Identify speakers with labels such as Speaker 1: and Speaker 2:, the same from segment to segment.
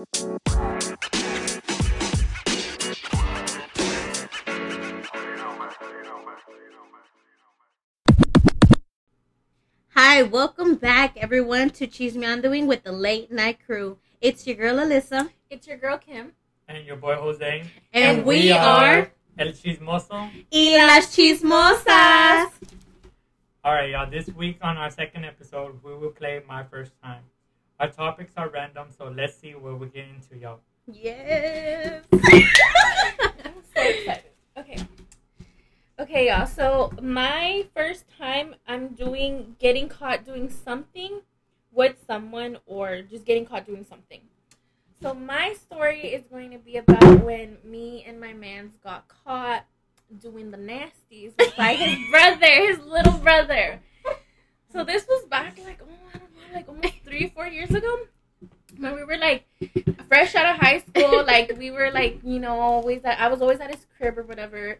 Speaker 1: Hi, welcome back, everyone, to Cheese Me on the Wing with the Late Night Crew. It's your girl Alyssa,
Speaker 2: It's your girl Kim.
Speaker 3: And your boy Jose.
Speaker 1: and, we, are
Speaker 3: El Chismoso.
Speaker 1: Y las Chismosas.
Speaker 3: Alright, y'all. This week on our second episode, we will play My First Time. Our topics are random, so let's see what we get into, y'all.
Speaker 1: Yes.
Speaker 2: I'm so excited. Okay. Okay, y'all. So my first time I'm doing getting caught doing something with someone or just getting caught doing something. So my story is going to be about when me and my man's got caught doing the nasties by his brother, his little brother. So this was back like oh I don't know, like almost three, four years ago. When we were like fresh out of high school, like we were like, you know, always at, I was always at his crib or whatever.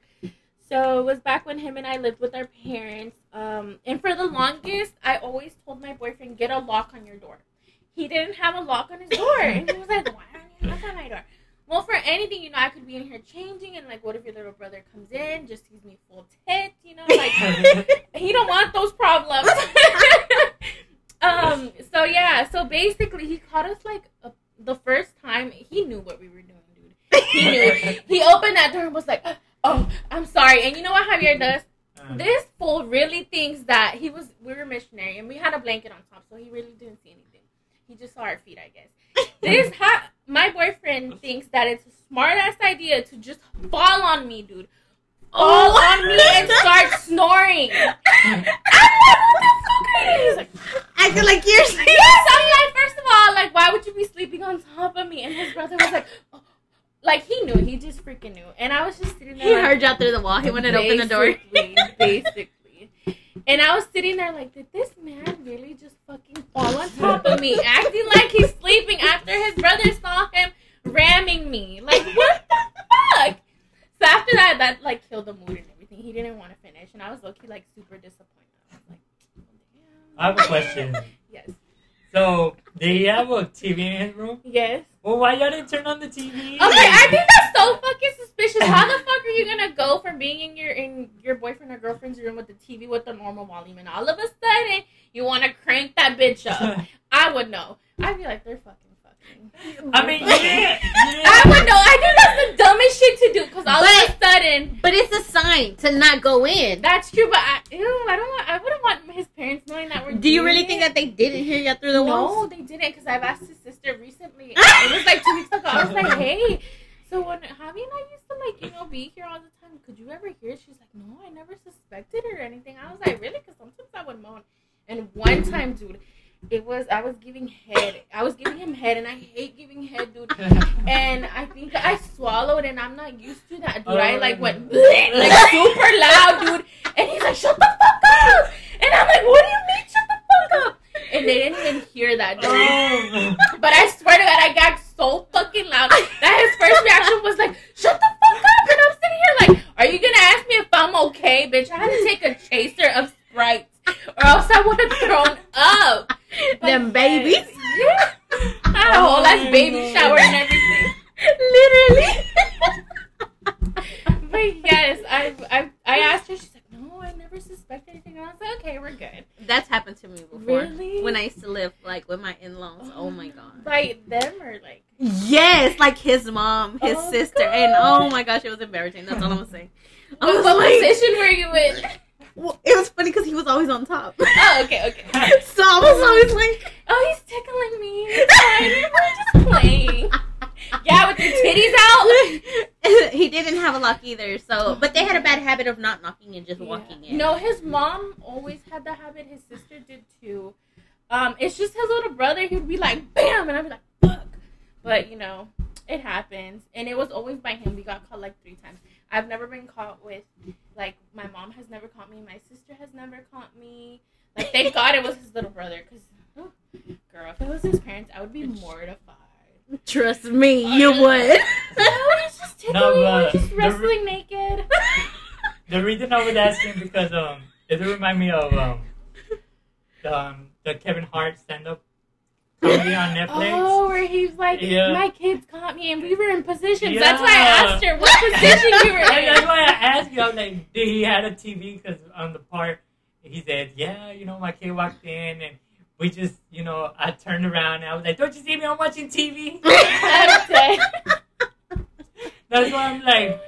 Speaker 2: So it was back when him and I lived with our parents. Um, and for the longest, I always told my boyfriend, get a lock on your door. He didn't have a lock on his door. And he was like, why don't you have lock on my door? Well, for anything, you know, I could be in here changing, and like, what if your little brother comes in, just sees me full tit, you know, like, he don't want those problems. um. So yeah. So basically, he caught us like a, the first time. He knew what we were doing, dude. He knew. he opened that door and was like, "Oh, I'm sorry." And you know what Javier does?
Speaker 3: Uh,
Speaker 2: This fool really thinks that he was. We were missionary, and we had a blanket on top, so he really didn't see anything. He just saw our feet, I guess. This ha- my boyfriend thinks that it's a smart ass idea to just fall on me, dude. Fall oh. on me and start snoring. I'm like, what the fuck are you? He's like,
Speaker 1: Acting like you're
Speaker 2: yes, I'm like, first of all, like, why would you be sleeping on top of me? And his brother was like, oh. like he knew, he just freaking knew. And I was just sitting there.
Speaker 1: He
Speaker 2: like,
Speaker 1: heard you out through the wall. He wanted to open the door.
Speaker 2: Basically. And I was sitting there like, did this man really just fucking fall on top of me, acting like he's sleeping after his brother saw him ramming me? Like, what the fuck? So after that, that like killed the mood and everything. He didn't want to finish, and I was low-key like super disappointed. I was like,
Speaker 3: I have a question.
Speaker 2: Yes.
Speaker 3: So, did he have a TV in his room?
Speaker 2: Yes.
Speaker 3: Well, why y'all didn't turn on the TV?
Speaker 2: Okay, I think that's so fucking suspicious. How the fuck are you gonna go from being in your in your boyfriend or girlfriend's room with the TV with the normal volume, and all of a sudden you want to crank that bitch up? I would know. I'd be like, they're fucking.
Speaker 3: I mean, you didn't.
Speaker 2: I
Speaker 3: didn't
Speaker 2: would know. I think that's the dumbest shit to do because all of a sudden.
Speaker 1: But it's a sign to not go in.
Speaker 2: That's true, but I, ew, I don't want. I wouldn't want his parents knowing that we're.
Speaker 1: Do you really
Speaker 2: it.
Speaker 1: think that they didn't hear you out through the walls?
Speaker 2: no, they didn't because I've asked his sister recently. it was like two weeks ago. I was like, hey, so when Javi and I used to like, you know, be here all the time, could you ever hear? She's like, no, I never suspected her or anything. I was like, really? Because sometimes I would moan. And one time, dude, it was I was giving head. I was giving him head, and I hate giving head, dude. And I think I swallowed, and I'm not used to that, dude. I like oh. went like super loud, dude. And he's like, "Shut the fuck up!" And I'm like, "What do you mean, shut the fuck up?" And they didn't even hear that, dude.
Speaker 3: Oh.
Speaker 2: But I swear to God, I got so fucking loud that his first reaction was like, "Shut the fuck up!" And I'm sitting here like, "Are you gonna ask me if I'm okay, bitch?" I had to take a chaser of Sprite, or else I would have thrown up. But
Speaker 1: Them babies.
Speaker 2: Yeah. I had a whole ass baby shower and everything.
Speaker 1: Literally.
Speaker 2: But yes, I, I I asked her. She's like, "No, I never suspected anything." And I was like, "Okay, we're good."
Speaker 1: That's happened to me before.
Speaker 2: Really?
Speaker 1: When I used to live like with my in-laws. Oh my god.
Speaker 2: By them or like
Speaker 1: Yes, like his mom, his
Speaker 2: Oh,
Speaker 1: sister, and oh my gosh, it was embarrassing. That's all I'm gonna say. I
Speaker 2: what,
Speaker 1: was
Speaker 2: what
Speaker 1: like-
Speaker 2: position were you in?
Speaker 1: Well, it was funny because he was always on top.
Speaker 2: Oh, okay, okay.
Speaker 1: so I was always like,
Speaker 2: Oh, he's tickling me. We're just playing. Yeah, with your titties out.
Speaker 1: he didn't have a lock either. So, but they had a bad habit of not knocking and just walking in.
Speaker 2: No, his mom always had the habit. His sister did too. Um, it's just his little brother. He would be like, "Bam," and I'd be like, "Fuck." But you know, it happens, and it was always by him. We got caught like three times. I've never been caught with, like, my mom has never caught me. My sister has never caught me. Like, thank God it was his little brother, because, girl, if it was his parents, I would be mortified.
Speaker 1: Trust me, you would.
Speaker 2: No, he's just tickling.
Speaker 3: No,
Speaker 2: We're just
Speaker 3: the-
Speaker 2: wrestling naked.
Speaker 3: The reason I was asking because um, it reminded me of um, the, um, the Kevin Hart stand up comedy on Netflix.
Speaker 2: Oh, where he's like,
Speaker 3: Yeah.
Speaker 2: my kids caught me and we were in positions.
Speaker 3: Yeah.
Speaker 2: That's why I asked her what position you were
Speaker 3: And that's why I asked you. I'm like, did he had a TV? Because on the part, he said, yeah, you know, my kid walked in and we just, you know, I turned around and I was like, don't you see me? I'm watching TV. That's why I'm like,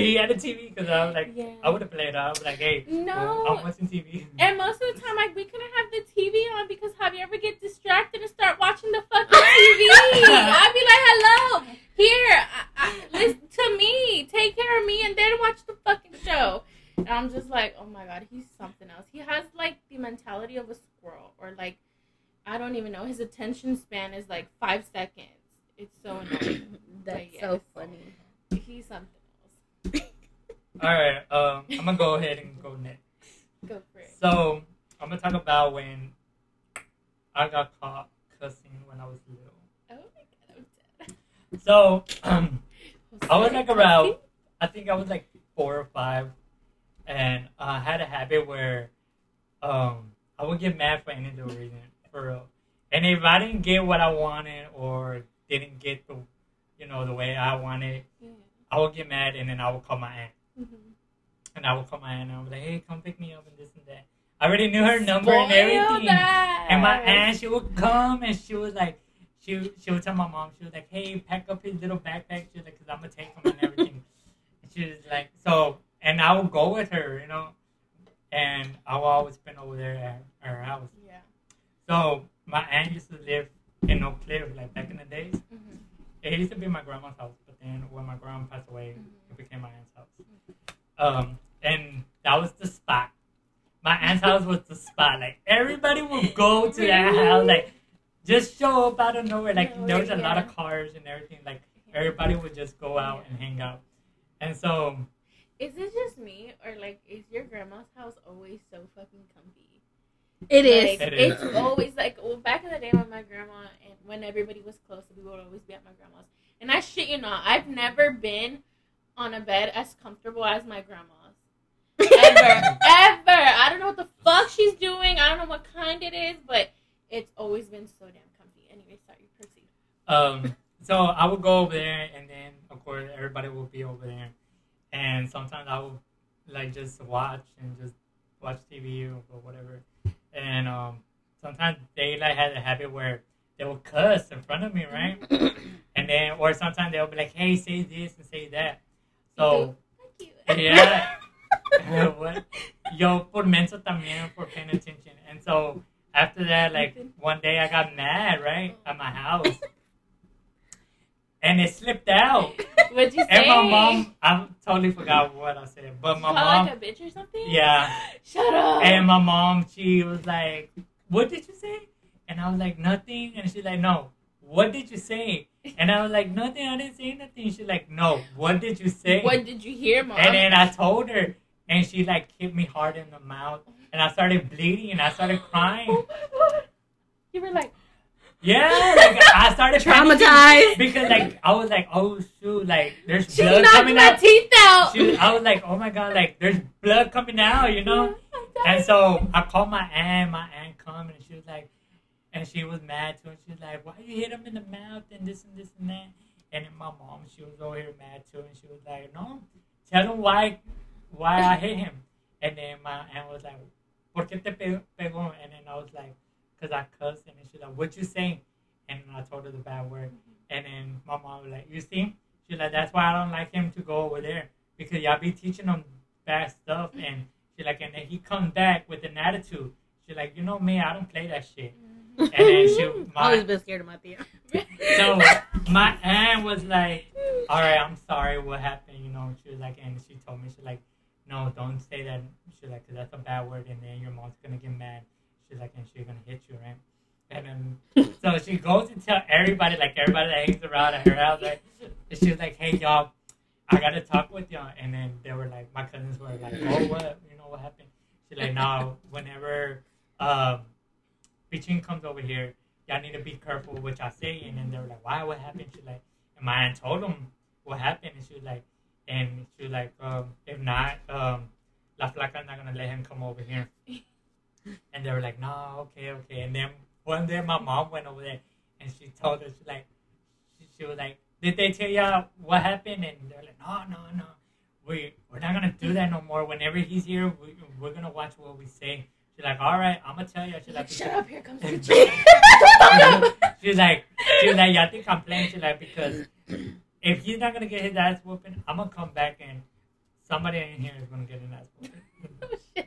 Speaker 3: he had a TV? Because I was like,
Speaker 2: Yeah.
Speaker 3: I would have played. I was like, hey,
Speaker 2: No.
Speaker 3: I'm watching TV.
Speaker 2: And most of the time, like we couldn't have the TV on because have you ever get distracted and start watching the fucking TV? I'd be like, "Hello, here, I, I, listen to me, take care of me, and then watch the fucking show." And I'm just like, "Oh my god, he's something else. He has like the mentality of a squirrel, or like I don't even know. His attention span is like five seconds. It's so annoying.
Speaker 1: That's
Speaker 2: But yeah.
Speaker 1: so funny.
Speaker 2: He's something else.
Speaker 3: All right, um, I'm gonna go ahead and go next.
Speaker 2: Go for it.
Speaker 3: So I'm gonna talk about when I got caught cussing when I was little.
Speaker 2: Oh my god, I'm dead.
Speaker 3: So um, I was like around, I think I was like four or five, and I had a habit where um, I would get mad for any reason, for real. And if I didn't get what I wanted or didn't get the, you know, the way I wanted,
Speaker 2: Yeah.
Speaker 3: I would get mad and then I would call my aunt.
Speaker 2: Mhm.
Speaker 3: And I would call my aunt and I would be like, hey, come pick me up and this and that. I already knew her number and everything.
Speaker 2: ass.
Speaker 3: And my aunt, she would come and she was like, she she would tell my mom, she was like, hey, pack up his little backpack. She was like, because I'm going to take him and everything. and she was like, so, and I would go with her, you know, and I would always spend over there at her house.
Speaker 2: Yeah.
Speaker 3: So my aunt used to live in Oak Cliff, like back in the days.
Speaker 2: Mhm.
Speaker 3: It used to be my grandma's house, but then when my grandma passed away,
Speaker 2: Mhm.
Speaker 3: it became my aunt's house. Um, and that was the spot. My aunt's house was the spot. Like everybody would go to that
Speaker 2: Really?
Speaker 3: house, like just show up out of nowhere. Like there was a lot of cars and everything. Like everybody would just go out and hang out. And so
Speaker 2: Is it just me, or like, is your grandma's house always so fucking comfy?
Speaker 1: It is.
Speaker 2: Like,
Speaker 3: It is.
Speaker 2: It's always like, well, back in the day when my grandma and when everybody was close, we would always be at my grandma's. And I shit you not, I've never been on a bed as comfortable as my grandma's. Ever, ever. I don't know what the fuck she's doing. I don't know what kind it is, but it's always been so damn comfy. Anyway, sorry, proceed.
Speaker 3: Um, so I would go over there, and then of course everybody would be over there, and sometimes I would like just watch and just watch TV or, or whatever, and um, sometimes they like had a habit where they would cuss in front of me, right? And then or sometimes they'll be like, "Hey, say this and say that." So
Speaker 2: Thank you.
Speaker 3: yeah, what? Yo por menso también for paying attention, and so after that, like one day I got mad, right, at my house. And it slipped out.
Speaker 2: What'd you say?
Speaker 3: And my mom, I totally forgot what I said. But my mom,
Speaker 2: like a bitch or something?
Speaker 3: yeah.
Speaker 2: Shut up.
Speaker 3: And my mom, she was like, What did you say? And I was like, Nothing. And she's like, No, what did you say? And I was like, Nothing, I didn't say nothing. She's like, No, what did you say?
Speaker 2: What did you hear, mom?
Speaker 3: And then I told her, and she like hit me hard in the mouth. And I started bleeding and I started crying.
Speaker 2: Oh my God. You were like,
Speaker 3: Yeah, like I started
Speaker 1: Traumatized.
Speaker 3: because like I was like, oh shoot, like there's
Speaker 2: she
Speaker 3: blood
Speaker 2: knocked
Speaker 3: coming
Speaker 2: my
Speaker 3: out.
Speaker 2: teeth out.
Speaker 3: She I was like, oh my god, like there's blood coming out, you know. And so I called my aunt. My aunt come and she was like, and she was mad too. And she was like, why you hit him in the mouth and this and this and that. And then my mom, she was over here mad too, and she was like, no, tell him why, why I hit him. And then my aunt was like, ¿por qué te pe- pegó? And then I was like, because I cussed. And then she's like, what you saying? And I told her the bad word. And then my mom was like, you see? She's like, that's why I don't like him to go over there. Because y'all be teaching him bad stuff. And she's like, and then he comes back with an attitude. She's like, you know me, I don't play that shit. And then she,
Speaker 1: Always been scared of my Tia.
Speaker 3: so my aunt was like, all right, I'm sorry, what happened? You know, she was like, and she told me, she's like, no, don't say that. She's like, because that's a bad word, and then your mom's gonna get mad. She's like, and she's gonna hit you, right? And then, so she goes and tell everybody, like everybody that hangs around at her house? And she was like, hey, y'all, I gotta talk with y'all. And then they were like, my cousins were like, oh, what? You know what happened? She's like, no, whenever um, Pichin comes over here, y'all need to be careful what y'all say. And then they were like, why? What happened? She's like, and my aunt told them what happened. And she was like, and she was like, um, if not, um, La Flaca's not gonna let him come over here. And they were like, no, okay, okay. And then one day my mom went over there and she told us like she, she was like, "Did they tell y'all what happened?" And they're like, "No, no, no, we we're not gonna do that no more. Whenever he's here, we, we're gonna watch what we say." She's like, "All right, I'm gonna tell you." She's like,
Speaker 2: Shut up! Here comes the
Speaker 3: She's
Speaker 2: chick.
Speaker 3: like, she's like, yeah, I think I'm playing. She's like, because if he's not gonna get his ass whooping, I'm gonna come back and somebody in here is gonna get an ass whooping.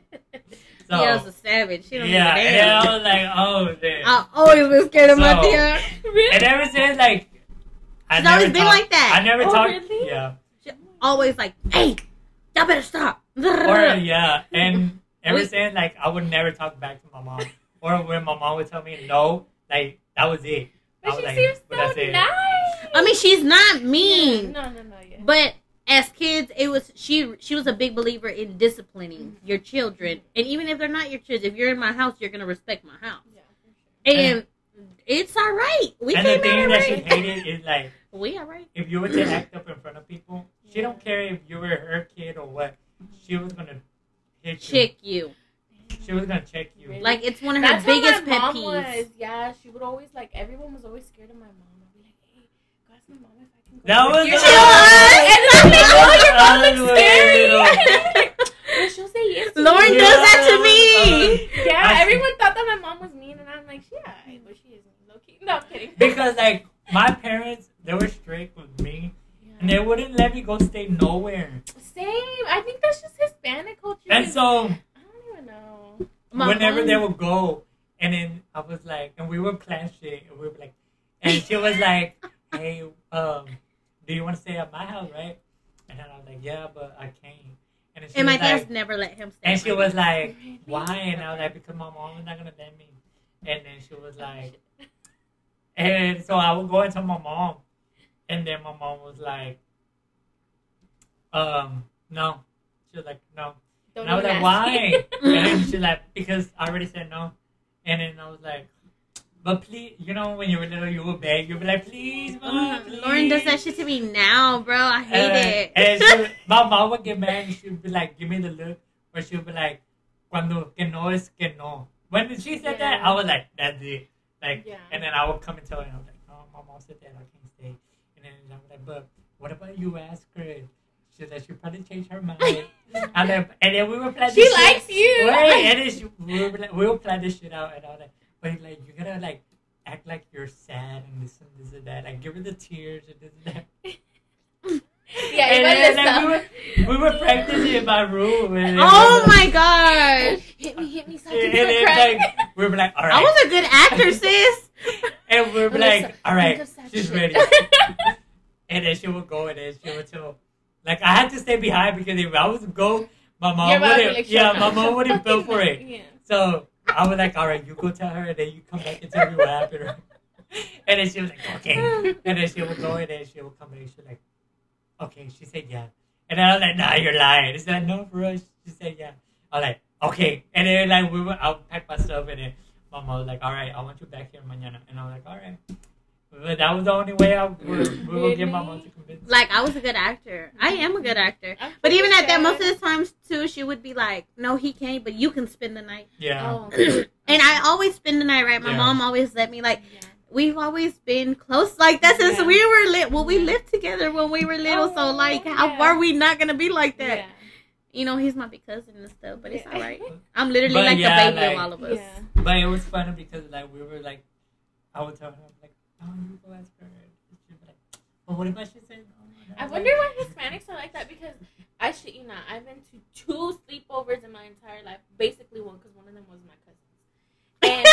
Speaker 3: Oh, so
Speaker 1: Tia's a savage. She don't
Speaker 3: yeah,
Speaker 1: give a
Speaker 3: and
Speaker 1: damn.
Speaker 3: I was like, oh, dude.
Speaker 1: I always been scared of my
Speaker 3: So-
Speaker 1: Tia.
Speaker 2: really?
Speaker 3: and ever since, like, I
Speaker 1: She's
Speaker 3: never
Speaker 1: always been
Speaker 3: talked-
Speaker 1: like that.
Speaker 3: I never
Speaker 2: Oh,
Speaker 3: talked.
Speaker 2: really?
Speaker 3: Yeah,
Speaker 1: Always like, hey, y'all better stop.
Speaker 3: or yeah, and ever
Speaker 1: We-
Speaker 3: since, like, I would never talk back to my mom, or when my mom would tell me no, like that was it. I
Speaker 2: But
Speaker 3: was
Speaker 2: she
Speaker 3: like,
Speaker 2: seems
Speaker 3: but that's
Speaker 2: so
Speaker 3: it.
Speaker 2: nice.
Speaker 1: I mean, she's not mean.
Speaker 2: No, no, no. Yeah.
Speaker 1: But as kids, it was she. She was a big believer in disciplining
Speaker 2: Mhm.
Speaker 1: your children, and even if they're not your children, if you're in my house, you're gonna respect my house,
Speaker 2: yeah, for sure.
Speaker 1: and it's all right. We
Speaker 3: and the thing
Speaker 1: out
Speaker 3: that she hated is like.
Speaker 1: We all right.
Speaker 3: if you were to act up in front of people, she
Speaker 2: Yeah.
Speaker 3: don't care if you were her kid or what. She was gonna hit you.
Speaker 1: Check you.
Speaker 3: She was gonna check you.
Speaker 2: Really?
Speaker 1: Like it's one of her
Speaker 2: That's
Speaker 1: biggest pet peeves.
Speaker 2: was. Yeah, she would always like. Everyone was always scared of my mom. I'd be like, "Hey, go ask my mom if I can go."
Speaker 3: That
Speaker 2: over
Speaker 3: was
Speaker 2: here."
Speaker 3: the-
Speaker 2: and I'm like, "Oh, your mom looks scary."
Speaker 3: little-
Speaker 2: she'll say yes. to
Speaker 1: Lauren
Speaker 2: you.
Speaker 1: does that to me.
Speaker 2: Yeah,
Speaker 3: I-
Speaker 2: everyone thought that my mom was mean, and I'm like, yeah, but she is mean, low key." No, I'm kidding.
Speaker 3: Because like my parents, they were strict with me, and they wouldn't let me go stay nowhere.
Speaker 2: Same. I think that's just Hispanic culture.
Speaker 3: And so
Speaker 2: I don't even know.
Speaker 1: My
Speaker 3: whenever
Speaker 1: mom-
Speaker 3: they would go, and then I was like, and we would plan shit, and we were like, and she was like, "Hey, um, do you want to stay at my house, right?" And then I was like, "Yeah, but I can't." And
Speaker 1: and my
Speaker 3: was like,
Speaker 1: never let him stay.
Speaker 3: And she was like, "Why?" And I was like, "Because my mom is not gonna let me." And then she was like, and so I would go and tell my mom, and then my mom was like, "Um, no." She was like, "No,"
Speaker 2: Don't
Speaker 3: and I was like, "Why?" and she's like, "Because I already said no." And then I was like, "But please, you know, when you were little, you would beg, you'd be like, please, mom, please."
Speaker 1: Uh, Lauren does that shit to me now, bro. I hate
Speaker 3: And,
Speaker 1: it.
Speaker 3: and she, my mom would get mad and she would be like, give me the look. Or she would be like, cuando que no es que no. When she said that, I was like, that's it. Like,
Speaker 2: Yeah.
Speaker 3: and then I would come and tell her, and I was like, no, my mom said that, I can't. And I was like, but what about you ask her? She said she probably changed her mind. and, then, and then we were planning
Speaker 2: She
Speaker 3: this shit-
Speaker 2: likes you.
Speaker 3: Wait, and then she, we, were, like- we will plan this shit out. And all that. but like, you gotta like, act like you're sad and this and this and that. Like, give her the tears and this and that.
Speaker 2: Yeah,
Speaker 3: and
Speaker 2: even
Speaker 3: then, we were we were practicing in my room. And
Speaker 1: oh
Speaker 3: we were,
Speaker 1: my gosh.
Speaker 2: Hit me, hit me, so I
Speaker 3: And
Speaker 2: can
Speaker 3: then like we were like, all right.
Speaker 1: I was a good actor, sis.
Speaker 3: and we were
Speaker 2: Melissa,
Speaker 3: like, all right,
Speaker 2: think of sad
Speaker 3: she's
Speaker 2: shit.
Speaker 3: ready. and then she would go and then she would tell, like I had to stay behind because if I was to go, my mom
Speaker 2: Your would be
Speaker 3: wouldn't.
Speaker 2: like,
Speaker 3: yeah, my mom wouldn't
Speaker 2: fucking
Speaker 3: feel for it.
Speaker 2: Yeah.
Speaker 3: So I was like, all right, you go tell her, and then you come back and tell me what happened. And then she was like, okay. And then she would go and then she would come back. She's like, okay. She said yeah. And then I was like, nah, you're lying. She said no, for us. She said yeah. I was like, okay. And then like we went, I packed my stuff and then my mom was like, all right, I want you back here mañana. And I was like, all right. But that was the only way I would, we would get my mom to convince. me.
Speaker 1: Like I was a good actor. I am a good actor.
Speaker 2: I'm
Speaker 1: But even at that, most of the times too, she would be like, "No, he can't, but you can spend the night."
Speaker 3: Yeah.
Speaker 2: Oh.
Speaker 1: And I always spend the night, right? My
Speaker 3: Yeah.
Speaker 1: mom always let me like.
Speaker 2: Yeah.
Speaker 1: We've always been close like that since
Speaker 2: Yeah.
Speaker 1: we were lit. Well, we
Speaker 2: Yeah.
Speaker 1: lived together when we were little, so
Speaker 2: Oh,
Speaker 1: like, how
Speaker 2: yeah.
Speaker 1: are we not gonna be like that?
Speaker 2: Yeah.
Speaker 1: You know, he's my big cousin and stuff, but it's
Speaker 2: Yeah.
Speaker 1: all right. I'm literally
Speaker 3: But
Speaker 1: like
Speaker 3: yeah,
Speaker 1: the baby
Speaker 3: like-
Speaker 1: of all of us.
Speaker 2: Yeah.
Speaker 3: But it was funny because like we were like, I would tell her like, oh, you go ask her. And she'd be like, well, what if I should say no? And
Speaker 2: I wonder why Hispanics are like that because I should you know I've been to two sleepovers in my entire life. Basically one because one of them was my cousin. And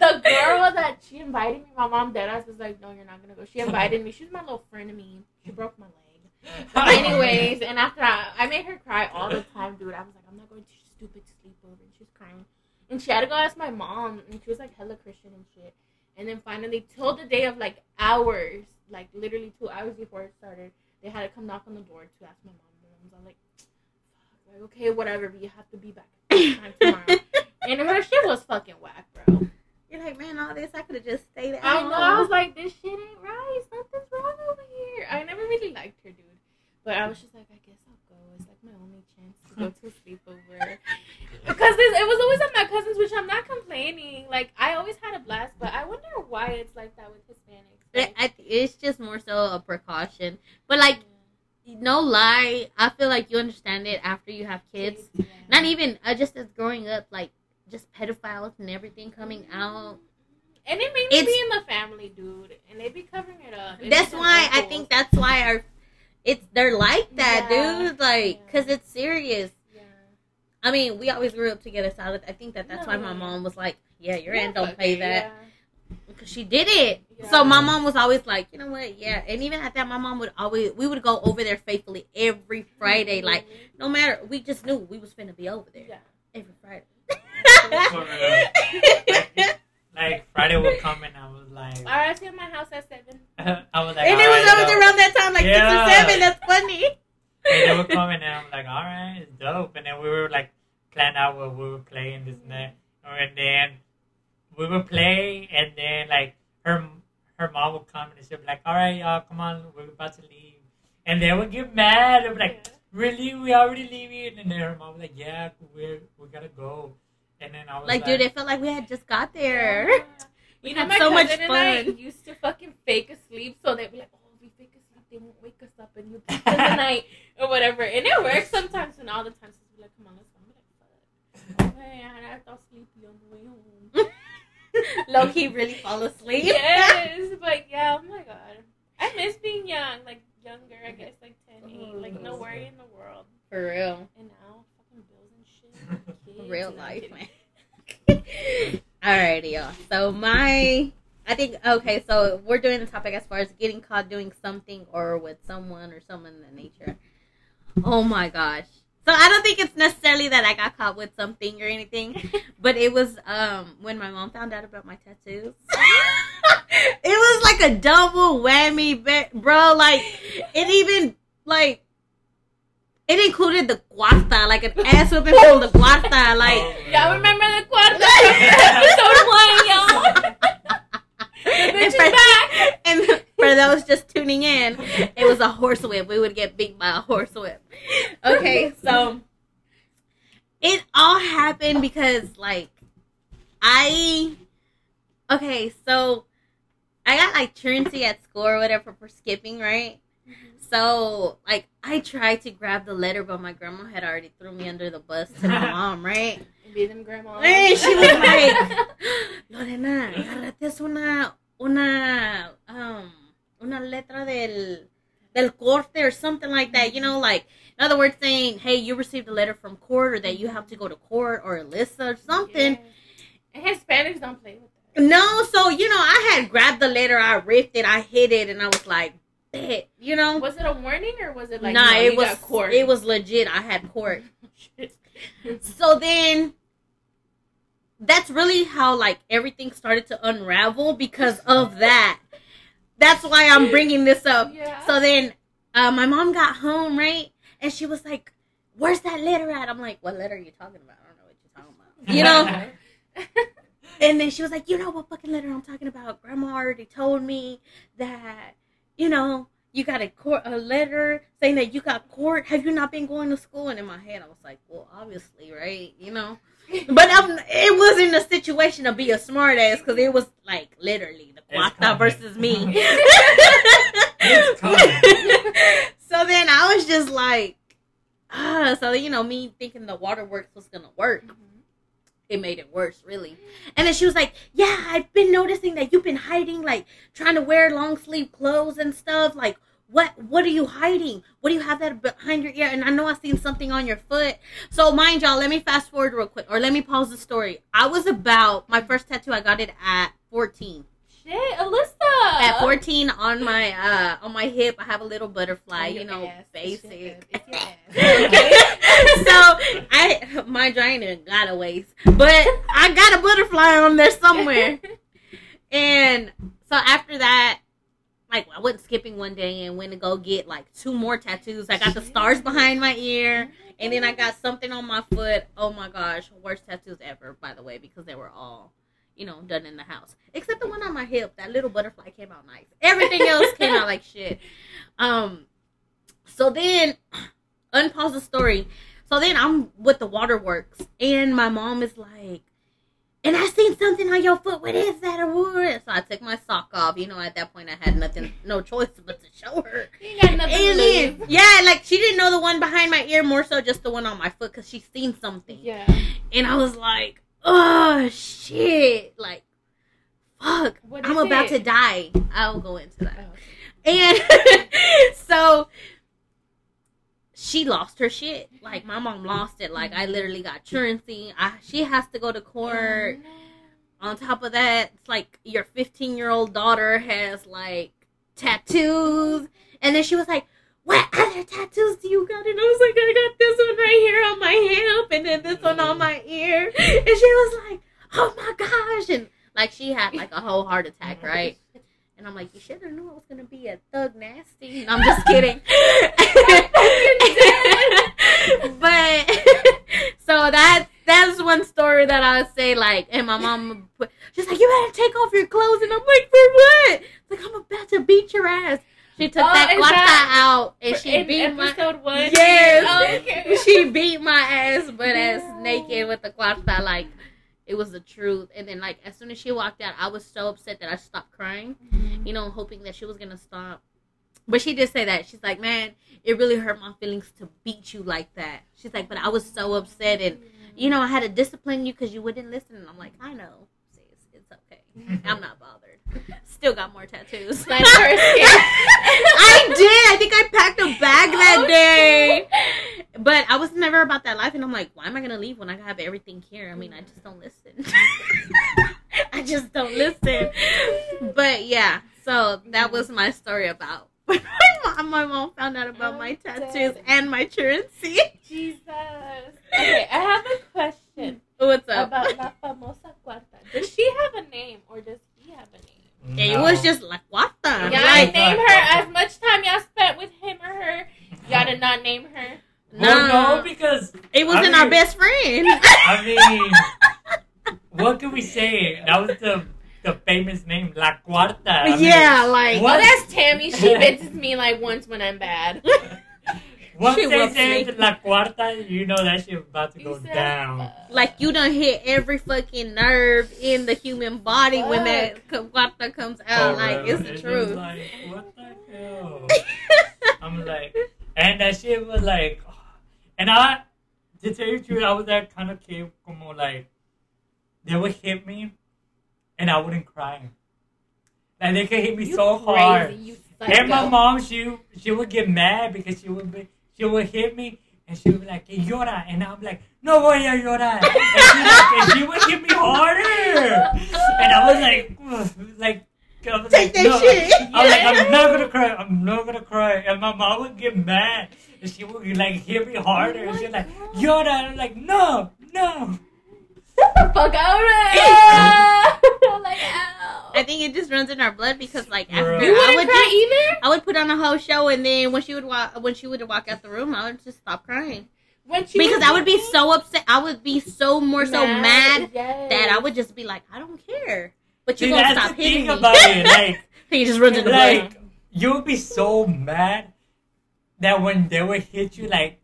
Speaker 2: the girl that she invited me, my mom dead was like, "No, you're not gonna go." She invited me. She was my little friend of me. She broke my leg. Anyways, and after I, I made her cry all the time, dude. I was like, I'm not going to stupid sleepover. And she was crying, and she had to go ask my mom, and she was like hella Christian and shit. And then finally, till the day of like hours, like literally two hours before it started, they had to come knock on the door to ask my mom. And I was like, like okay, whatever, but you have to be back tomorrow. And her shit was fucking whack, bro.
Speaker 1: You're like, man, all this I could have just stayed at
Speaker 2: I
Speaker 1: home.
Speaker 2: know. I was like, this shit ain't right. Something's wrong over here. I never really liked her, dude. But I was just like, I guess I'll go. It's like my only chance to go to a sleepover. Because this, it was always at my cousin's, which I'm not complaining. Like, I always had a blast, but I wonder why it's like that with Hispanics.
Speaker 1: it's just more so a precaution. But like, no lie, I feel like you understand it after you have kids.
Speaker 2: Yeah.
Speaker 1: Not even uh, just as growing up, like just pedophiles and everything coming mm-hmm. out.
Speaker 2: And it may
Speaker 1: It's-
Speaker 2: be in the family, dude, and they be covering it up. It
Speaker 1: That's why I think that's why our it's they're like that,
Speaker 2: Yeah.
Speaker 1: dude. Like,
Speaker 2: Yeah.
Speaker 1: cause it's serious.
Speaker 2: Yeah.
Speaker 1: I mean, we always grew up together, so I I think that that's why my mom was like, "Yeah, your aunt don't
Speaker 2: fuck
Speaker 1: pay that." because she did it. So my mom was always like, you know what? Yeah, and even at that, my mom would always we would go over there faithfully every Friday. Like mm-hmm. no matter, we just knew we was finna be over there
Speaker 2: yeah.
Speaker 1: every Friday.
Speaker 3: Like Friday would come and I was like,
Speaker 2: All right, see at my house at seven.
Speaker 3: I was like,
Speaker 1: and it was
Speaker 3: alright,
Speaker 1: always around that time, like
Speaker 3: Yeah.
Speaker 1: six or seven. That's funny.
Speaker 3: And they would come and I'm like, all right, it's dope. And then we were like plan out what we were playing this and that. And then we would play and then like her her mom would come and she'd be like, all right, y'all, come on, we're about to leave. And they would get mad. Be like, really? We already leaving? And then her mom was like, yeah, we we gotta go. And then I was
Speaker 1: Like,
Speaker 3: like,
Speaker 1: dude, it felt like we had just got there.
Speaker 2: Yeah.
Speaker 1: We
Speaker 2: You know,
Speaker 1: had so much
Speaker 2: and I
Speaker 1: fun.
Speaker 2: used to fucking fake asleep, so they'd be like, "Oh, we fake asleep, they won't wake us up, and you keep us the night or whatever." And it works sometimes, and all the times it's like, "Come on, let's go." I'm like, "Fuck, I thought sleepy on the way home."
Speaker 1: Low key, really fall asleep.
Speaker 2: yes, but yeah, oh my god, I miss being young, like younger. I guess like 10, 8, like no worry in the world.
Speaker 1: For real.
Speaker 2: And now fucking bills and shit, kids,
Speaker 1: real life, man. Alrighty, y'all. So my, I think okay. So we're doing the topic as far as getting caught doing something or with someone or someone in the nature. Oh my gosh. So I don't think it's necessarily that I got caught with something or anything, but it was um when my mom found out about my tattoos. it was like a double whammy, bro. Like it even like it included the cuarta, like an ass whipping from the cuarta, like.
Speaker 2: Y'all remember the quad episode one, y'all? The
Speaker 1: And
Speaker 2: bitch is
Speaker 1: for,
Speaker 2: back.
Speaker 1: and for those just tuning in, it was a horse whip. We would get beat by a horse whip. Okay, so it all happened because like I okay, so I got like truancy at school or whatever for skipping, right? So like I tried to grab the letter, but my grandma had already threw me under the bus to my mom, right?
Speaker 2: Be them grandma.
Speaker 1: Hey, she was like, Lorena, agárrate es una, una, um, una letra del, del corte or something like that. You know, like, in other words, saying, hey, you received a letter from court or that you have to go to court or Alyssa or something.
Speaker 2: And Hispanics don't play with that.
Speaker 1: No, so, you know, I had grabbed the letter, I ripped it, I hit it, and I was like, bet, you know?
Speaker 2: Was it a warning or was it like
Speaker 1: nah,
Speaker 2: no,
Speaker 1: it was,
Speaker 2: court?
Speaker 1: it was legit. I had court. So then that's really how like everything started to unravel because of that. That's why I'm bringing this up.
Speaker 2: Yeah.
Speaker 1: So then uh, my mom got home, right? And she was like, "Where's that letter at?" I'm like, "What letter are you talking about? I don't know what you're talking about." You know? And then she was like, "You know what fucking letter I'm talking about? Grandma already told me that, you know, you got a court a letter saying that you got court. Have you not been going to school?" And in my head, I was like, "Well, obviously, right? You know." But um, it wasn't a situation to be a smart ass because it was like literally the
Speaker 3: Cuarta
Speaker 1: versus me. So then I was just like, ah. So you know, me thinking the waterworks was gonna work, it made it worse, really. And then she was like, Yeah, I've been noticing that you've been hiding, like trying to wear long sleeve clothes and stuff. Like, what what are you hiding? What do you have that behind your ear? And I know I seen something on your foot. So mind y'all, let me fast forward real quick or let me pause the story. I was about my first tattoo I got it at 14.
Speaker 2: Hey, Alyssa.
Speaker 1: At 14 on my uh on my hip, I have a little butterfly, you know,
Speaker 2: ass.
Speaker 1: basic. so I my drainer got a waist, but I got a butterfly on there somewhere. and so after that, like I went skipping one day and went to go get like two more tattoos. I got the stars behind my ear, and then I got something on my foot. Oh my gosh, worst tattoos ever, by the way, because they were all you know, done in the house. Except the one on my hip. That little butterfly came out nice. Everything else came out like shit. Um so then unpause the story. So then I'm with the waterworks and my mom is like, and I seen something on your foot. What is that or what? So I took my sock off. You know, at that point, I had nothing, no choice but to show her.
Speaker 2: You got nothing to
Speaker 1: And
Speaker 2: lose.
Speaker 1: yeah, like she didn't know the one behind my ear, more so just the one on my foot because she seen something.
Speaker 2: Yeah.
Speaker 1: And I was like, oh shit, like, fuck, I'm
Speaker 2: is
Speaker 1: about
Speaker 2: it?
Speaker 1: to die. I'll go into that.
Speaker 2: Oh.
Speaker 1: And so she lost her shit. Like my mom lost it. Like I literally got truancy. I, she has to go to court.
Speaker 2: Oh,
Speaker 1: On top of that, it's like your 15 year old daughter has like tattoos. And then she was like, What other tattoos do you got? And I was like, I got this one right here on my hip and then this one on my ear. And she was like, Oh my gosh. And like she had like a whole heart attack, right? And I'm like, you should have knew I was gonna be a thug nasty. No, I'm just kidding. but so that that's one story that I would say like, and my mom, put, she's like, you better take off your clothes, and I'm like, for what? It's like I'm about to beat your ass. She took
Speaker 2: Oh,
Speaker 1: that cuarta
Speaker 2: that
Speaker 1: out and she beat my.
Speaker 2: one.
Speaker 1: Yes.
Speaker 2: Oh, okay.
Speaker 1: She beat my ass, but as
Speaker 2: No.
Speaker 1: naked with the cuarta, like it was the truth. And then like as soon as she walked out, I was so upset that I stopped crying mm-hmm. you know, hoping that she was gonna stop. But she did say that. She's like, man, it really hurt my feelings to beat you like that. She's like, but I was so upset, and you know, I had to discipline you because you wouldn't listen. And I'm like, I know, sis, it's okay. I'm not bothered. Still got more tattoos.
Speaker 2: My first.
Speaker 1: I did. I think I packed a bag that
Speaker 2: Oh,
Speaker 1: day. But I was never about that life, and I'm like, why am I gonna leave when I have everything here? I mean, I just don't listen. I just don't listen. But yeah, so that was my story about when my mom, my mom found out about my
Speaker 2: I'm
Speaker 1: tattoos
Speaker 2: dead.
Speaker 1: and my truancy.
Speaker 2: Jesus. Okay, I have a question
Speaker 1: What's up?
Speaker 2: about La Famosa Cuarta. Does she have a name or does he have a name?
Speaker 1: it was just La Cuarta. the?
Speaker 3: Yeah,
Speaker 2: Y'all
Speaker 1: like,
Speaker 2: name her as much time y'all spent with him or her. Y'all did not name her.
Speaker 3: Well,
Speaker 1: no,
Speaker 3: no, because
Speaker 1: it wasn't
Speaker 3: I
Speaker 1: our best friend.
Speaker 3: I mean, what can we say? That was the the famous name, La Cuarta. I mean,
Speaker 1: yeah, like
Speaker 3: What?
Speaker 2: Oh, that's Tammy. She visits me like once when I'm bad.
Speaker 3: Once
Speaker 1: She
Speaker 3: they
Speaker 1: whoops
Speaker 3: say
Speaker 1: me.
Speaker 3: La Cuarta, you know that shit about to go
Speaker 2: said,
Speaker 3: down.
Speaker 2: uh,
Speaker 1: like you done hit every fucking nerve in the human body when that Cuarta comes out.
Speaker 3: For
Speaker 1: like
Speaker 3: real.
Speaker 1: it's the
Speaker 3: just
Speaker 1: truth.
Speaker 3: Like, what the hell? I'm like, and that shit was like, and I, to tell you the truth, I was that kind of kid, como like, they would hit me, and I wouldn't cry. Like they could hit me
Speaker 2: you
Speaker 3: so
Speaker 2: crazy,
Speaker 3: hard.
Speaker 2: You
Speaker 3: And my mom, she she would get mad because she would be, she would hit me and she would be like, "Que llora," and I'm like, "No voy a llorar," and she, like, and she would hit me harder, and I was like, ugh, like. I was
Speaker 1: Take
Speaker 3: like,
Speaker 1: that
Speaker 3: no.
Speaker 1: shit.
Speaker 3: I was like, I'm not gonna cry. I'm not gonna cry. And my mom would get mad, and she would like hit me harder. and she's like, "Llora," and I'm like, "No, no."
Speaker 2: Shut the fuck out of like, ow.
Speaker 1: I think it just runs in our blood because like after
Speaker 3: real.
Speaker 2: You
Speaker 1: I
Speaker 2: wouldn't
Speaker 1: would
Speaker 2: cry
Speaker 1: just,
Speaker 2: either?
Speaker 1: I would put on a whole show and then when she would walk when she would walk out the room I would just stop crying
Speaker 2: When she
Speaker 1: because
Speaker 2: was
Speaker 1: I would be so upset I would be so more so mad
Speaker 2: yes.
Speaker 1: that I would just be like I don't care but you
Speaker 3: See,
Speaker 1: gonna stop hitting
Speaker 3: thing
Speaker 1: me
Speaker 3: about it. Like,
Speaker 1: he just runs in the blood
Speaker 3: like you would be so mad that when they would hit you, like,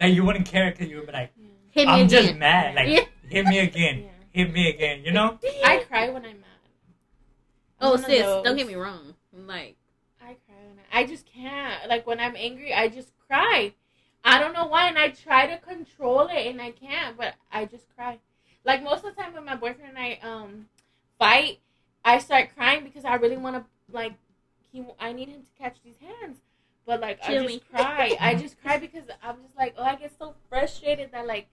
Speaker 3: like you wouldn't care because you would be like,
Speaker 1: hit me
Speaker 3: I'm
Speaker 1: again
Speaker 3: just mad. Like,
Speaker 1: Yeah.
Speaker 3: hit me again,
Speaker 2: Yeah.
Speaker 3: hit me again. You know?
Speaker 2: I cry when I'm mad.
Speaker 1: Oh sis don't get me wrong like
Speaker 2: I cry I, I just can't. Like when I'm angry, I just cry. I don't know why, and I try to control it, and I can't. But I just cry. Like most of the time when my boyfriend and I um fight, I start crying because I really want to like he. I need him to catch these hands, but like I just cry. I just cry because I'm just like oh I get so frustrated that like.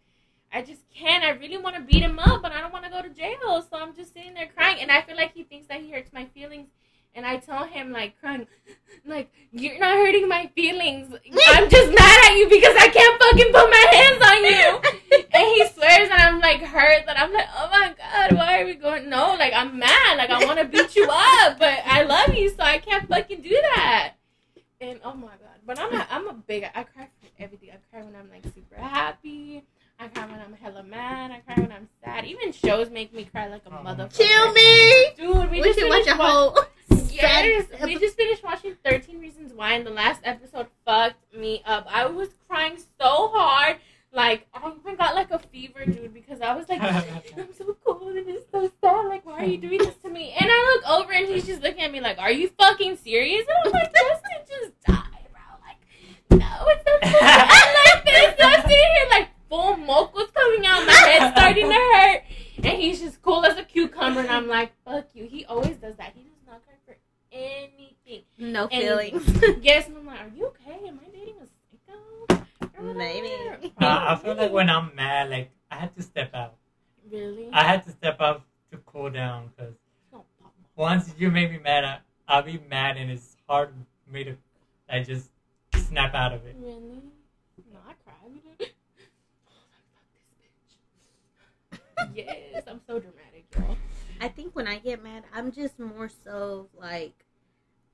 Speaker 2: I just can't. I really want to beat him up, but I don't want to go to jail. So I'm just sitting there crying, and I feel like he thinks that he hurts my feelings. And I tell him like crying, like you're not hurting my feelings. I'm just mad at you because I can't fucking put my hands on you. And he swears that I'm like hurt. That I'm like, oh my god, why are we going? No, like I'm mad. Like I want to beat you up, but I love you, so I can't fucking do that. And oh my god, but I'm a, I'm a big. I cry for everything. I cry when I'm like super happy. I cry when I'm hella mad. I cry when I'm sad. Even shows make me cry like a
Speaker 3: Oh.
Speaker 2: motherfucker.
Speaker 1: kill me
Speaker 2: Dude, we,
Speaker 1: we
Speaker 2: just
Speaker 1: should watch
Speaker 2: finished
Speaker 1: a whole
Speaker 2: Yes, we just finished watching 13 Reasons Why, and the last episode fucked me up. I was crying so hard. Like oh, I even got like a fever, dude, because I was like, I'm so cold and it's so sad. Like, why are you doing this to me? And I look over and he's just looking at me like, Are you fucking serious? And I'm like, Justin just died, bro. Like, no, it's not. so bad." I'm like this. So I'm sitting here like full mocos coming out, my head's starting to hurt, and he's just cool as a cucumber. And I'm like, fuck you. He always does that. He does not care for anything.
Speaker 1: No
Speaker 2: And-
Speaker 1: feelings.
Speaker 2: Yes, and I'm like, are you okay? Am I dating a psycho?
Speaker 1: Maybe.
Speaker 3: Uh, I feel like when I'm mad, like I had to step out.
Speaker 2: Really?
Speaker 3: I had to step out to cool down because once you make me mad, I, I'll be mad and it's hard for me to like just snap out of it.
Speaker 2: Really? No, I cry. We did. Oh, fuck this bitch. yes, I'm so dramatic, girl.
Speaker 1: I think when I get mad, I'm just more so like,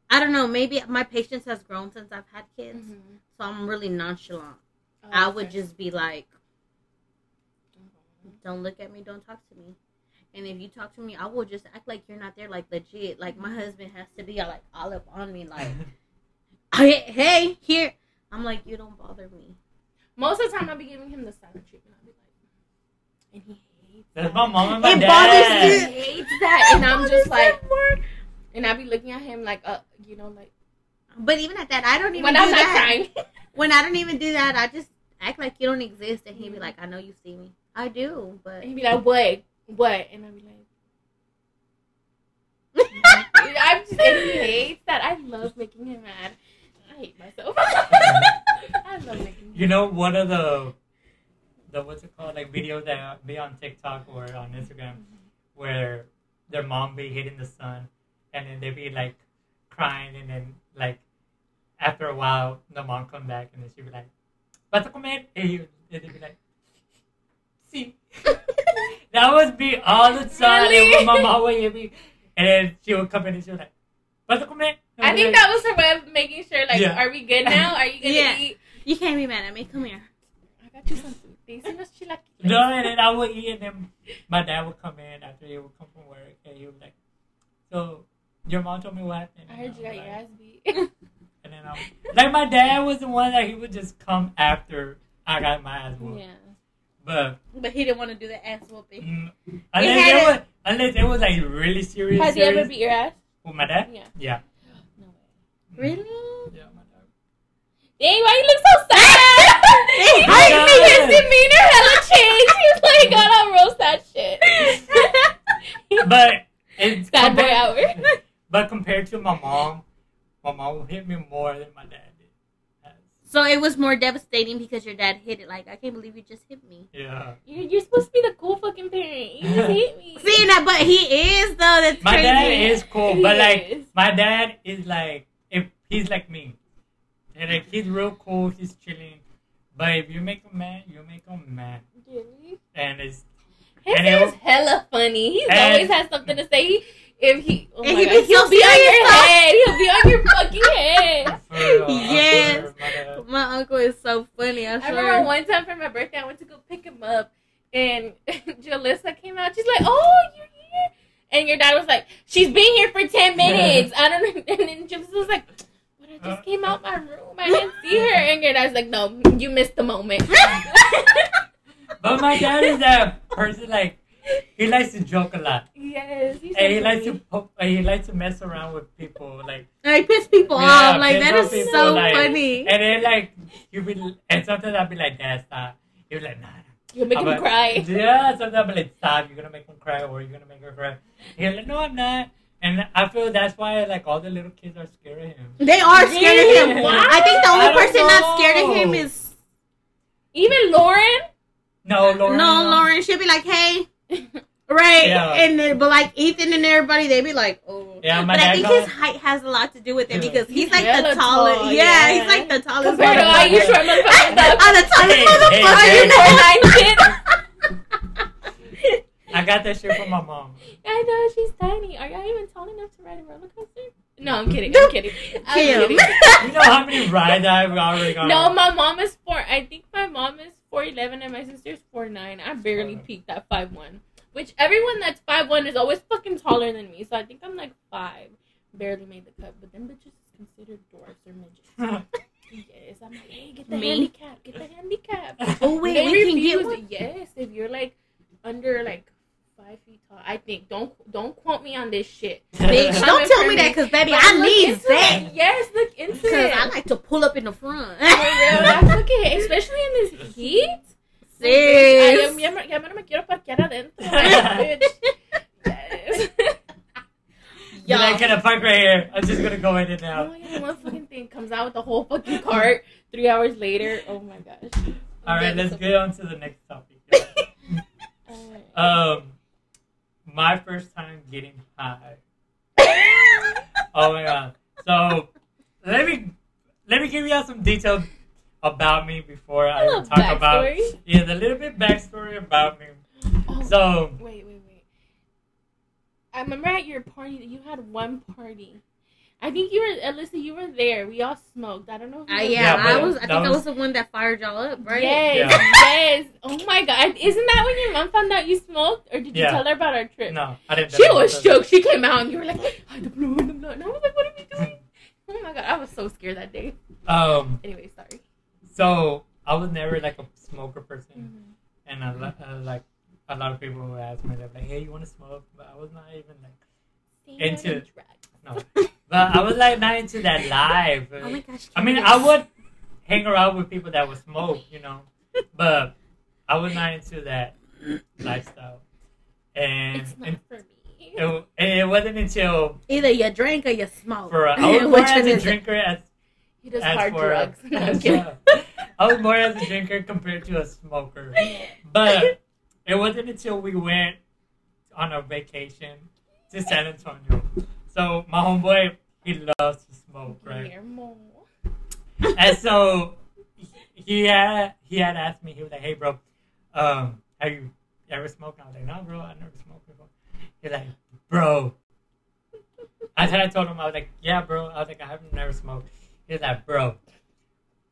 Speaker 1: I don't know. Maybe my patience has grown since I've had kids, mm-hmm. so I'm really nonchalant. Oh, I would just be like, "Don't look at me. Don't talk to me." And if you talk to me, I will just act like you're not there, like legit. Like my mm-hmm. husband has to be like all up on me, like, "Hey, hey, here." I'm like, "You don't bother me."
Speaker 2: Most of the time, I'll be giving him the silent treatment. I'll be like, mm-hmm. and he
Speaker 3: That's my mom and my
Speaker 1: It
Speaker 2: He
Speaker 1: bothers
Speaker 3: me.
Speaker 1: you.
Speaker 2: hates that, and I'm just like,
Speaker 1: More.
Speaker 2: and I'll be looking at him like, uh, you know, like
Speaker 1: But even at that, I don't even
Speaker 2: when
Speaker 1: do
Speaker 2: I'm not
Speaker 1: that.
Speaker 2: crying.
Speaker 1: When I don't even do that, I just act like you don't exist, and he'd be like, "I know you see me." I do, but
Speaker 2: And he'd be like, what? What? And I'd be like, I'm just, and he hates that. I love making him mad. I hate myself. I love making him
Speaker 3: You know, one of the the what's it called, like videos that be on TikTok or on Instagram, mm-hmm. where their mom be hitting the son, and then they be like crying, and then like after a while, the mom come back, and then she be like, "Vas a comer?" And he- and they be like, "Sí." that was me all the time.
Speaker 2: Really?
Speaker 3: And when my mom would hit me, and then she would come in and she was like, "Vas a comer?"
Speaker 2: I think
Speaker 3: like,
Speaker 2: that was her way of making sure, like,
Speaker 3: Yeah.
Speaker 2: are we good now? Are you gonna
Speaker 1: Yeah.
Speaker 2: eat?
Speaker 1: you can't be mad at me. Come here.
Speaker 2: I got you some food. Just chilaquiles.
Speaker 3: No, and then I would eat, and then my dad would come in after he would come from work, and he would be like, "So, your mom told me what happened."
Speaker 2: I heard
Speaker 3: And
Speaker 2: you got
Speaker 3: I'm
Speaker 2: your
Speaker 3: like-
Speaker 2: ass beat.
Speaker 3: And then I'm like, my dad was the one that he would just come after I got my ass whooped.
Speaker 2: yeah.
Speaker 3: But
Speaker 1: But he didn't want to do the ass whooping.
Speaker 3: mm, unless it was unless it was like really serious.
Speaker 2: Has he ever beat your ass?
Speaker 3: with my dad?
Speaker 2: Yeah.
Speaker 3: Yeah.
Speaker 2: No way.
Speaker 1: Really?
Speaker 3: Yeah, my dad.
Speaker 2: Dang, why you look so sad?
Speaker 1: It
Speaker 2: I
Speaker 3: hurt me.
Speaker 2: his demeanor hella changed. He's like, God, I'll roast that shit.
Speaker 3: But it's
Speaker 2: Bad boy
Speaker 3: compared-
Speaker 2: hour.
Speaker 3: But compared to my mom, my mom would hit me more than my dad did.
Speaker 1: So it was more devastating because your dad hit it. Like I can't believe you just hit me.
Speaker 3: Yeah.
Speaker 2: You're, you're supposed to be the cool fucking parent. You just hate me.
Speaker 1: See that, but he is though. That's
Speaker 3: My
Speaker 1: crazy.
Speaker 3: dad is cool,
Speaker 2: He
Speaker 3: but like
Speaker 2: is.
Speaker 3: my dad is like if he's like me, and like he's real cool, he's chilling. But if you make him mad, you make him mad,
Speaker 2: Really?
Speaker 3: and it's
Speaker 2: His
Speaker 3: And
Speaker 2: is
Speaker 3: it-
Speaker 2: hella funny.
Speaker 3: He
Speaker 2: always has something to say. He, if he, oh
Speaker 1: And
Speaker 2: my
Speaker 1: he
Speaker 2: God,
Speaker 1: be
Speaker 2: he'll
Speaker 1: so
Speaker 2: be on your
Speaker 1: serious,
Speaker 2: head. He'll be on your fucking head.
Speaker 3: real.
Speaker 1: Yes.
Speaker 3: swear, my
Speaker 1: My uncle is so funny. I
Speaker 2: I
Speaker 1: swear.
Speaker 2: remember one time for my birthday, I went to go pick him up, and Jalissa came out. She's like, "Oh, you're here," and your dad was like, "She's been here for ten minutes." I don't know. And then Jalissa was like, "But I just came out my room. I didn't see her." And your dad's like, "No, you missed the moment."
Speaker 3: But my dad is a person like he likes to joke a lot,
Speaker 2: yes, he's
Speaker 3: and he
Speaker 2: so
Speaker 3: likes to
Speaker 2: funny.
Speaker 3: po- uh, he likes to mess around with people like.
Speaker 1: Like piss people
Speaker 3: Yeah,
Speaker 1: off. Like
Speaker 3: piss
Speaker 1: that
Speaker 3: off
Speaker 1: is
Speaker 3: people,
Speaker 1: so
Speaker 3: like-
Speaker 1: funny.
Speaker 3: And then like you be and sometimes I'll be like, Dad, stop. He'll be like, Nah. nah."
Speaker 2: You'll make him
Speaker 3: I'm like,
Speaker 2: cry.
Speaker 3: Yeah, sometimes I'll be like, stop. You're gonna make him cry, or you're gonna make her cry. He'll like, No, I'm not. And I feel that's why like all the little kids are scared of him.
Speaker 1: They are scared of him.
Speaker 3: Really?
Speaker 1: I think the only
Speaker 3: don't
Speaker 1: person not scared of him is
Speaker 2: Even Lauren.
Speaker 3: No, Lauren.
Speaker 1: no Lauren. She'll be like, "Hey," right?
Speaker 3: Yeah.
Speaker 1: And then, but like Ethan and everybody, they'd be like, "Oh."
Speaker 3: Yeah, my
Speaker 1: but I think
Speaker 3: goes-
Speaker 1: his height has a lot to do with it because he's
Speaker 2: He's
Speaker 1: like the tallest.
Speaker 2: tall,
Speaker 1: yeah,
Speaker 2: yeah.
Speaker 1: he's like the tallest.
Speaker 2: Compared to all you short motherfuckers.
Speaker 1: I'm the tallest
Speaker 3: Hey,
Speaker 1: motherfucker.
Speaker 3: hey,
Speaker 1: you know?
Speaker 2: Four nine shit.
Speaker 3: I got that shit from my mom.
Speaker 2: I know she's tiny. Are y'all even tall enough to ride a roller coaster? No, I'm kidding. I'm kidding. I'm kidding.
Speaker 3: You know how many rides I've already gone
Speaker 2: No,
Speaker 3: on?
Speaker 2: my mom is four. I think my mom is four eleven and my sister's four nine. I barely
Speaker 3: Oh.
Speaker 2: peaked at five one. Which everyone that's five one is always fucking taller than me. So I think I'm like five. Barely made the cut, but them bitches is considered dwarfs or midgets. yes, I'm I'm like, hey, get the
Speaker 1: Me?
Speaker 2: handicap, get the handicap.
Speaker 1: Oh wait,
Speaker 2: They
Speaker 1: we can get one.
Speaker 2: Yes, if you're like under like five feet tall, I think. Don't don't quote me on this shit.
Speaker 1: Bitch, don't tell me
Speaker 2: me.
Speaker 1: that, cause baby, I need that.
Speaker 2: it. Yes, look into it. Cause.
Speaker 1: I like to pull up in the front.
Speaker 2: For real, that's okay, especially in this heat. Ay,
Speaker 1: Sis.
Speaker 2: ya, ya no me quiero parquear adentro. Bitch. Yes.
Speaker 3: You're
Speaker 1: Y'all.
Speaker 3: like, gonna park right here. I'm just gonna go in and
Speaker 2: Oh
Speaker 3: out.
Speaker 2: my god, one fucking thing comes out with the whole fucking cart three hours later. Oh my gosh.
Speaker 3: All right, let's
Speaker 2: is
Speaker 3: get on to the next topic. um, my first time getting high. Oh my god! So let me let me give you all some details about me before I talk about
Speaker 2: backstory.
Speaker 3: yeah, the little bit backstory about me.
Speaker 2: Oh,
Speaker 3: So
Speaker 2: wait, wait, wait. I remember at your party that you had one party. I think you were, Alyssa, you were there. We all smoked. I don't know if you
Speaker 1: Uh, yeah,
Speaker 3: Yeah,
Speaker 1: I was. I
Speaker 3: that
Speaker 1: think I
Speaker 3: was-
Speaker 1: was the one that fired y'all up, right?
Speaker 2: Yes,
Speaker 3: Yeah.
Speaker 2: yes. Oh my god. Isn't that when your mom found out you smoked? Or did you
Speaker 3: Yeah.
Speaker 2: tell her about our trip?
Speaker 3: no, I didn't.
Speaker 2: She was shook. She came out and you were like, I the blue and the blood. And I was like, what are we doing? Oh my god, I was so scared that day.
Speaker 3: Um,
Speaker 2: Anyway, sorry.
Speaker 3: so I was never like a smoker person,
Speaker 2: Mm-hmm.
Speaker 3: and I, li- uh, like a lot of people would ask me, they're like, "Hey, you want to smoke?" But I was not even like, Into- no, but I was like not into that live.
Speaker 1: Oh my gosh.
Speaker 3: I mean, I would hang around with people that would smoke, you know, but I was not into that lifestyle. And,
Speaker 2: It's not
Speaker 3: and
Speaker 2: for me.
Speaker 3: it, it wasn't until
Speaker 1: Either you drink or you smoke.
Speaker 3: for I was more
Speaker 1: Which
Speaker 3: as a
Speaker 1: is it?
Speaker 3: drinker as,
Speaker 2: He does
Speaker 3: as
Speaker 2: hard
Speaker 3: for
Speaker 2: drugs. No, I'm
Speaker 3: as
Speaker 2: kidding.
Speaker 3: a- I was more as a drinker compared to a smoker. But it wasn't until we went on a vacation to San Antonio. So my homeboy, he loves to smoke, right? And so he had he had asked me, he was like, "Hey, bro, um, have you ever smoked?" I was like, "No, bro, I never smoked before." He's like, "Bro," I said I told him I was like, "Yeah, bro," I was like, "I haven't never smoked." He's like, "Bro,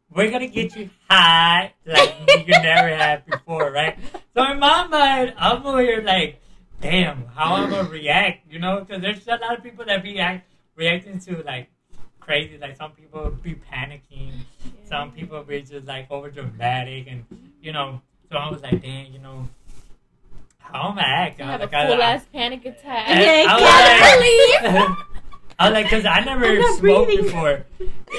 Speaker 3: we're gonna get you high like you never had before, right?" So in my mind, I'm over here like, "Damn, how I'm gonna react?" You know, because there's a lot of people that react reacting to like crazy. Like some people be panicking some people be just like over dramatic and you know so i was like dang you know how am i act
Speaker 2: I
Speaker 3: I
Speaker 2: have
Speaker 3: was
Speaker 2: a
Speaker 3: like,
Speaker 2: full
Speaker 3: I,
Speaker 2: ass panic attack.
Speaker 3: and
Speaker 1: Yeah,
Speaker 3: I
Speaker 1: can't
Speaker 3: was like, I was like, because I never smoked
Speaker 1: breathing.
Speaker 3: before.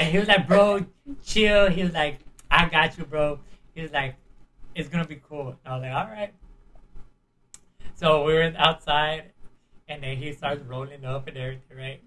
Speaker 3: And he was like, bro, chill. He was like, I got you, bro. He was like, it's going to be cool. And I was like, all right. So we were outside, and then he starts rolling up and everything, right?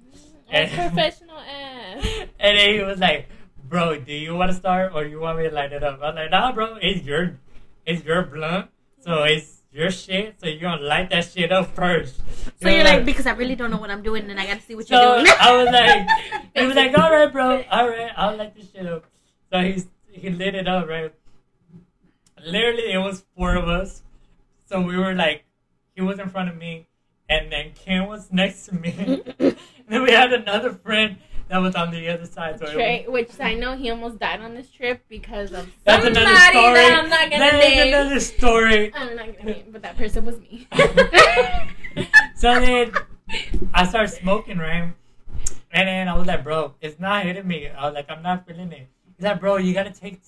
Speaker 2: And, professional ass.
Speaker 3: And then he was like, "Bro, do you want to start or you want me to light it up?" I'm like, "Nah, bro. It's your, it's your blunt, so it's your shit. So you're gonna light that shit up first.
Speaker 1: So you're like, because I really don't know what I'm doing, and I gotta see what
Speaker 3: so
Speaker 1: you're doing.
Speaker 3: I was like, he was like, "All right, bro. All right, I'll light this shit up." So he's he lit it up, right? Literally, it was four of us. So we were like, he was in front of me, and then Ken was next to me. and then we had another friend that was on the other side. So it was-
Speaker 2: which I know he almost died on this trip because of
Speaker 3: That's
Speaker 2: somebody
Speaker 3: another story.
Speaker 2: that I'm not gonna
Speaker 3: That is
Speaker 2: name.
Speaker 3: another story.
Speaker 2: I'm not gonna name, but that person was me.
Speaker 3: so then I started smoking, right? And then I was like, bro, it's not hitting me. I was like, I'm not feeling it. He's like, bro, you gotta take,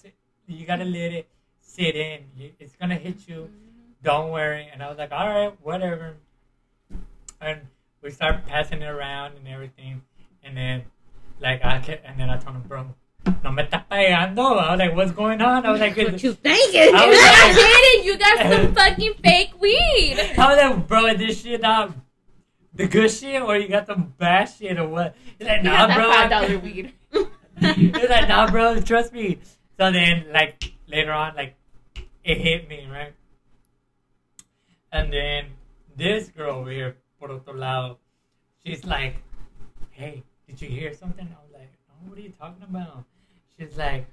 Speaker 3: you gotta let it sit in. It's gonna hit you. Mm-hmm. Don't worry. And I was like, all right, whatever. And we started passing it around and everything. And then, like, I kept, and then I told him, bro, no me está pegando. I was like, what's going on? I was like,
Speaker 1: what you thinking?
Speaker 3: I was
Speaker 2: I
Speaker 3: like-
Speaker 2: it. You got some fucking fake weed.
Speaker 3: I was like, bro, is this shit not the good shit or you got the bad shit or what? He's like, nah, bro.
Speaker 2: five dollar weed.
Speaker 3: He's like, nah, bro, trust me. So then, like, later on, like, it hit me, right? And then this girl over here, por otro lado, she's like, hey, did you hear something? I was like, no, what are you talking about? She's like,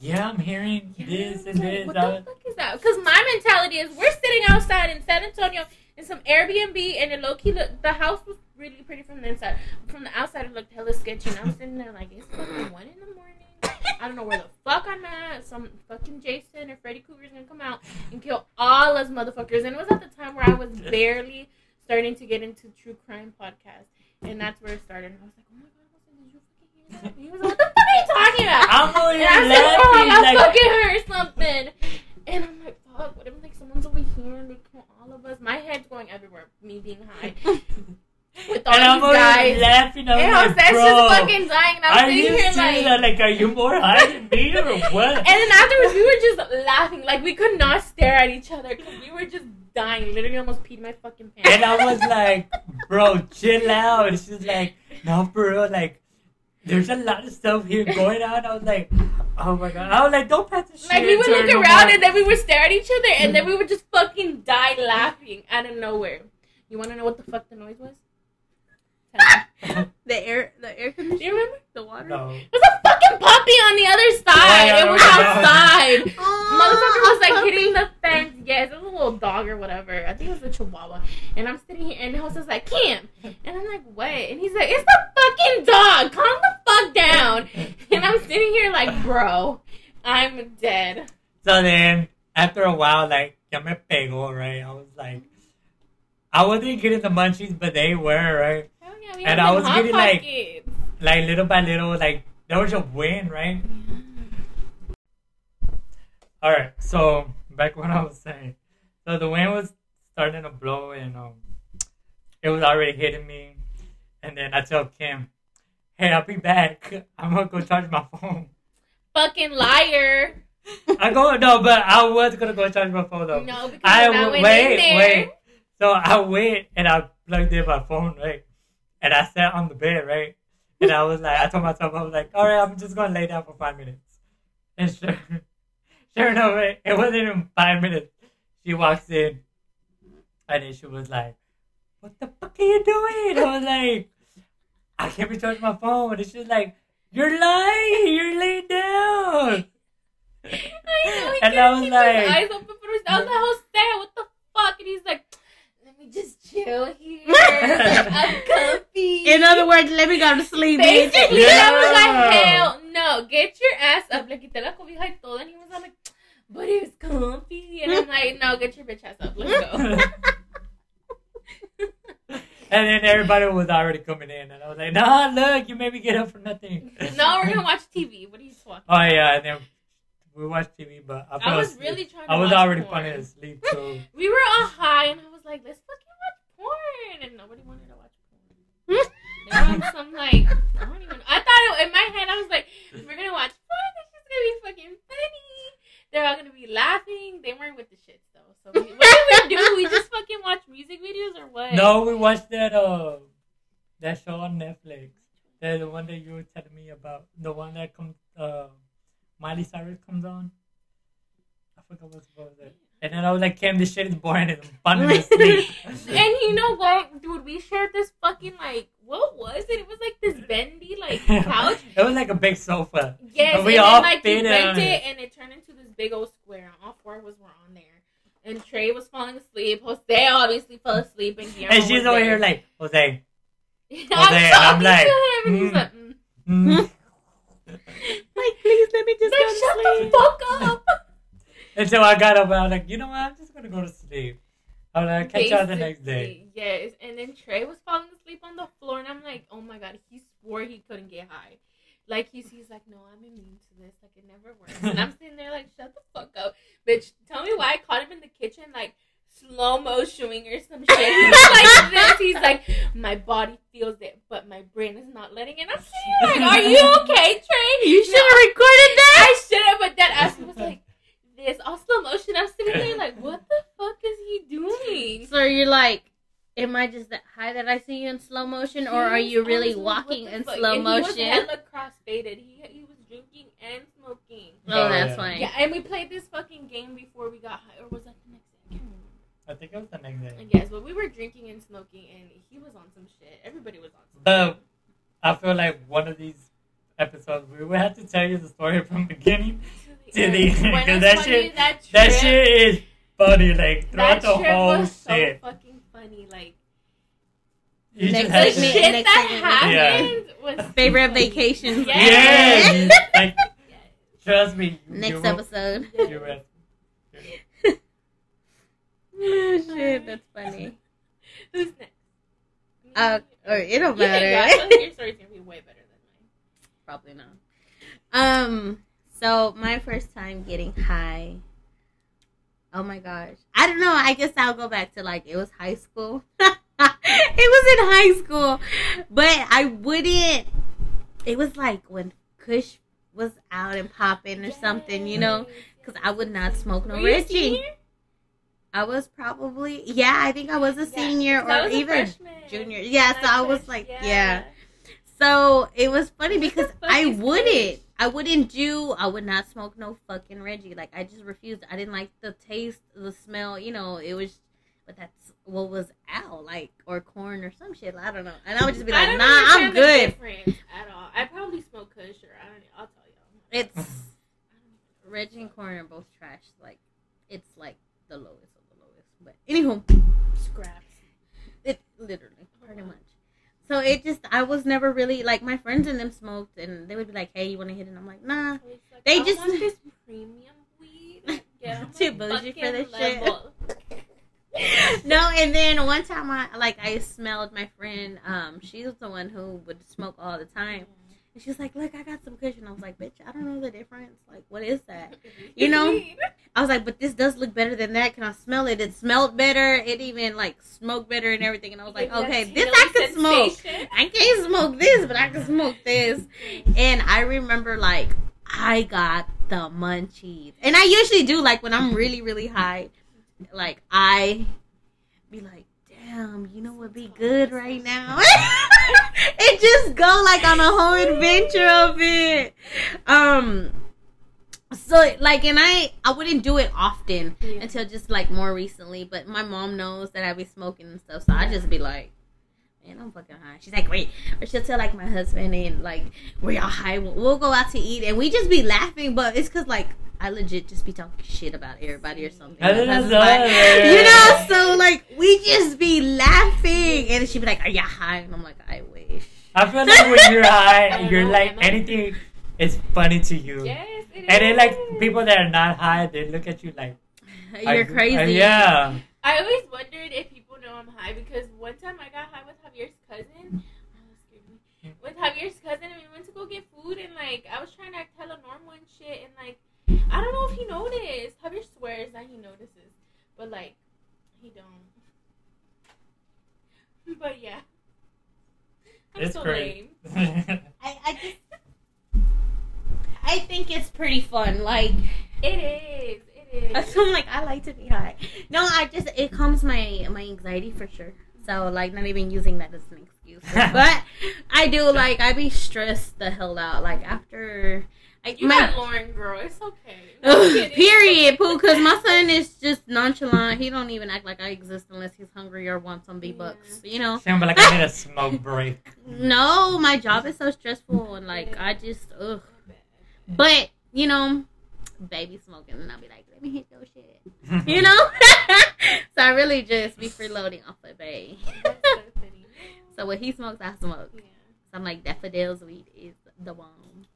Speaker 3: yeah, I'm hearing this and this.
Speaker 2: What the
Speaker 3: uh,
Speaker 2: fuck is that? Because my mentality is we're sitting outside in San Antonio in some Airbnb, and it low key look, the house was really pretty from the inside. From the outside, it looked hella sketchy. And I'm sitting there like it's fucking one in the morning. I don't know where the fuck I'm at. Some fucking Jason or Freddy Krueger's gonna come out and kill all us motherfuckers. And it was at the time where I was barely starting to get into true crime podcasts, and that's where it started. And I was like, oh my god, did you fucking hear that? And he was like, what the fuck are you talking about?
Speaker 3: I'm over
Speaker 2: And I like, oh. I
Speaker 3: Like,
Speaker 2: fucking hurt or something. And I'm like, fuck, what if like someone's over here and they kill all of us? My head's going everywhere, me being high. With all
Speaker 3: and I'm
Speaker 2: these
Speaker 3: over here
Speaker 2: guys.
Speaker 3: laughing. I'm
Speaker 2: And
Speaker 3: like,
Speaker 2: Jose's just fucking dying. And I'm
Speaker 3: are
Speaker 2: sitting here like.
Speaker 3: Like, are you more high than me or what?
Speaker 2: And then afterwards, we were just laughing. Like, we could not stare at each other because we were just dying. Literally almost peed my fucking pants.
Speaker 3: And I was like, bro, chill out. And she's like, no, for real, like, there's a lot of stuff here going on. I was like, oh my god. I was like, don't pass the shit.
Speaker 2: Like, we would look around and then we would stare at each other and then we mm-hmm. would just fucking die laughing out of nowhere. You want to know what the fuck the noise was? Tell me.
Speaker 1: The air, the air
Speaker 2: Do
Speaker 1: conditioner,
Speaker 2: you remember?
Speaker 1: the water.
Speaker 3: No.
Speaker 2: It was a fucking puppy on the other side.
Speaker 3: yeah,
Speaker 2: it was outside.
Speaker 1: Aw,
Speaker 2: Motherfucker was like
Speaker 1: puppy.
Speaker 2: hitting the fence. Yes, it was a little dog or whatever. I think it was a chihuahua. And I'm sitting here, and the host is like, Cam. And I'm like, what? And he's like, it's the fucking dog. Calm the fuck down. And I'm sitting here like, bro, I'm dead.
Speaker 3: So then, after a while, like, ya me pegó, right? I was like, I wasn't getting the munchies, but they were, right?
Speaker 2: Yeah, we
Speaker 3: And I was getting, like-. Like, little by little, like, there was a win, right? Alright, so, back when I was saying. So the wind was starting to blow, and um, it was already hitting me. And then I tell Kim, hey, I'll be back. I'm gonna go charge my phone.
Speaker 2: fucking liar.
Speaker 3: I go, no, but I was gonna go charge my phone, though.
Speaker 2: No, because
Speaker 3: I
Speaker 2: I went
Speaker 3: wait,
Speaker 2: in there,
Speaker 3: wait. So I went and I plugged in my phone, right? And I sat on the bed, right? And I was like, I told myself, I was like, all right, I'm just gonna lay down for five minutes. And sure, sure enough, it, it wasn't even five minutes. She walks in, and then she was like, "What the fuck are you doing?" I was like, "I can't be charging my phone." And she's like, "You're lying. You're laying down."
Speaker 2: I know
Speaker 3: And I was like-
Speaker 2: eyes open for his. I was like, oh, Jose, what the fuck? And he's like, me just chill here. I'm comfy.
Speaker 1: In other words, let me go to sleep, bitch.
Speaker 2: Basically, I was like, hell no, get your ass up. Le quité la cobija y todo. And he was like, but it's comfy. And I'm like, no, get your bitch ass up. Let's go.
Speaker 3: And then everybody was already coming in, and I was like, "Nah, look, you made me get up for nothing."
Speaker 2: no, we're going to watch TV. What are you talking
Speaker 3: Oh yeah, and then we watched TV, but I,
Speaker 2: I was
Speaker 3: asleep.
Speaker 2: really trying to
Speaker 3: I was already
Speaker 2: porn.
Speaker 3: falling asleep too.
Speaker 2: We were all high, and I was like, let's fucking watch porn. And nobody wanted to watch porn. They some, like, I don't even I thought it, in my head, I was like, we're going to watch porn. This is going to be fucking funny. They're all going to be laughing. They weren't with the shit though. So we, what did we do? We just fucking watch music videos or what?
Speaker 3: no, we watched that uh that show on Netflix. The, the one that you were telling me about. The one that comes uh Miley Cyrus comes on. I forgot what's about that. And then I was like, Cam, this shit is boring and I'm falling asleep.
Speaker 2: And you know what, dude? We shared this fucking, like, what was it? It was like this bendy, like, couch.
Speaker 3: it was like a big sofa.
Speaker 2: Yes,
Speaker 3: And we
Speaker 2: and
Speaker 3: all
Speaker 2: then like bent it,
Speaker 3: it.
Speaker 2: and it turned into this big old square, and all four of us were on there. And Trey was falling asleep. Jose obviously fell asleep, and Guillermo
Speaker 3: And she's over
Speaker 2: there.
Speaker 3: here like, Jose.
Speaker 2: I'm
Speaker 3: and I'm like,
Speaker 2: to him, and he's
Speaker 3: mm.
Speaker 2: like, mm.
Speaker 3: mm.
Speaker 1: Like, please let me just
Speaker 2: Like,
Speaker 1: go to
Speaker 2: shut
Speaker 1: sleep.
Speaker 2: the fuck up.
Speaker 3: And so I got up and I was like, you know what? I'm just gonna go to sleep. I'm like, catch y'all the next day.
Speaker 2: Yes, and then Trey was falling asleep on the floor, and I'm like, oh my god, he swore he couldn't get high. Like he's he's like, no, I'm immune to this. Like it never works. And I'm sitting there like, shut the fuck up, bitch. Tell me why I caught him in the kitchen like slow motioning or some shit. He was like this. He's like, my body feels it, but my brain is not letting it. I'm sitting like, are you okay, Trey?
Speaker 1: You should have recorded that.
Speaker 2: I should have, but that ass was like this, all slow motion. I'm sitting there like, what the fuck is he doing?
Speaker 1: So you're like, am I just that high that I see you in slow motion, or are you really walking in
Speaker 2: fuck?
Speaker 1: slow
Speaker 2: and He was
Speaker 1: motion?
Speaker 2: cross-faded. He he was drinking and smoking.
Speaker 1: Oh,
Speaker 3: Oh,
Speaker 1: that's
Speaker 3: yeah.
Speaker 1: fine.
Speaker 2: Yeah, and we played this fucking game before we got high, or was that the next day? I can't remember.
Speaker 3: I think it was the next day.
Speaker 2: I guess, but we were drinking and smoking, and he was on some shit. Everybody was on some.
Speaker 3: But I feel like one of these episodes we will have to tell you the story from beginning. to the-
Speaker 2: When
Speaker 3: Because that shit-
Speaker 2: that trip,
Speaker 3: That shit is funny, like
Speaker 2: that
Speaker 3: throughout the
Speaker 2: trip
Speaker 3: whole
Speaker 2: was so
Speaker 3: shit.
Speaker 2: fucking funny. Like
Speaker 3: You
Speaker 1: Next
Speaker 3: just
Speaker 2: the shit
Speaker 1: next
Speaker 2: that
Speaker 1: segment.
Speaker 2: happened was
Speaker 1: Favorite
Speaker 2: funny.
Speaker 1: vacations.
Speaker 2: Yes.
Speaker 3: Yeah, like trust me.
Speaker 1: Next
Speaker 3: you will-
Speaker 1: episode.
Speaker 3: you will-
Speaker 1: oh, shit, that's funny.
Speaker 2: Who's next?
Speaker 1: Uh, or it don't
Speaker 2: You can. I
Speaker 1: matter.
Speaker 2: feel like your story's gonna be way better than mine.
Speaker 1: Probably not. Um. So my first time getting high. Oh my gosh. I don't know. I guess I'll go back to like it was high school. it was in high school, but I wouldn't. It was like when Kush was out and popping or something, you know. Because I would not smoke no
Speaker 2: Were you a
Speaker 1: Reggie. I was probably yeah. I think I was a
Speaker 2: Yeah,
Speaker 1: senior or
Speaker 2: a
Speaker 1: even
Speaker 2: freshman.
Speaker 1: junior. Yeah, so I was like, yeah. So it was funny because I wouldn't. I wouldn't do. I would not smoke no fucking Reggie. Like I just refused. I didn't like the taste, the smell. You know, it was. But that's what was out, like or corn or some shit. I don't know. And I would just be like, Nah, I'm good.
Speaker 2: at all. I probably smoke Kush or I don't. I'll tell y'all.
Speaker 1: It's Reggie and corn are both trash. Like it's like the lowest of the lowest. But anywho,
Speaker 2: Scraps.
Speaker 1: It literally, pretty much. So it just, I was never really like my friends and them smoked, and they would be like, "Hey, you want to hit?" it? And I'm like, "Nah."
Speaker 2: Like,
Speaker 1: They
Speaker 2: I
Speaker 1: just-
Speaker 2: want this premium weed. Like, get
Speaker 1: Too bougie for this shit. no, and then one time I like I smelled my friend. Um, she was the one who would smoke all the time, and she was like, "Look, I got some cushion." I was like, "Bitch, I don't know the difference. Like, what is that?" You know? I was like, "But this does look better than that. Can I smell it? It smelled better. It even like smoked better and everything." And I was like, "Okay, this I can smoke." I can't smoke this, but I can smoke this. And I remember like I got the munchies. And I usually do like when I'm really, really high, like I be like, damn, you know what'd be good right now? it just go like on a whole adventure of it. Um so like and I I wouldn't do it often
Speaker 2: Yeah.
Speaker 1: until just like more recently, but my mom knows that I be smoking and stuff, so I just be like Man, I'm fucking high. She's like, wait. Or she'll tell like my husband and like, we're all high. We'll, we'll go out to eat and we just be laughing, but it's cause like I legit just be talking shit about everybody or something.
Speaker 3: I didn't know
Speaker 1: like, you know, so like we just be laughing and she'd be like, Are you high? And I'm like, I wish.
Speaker 3: I feel like when you're high, you're
Speaker 2: know,
Speaker 3: like
Speaker 2: am I?
Speaker 3: anything is funny to you.
Speaker 2: Yes, it
Speaker 3: And then like people that are not high, they look at you like
Speaker 1: You're
Speaker 3: I-
Speaker 1: crazy.
Speaker 3: uh, yeah.
Speaker 2: I always wondered if people know I'm high because one time I got high with Javier's cousin. Oh, that scared me. With Javier's cousin, and we went to go get food, and like I was trying to act hella normal and shit, and like I don't know if he noticed. Javier swears that he notices, but like he don't. But yeah, I'm
Speaker 3: It's
Speaker 2: so
Speaker 3: great.
Speaker 2: lame.
Speaker 1: I, I just I think it's pretty fun. Like
Speaker 2: It is. It is.
Speaker 1: So I'm like, I like to be high. No, I just it calms my my anxiety for sure. So like, not even using that as an excuse, but I do like I be stressed the hell out. Like after, I,
Speaker 2: You
Speaker 1: my
Speaker 2: got Lauren, girl. It's okay. No, I'm
Speaker 1: Ugh,
Speaker 2: kidding.
Speaker 1: period, poo. Because my son is just nonchalant. He don't even act like I exist unless he's hungry or wants some V bucks. You know.
Speaker 3: Sound like I need a smoke break.
Speaker 1: No, my job is so stressful and like I just ugh. But you know, baby smoking, and I'll be like, let me hit your shit. You know. so I really just be freeloading off of bay.
Speaker 2: So funny.
Speaker 1: when he smokes, I smoke.
Speaker 2: Yeah.
Speaker 1: So I'm like, daffodils weed is the bomb.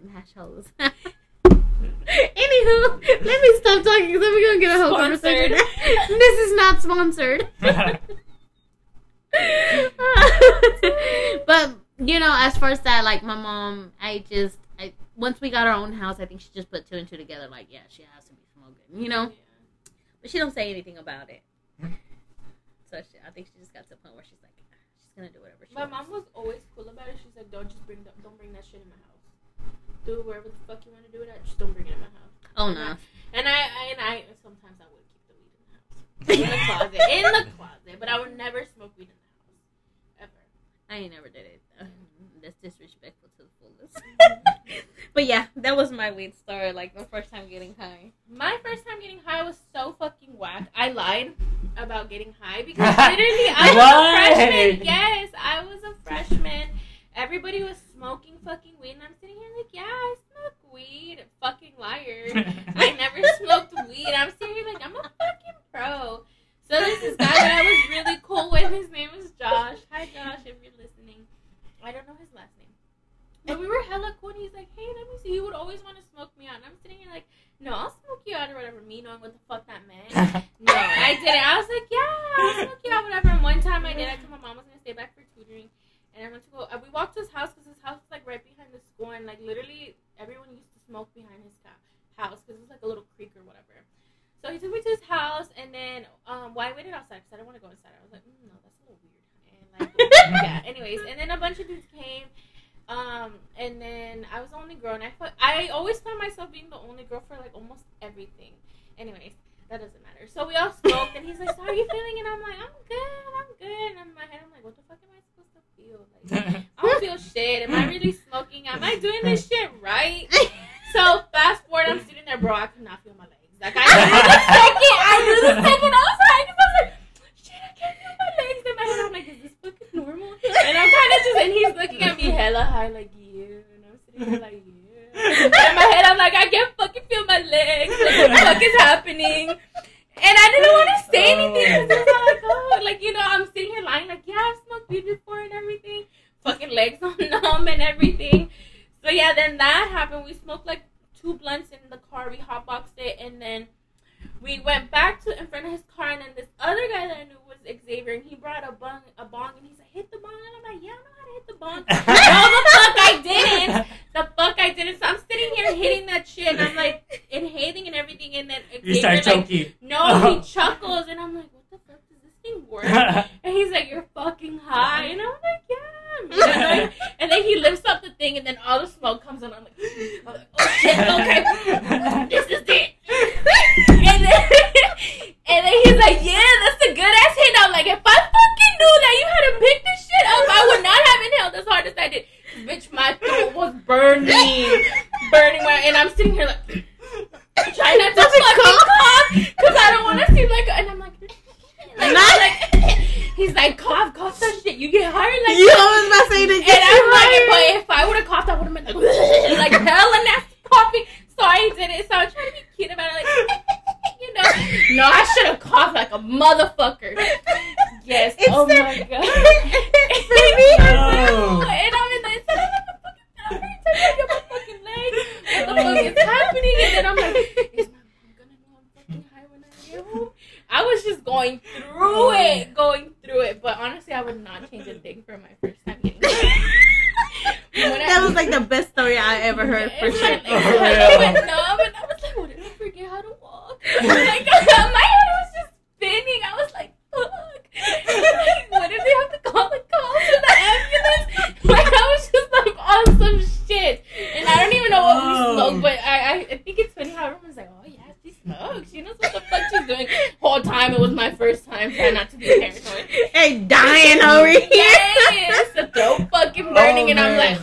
Speaker 1: Them hash hoes. Anywho, let me stop talking because then we're gonna get a whole conversation. This is not sponsored. but you know, as far as that, like my mom, I just, I once we got our own house, I think she just put two and two together. Like, yeah, she has to be smoking, you know. But she don't say anything about it. So she, I think she just got to the point where she's like, she's gonna do whatever she
Speaker 2: My
Speaker 1: wants.
Speaker 2: mom was always cool about it. She's like, "Don't just bring that. Don't bring that shit in my house. Do it wherever the fuck you want to do it at. Just don't bring it in my house."
Speaker 1: Oh no.
Speaker 2: And I, I and I sometimes I would keep the weed in the house, in the closet, in the closet. But I would never smoke weed in the house, ever.
Speaker 1: I ain't never did it. Mm-hmm. That's disrespectful to the fullest. but yeah, that was my weed story. Like the first time getting high.
Speaker 2: My first time getting high was so fucking whack. I lied about getting high because literally I was a freshman. Yes, I was a freshman. Everybody was smoking fucking weed, and I'm sitting here like, yeah, I smoke weed. Fucking liar. I never smoked weed. I'm sitting here like, I'm a fucking pro. So there's this guy that I was really cool with. His name was Josh. Hi, Josh, if you're listening. I don't know his last name. But we were hella cool, and he's like, hey, let me see. He would always want to smoke me out. And I'm sitting here like, no, I'll smoke you out or whatever, me knowing what the fuck that meant. No, I didn't. I was like, yeah, I'll smoke you out, whatever. And one time I did. I told my mom I was going to stay back for tutoring. And I went to go. Uh, we walked to his house because his house fucking burning, Oh, and I'm
Speaker 3: oh,
Speaker 2: like,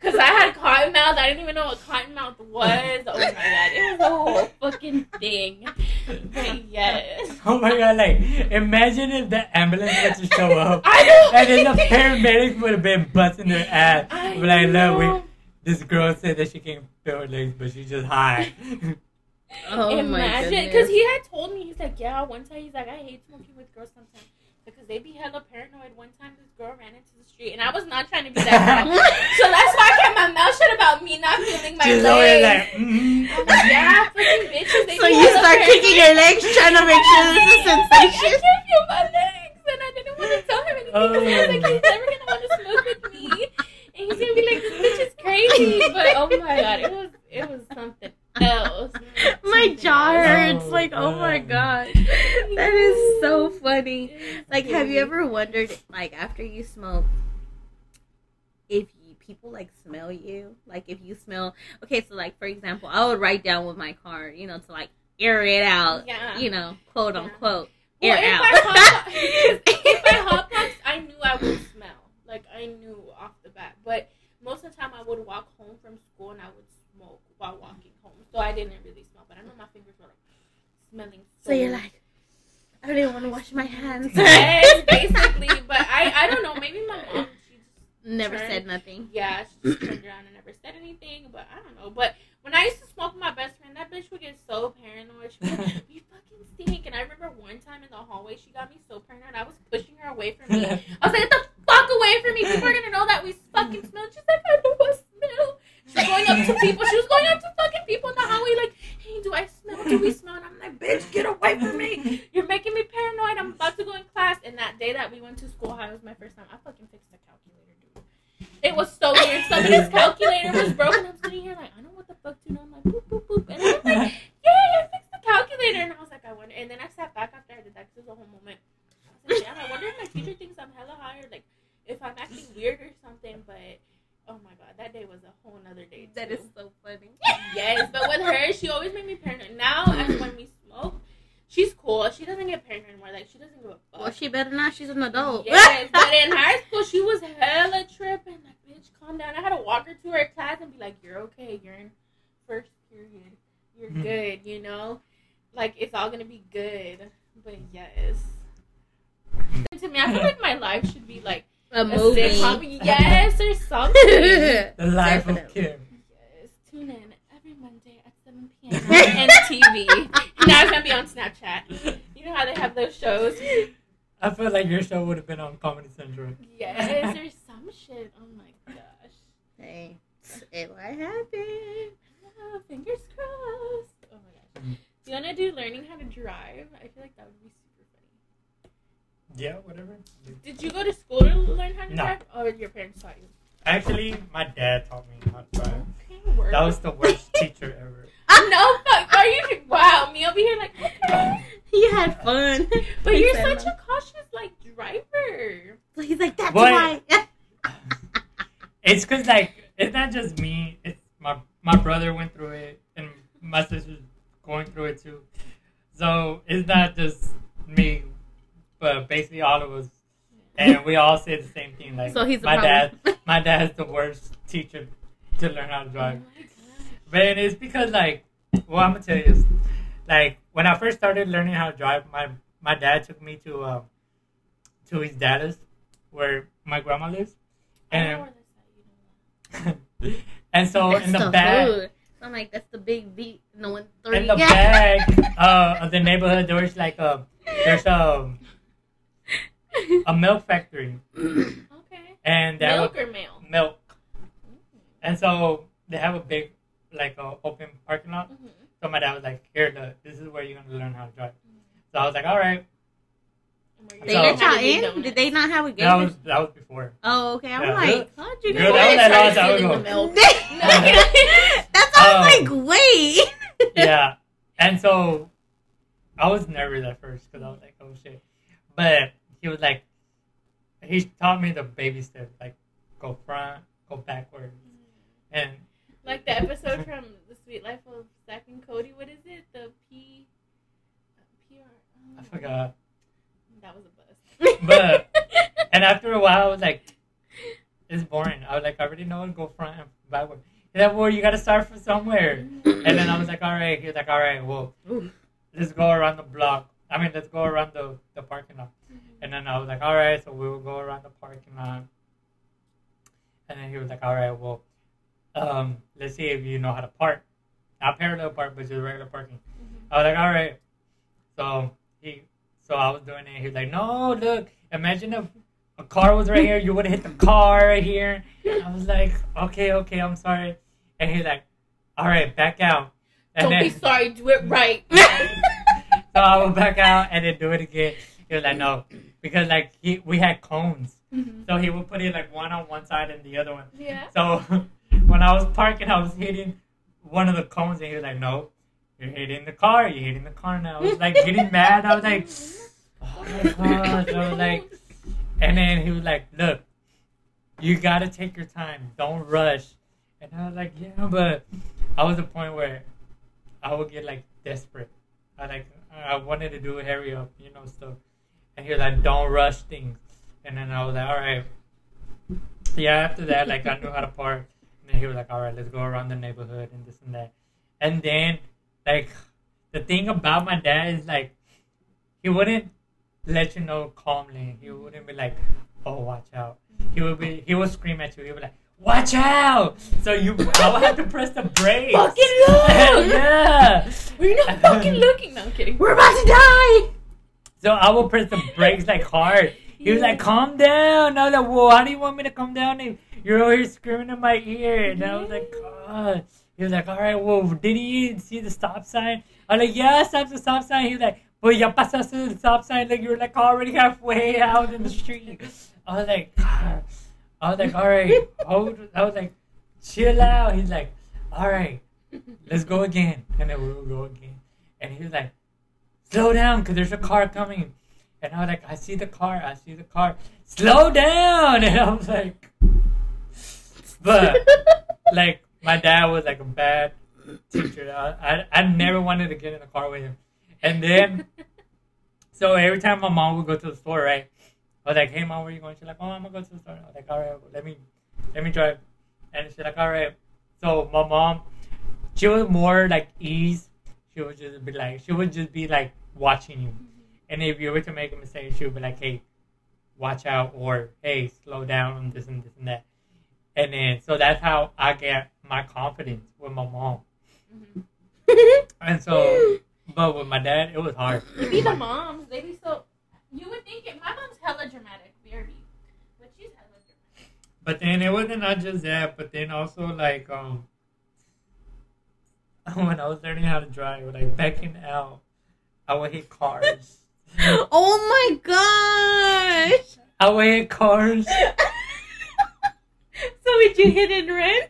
Speaker 2: because I had cotton mouth. I didn't even know what cotton mouth was. Oh my god, it was a whole fucking thing. But yes.
Speaker 3: Oh my god, like, imagine if the ambulance were to show up.
Speaker 2: I know.
Speaker 3: And then the paramedics would have been busting their ass.
Speaker 2: I
Speaker 3: Be like, look, we, this girl said that she can't feel her legs, but she's just high.
Speaker 1: Oh my
Speaker 2: Imagine, because he had told me, he's like, yeah, one time he's like, I hate smoking with girls sometimes. Because they be hella paranoid. One time this girl ran into the street, and I was not trying to be that girl. so that's why I kept my mouth shut about me not feeling my
Speaker 3: she's always
Speaker 2: legs.
Speaker 3: like, mm
Speaker 2: I'm like, yeah, fucking bitches. They
Speaker 1: So you start
Speaker 2: paranoid.
Speaker 1: kicking your legs, trying to make sure there's a
Speaker 2: I
Speaker 1: sensation.
Speaker 2: can't feel my legs, and I didn't want to tell him anything because I was like,
Speaker 3: Oh.
Speaker 2: he's never gonna want to smoke with me, and he's gonna be like, this bitch is crazy. But oh my god, it was it was something else.
Speaker 1: My jaw hurts.
Speaker 3: Oh,
Speaker 1: Like, oh my
Speaker 3: God.
Speaker 1: god. That is so funny. Like, have you ever wondered, like, after you smoke, if you, people like smell you? Like, if you smell, okay, so like for example, I would write down with my card, you know, to like air it out,
Speaker 2: Yeah.
Speaker 1: you know, quote
Speaker 2: Yeah.
Speaker 1: unquote,
Speaker 2: Well,
Speaker 1: air
Speaker 2: if
Speaker 1: out.
Speaker 2: I hot, if I hotbox, I knew I would smell. Like I knew off the bat. But most of the time, I would walk home from school and I would smoke while walking home, so I didn't really smell. But I know my fingers were like smelling.
Speaker 1: so you're like, I don't even want to wash my hands.
Speaker 2: yes, basically. But I, I don't know. Maybe my mom,
Speaker 1: Never
Speaker 2: Turn.
Speaker 1: said nothing.
Speaker 2: yeah, she just turned around and never said anything. But I don't know. But when I used to smoke with my best friend, that bitch would get so paranoid. She would "You fucking stink." And I remember one time in the hallway, she got me so paranoid. I was pushing her away from me. I was like, "Get the fuck away from me! People are gonna know that we fucking smell." She's like, "I know what smell." She was going up to people. She was going up to fucking people in the hallway, like, "Hey, do I smell? Do we smell?" And I'm like, "Bitch, get away from me! You're making me paranoid. I'm about to go in class." And that day that we went to school, how it was my first time. I fucking fixed dude. So weird. Somebody's calculator was broken. I'm sitting here like, I don't know what the fuck to know. I'm like, boop, boop, boop. And I'm like, yay, I fixed the calculator. And I was like, I wonder. And then I sat back after I did that because it was a whole moment. I was like, damn, I wonder if my teacher thinks I'm hella high or like if I'm acting weird or something. But oh my god, that day was a whole nother day.
Speaker 1: That
Speaker 2: too.
Speaker 1: is so funny.
Speaker 2: Yes, but with her, she always made me paranoid. Now, as when we smoke, she's cool. She doesn't get paranoid anymore. Like she doesn't give a fuck.
Speaker 1: Well, she better not. She's an adult.
Speaker 2: Yes, but in high school, she was hella tripping. Like, bitch, calm down. I had to walk her to her class and be like, "You're okay. You're in first period. You're
Speaker 3: Mhm.
Speaker 2: good. You know, like it's all gonna be good." But yes, to me, I feel like my life should be like
Speaker 1: a
Speaker 2: a
Speaker 1: movie.
Speaker 2: sitcom. Yes, or something. yes,
Speaker 3: The life of
Speaker 1: Definitely.
Speaker 3: Kim.
Speaker 2: tune in every Monday at 7 p.m. now it's gonna be on Snapchat. You know how they have those shows?
Speaker 3: I feel like your show would have been on Comedy Central.
Speaker 2: Yes, or some shit. Oh my gosh.
Speaker 1: hey, it might happen.
Speaker 2: Oh, fingers crossed. Oh my gosh. Mm. Do you want to do learning how to drive? I feel like that would be super funny.
Speaker 3: Yeah, whatever.
Speaker 2: Did you go to school to learn how to
Speaker 3: No.
Speaker 2: drive? Or your parents taught you?
Speaker 3: Actually, my dad taught me how to drive.
Speaker 2: Okay.
Speaker 3: That was the worst teacher ever.
Speaker 2: No fuck. Are you? Wow, me over here like, okay.
Speaker 1: You had fun.
Speaker 2: But you're
Speaker 1: said
Speaker 2: such a cautious, like, driver.
Speaker 1: So he's like, that's
Speaker 3: What?
Speaker 1: why.
Speaker 3: It's cause like it's not just me. It's my my brother went through it, and my sister's going through it too. So it's not just me, but basically all of us, and we all say the same thing. Like
Speaker 1: so he's
Speaker 3: my dad,
Speaker 1: problem.
Speaker 3: my dad's the worst teacher to learn how to
Speaker 2: Oh
Speaker 3: drive.
Speaker 2: my gosh.
Speaker 3: But it's because like, well, I'm gonna tell you, like when I first started learning how to drive, my my dad took me to um to his dad's, where my grandma lives, and
Speaker 2: where that's at, you know.
Speaker 3: and so
Speaker 1: That's
Speaker 3: in the
Speaker 1: the
Speaker 3: back,
Speaker 1: hood. I'm like, that's the big beat. No one three.
Speaker 3: in the back uh, of the neighborhood, there was like a there's a a milk factory,
Speaker 2: Okay.
Speaker 3: and
Speaker 2: Milk or mail?
Speaker 3: milk, and so they have a big like a open parking lot.
Speaker 2: Mm-hmm.
Speaker 3: So my dad was like, "Here, look, this is where you're gonna learn how to drive." So I was like, "All right."
Speaker 1: They
Speaker 3: So-
Speaker 1: let y'all in? Did they not have a
Speaker 3: That was that was before.
Speaker 1: Oh, okay. I'm
Speaker 3: Yeah.
Speaker 1: like, how'd you
Speaker 3: Girl,
Speaker 1: get
Speaker 3: that was
Speaker 1: in?
Speaker 3: a long time ago.
Speaker 2: milk.
Speaker 1: That's all
Speaker 3: Um,
Speaker 1: like, wait.
Speaker 3: yeah. And so I was nervous at first because I was like, oh shit. But he was like, he taught me the baby steps, like go front, go backwards. And
Speaker 2: Like the episode from The Suite Life of Zack and Cody. What is it? The P. Uh, PR.
Speaker 3: I um, forgot.
Speaker 2: That was a bust.
Speaker 3: But- And after a while, I was like, it's boring. I was like, I already know to go front and backward. He's like, well, you got to start from somewhere. And then I was like, all right. He was like, all right, well,
Speaker 1: Oof.
Speaker 3: let's go around the block. I mean, let's go around the, the parking lot. Mm-hmm. And then I was like, all right, so we will go around the parking lot. And then he was like, all right, well, um, let's see if you know how to park. Not parallel park, but just regular parking. I was like, all right. So he, so I was doing it. He was like, no, look, imagine if a car was right here, you would have hit the car right here. I was like, okay, okay, I'm sorry. And he's like, all right, back out. And
Speaker 2: Don't
Speaker 3: then,
Speaker 2: be sorry. Do it right.
Speaker 3: so I would back out and then do it again. He was like, no, because like he, we had cones,
Speaker 2: Mhm.
Speaker 3: so he would put it like one on one side and the other one.
Speaker 2: Yeah.
Speaker 3: So when I was parking, I was hitting one of the cones, and he was like, no, you're hitting the car, you're hitting the car And I was like getting mad. I was like, oh my gosh. I was like, and then he was like, look, you gotta take your time, don't rush. And I was like, yeah, but I was the point where I would get like desperate. I like I wanted to do it, hurry up, you know, stuff. And he was like, "Don't rush things." And then I was like, "All right." Yeah. After that, like I knew how to park. And he was like, "All right, let's go around the neighborhood and this and that." And then, like, the thing about my dad is like, he wouldn't let you know calmly. He wouldn't be like, "Oh, watch out." He would be. He would scream at you. He would be like. Watch out! So you, I would have to press the brakes.
Speaker 2: Fucking look!
Speaker 3: yeah.
Speaker 2: We're not fucking looking. No, I'm kidding.
Speaker 1: We're about to die.
Speaker 3: So I will press the brakes like hard. He was like, "Calm down." I was like, "Well, how do you want me to calm down? If you're here screaming in my ear?" And I was like, "God." He was like, "All right, well, did you see the stop sign?" I was like, "Yeah, stop the stop sign." He was like, "But ya pasaste the stop sign? Like you were like already halfway out in the street." I was like, God. I was like, all right, hold. I was like, chill out. He's like, all right, let's go again. And then we will go again. And he was like, slow down, cause there's a car coming. And I was like, I see the car. I see the car. Slow down. And I was like, but like my dad was like a bad teacher. I, I, I never wanted to get in the car with him. And then, so every time my mom would go to the store, right? I was like, hey mom, where you going? She's like, oh, I'm gonna go to the store. I was like, all right, let me, let me drive. And she's like, all right. So my mom, she was more like ease. She would just be like, she would just be like watching you. And if you were to make a mistake, she would be like, hey, watch out, or hey, slow down, and this and this and that. And then, so that's how I get my confidence with my mom. And so, but with my dad, it was hard.
Speaker 2: You be the moms. They be so. You would think it. My mom's hella dramatic, BRB, but she's hella dramatic.
Speaker 3: But then it wasn't not just that, but then also like um when I was learning how to drive, like backing out, I would hit cars.
Speaker 1: oh my gosh!
Speaker 3: I would hit cars.
Speaker 1: so would you hit and run?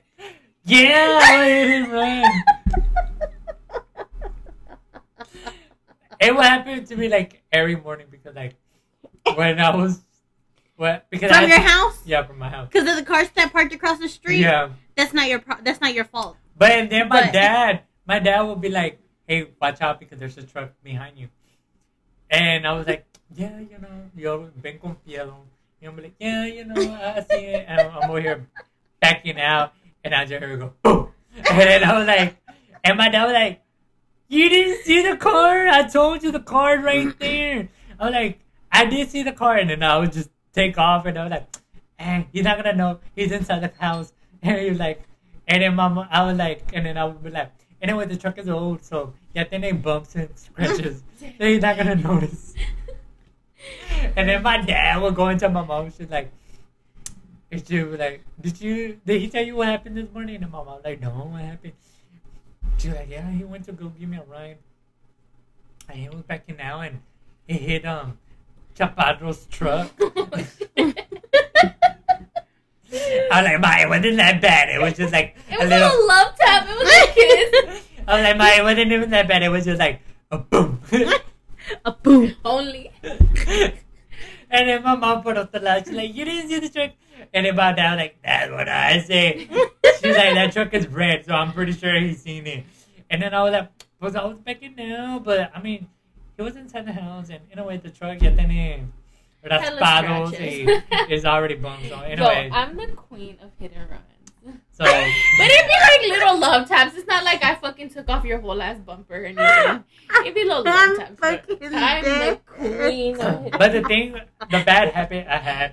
Speaker 3: Yeah, I hit and run. It would happen to me like every morning because like when I was what because I
Speaker 1: From your house?
Speaker 3: yeah from my house
Speaker 1: Because of the cars that parked across the street.
Speaker 3: yeah
Speaker 1: That's not your. Pro- that's not your fault.
Speaker 3: But and then my
Speaker 1: But-
Speaker 3: dad, my dad would be like, "Hey, watch out because there's a truck behind you." And I was like, "Yeah, you know, yo, ven confiado." And I'm like, "Yeah, you know, I see it." And I'm, I'm over here backing out, and I just hear go boom. And then I was like, and my dad was like, "You didn't see the car? I told you the car right there." I was like, "I did see the car," and then I would just take off, and I was like, eh, "Hey, he's not gonna know. He's inside the house." And he was like. And then mama, I was like, and then I would be like, anyway, the truck is old, so yeah, then they bumps and scratches. so he's not gonna notice. And then my dad would go into my mom. She's like, and she was like, did you? Did he tell you what happened this morning? And my mom was like, no, what happened? She was like, yeah, he went to go give me a ride, and he was backing out, and he hit um Chapadro's truck. I was like, "My, it wasn't that bad. It was just like
Speaker 2: It
Speaker 3: a
Speaker 2: was
Speaker 3: little.
Speaker 2: a love tap. It was a kiss.
Speaker 3: I was like, Ma, it wasn't even that bad. It was just like a boom.
Speaker 1: A boom.
Speaker 2: Only.
Speaker 3: and then my mom put up the light. She's like, you didn't see the truck. And then my dad was like, that's what I say. She's like, that truck is red, so I'm pretty sure he's seen it. And then I was like, was I was backing now, but I mean, he was inside the house, and in a way, the truck ya tiene
Speaker 2: Hella
Speaker 3: raspados
Speaker 2: scratches.
Speaker 3: y is already bummed. So
Speaker 2: Yo,
Speaker 3: anyway,
Speaker 2: I'm the queen of hit and runs.
Speaker 3: So
Speaker 2: But it'd be like little love taps. It's not like I fucking took off your whole ass bumper or anything. It'd be little love
Speaker 1: I'm
Speaker 2: taps. but I'm the queen of
Speaker 3: but the thing, the bad habit I had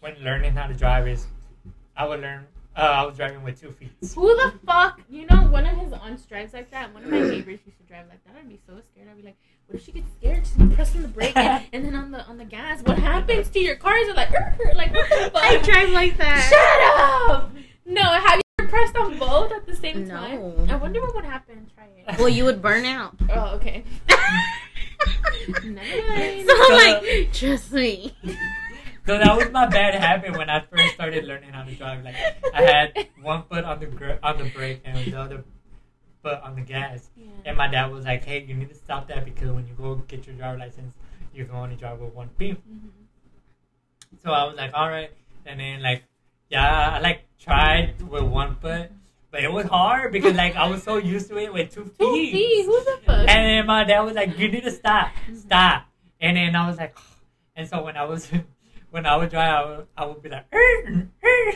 Speaker 3: when learning how to drive is I would learn. Uh, I was driving with two feet.
Speaker 2: Who the fuck? You know, one of his aunts drives like that. One of my neighbors used to drive like that. I'd be so scared. I'd be like, what if she gets scared? She's pressing the brake and, and then on the on the gas. What happens to your cars? Are like, like what the fuck?
Speaker 1: I drive like that.
Speaker 2: Shut up! No, have you ever pressed on both at the same time?
Speaker 1: No.
Speaker 2: I wonder what would happen. Try it.
Speaker 1: Well, you would burn out.
Speaker 2: Oh, okay. Never mind.
Speaker 1: so I'm like, trust me.
Speaker 3: So that was my bad habit when I first started learning how to drive. Like I had one foot on the gr- on the brake and the other foot on the gas.
Speaker 2: Yeah.
Speaker 3: And my dad was like, "Hey, you need to stop that because when you go get your driver license, you can only drive with one feet."
Speaker 2: Mhm.
Speaker 3: So I was like, "All right." And then like, yeah, I like tried with one foot, but it was hard because like I was so used to it with two feet.
Speaker 2: Two feet. Who the fuck?
Speaker 3: And then my dad was like, "You need to stop, stop." And then I was like, and so when I was when I would drive, I would, I would be like, "Er, er,"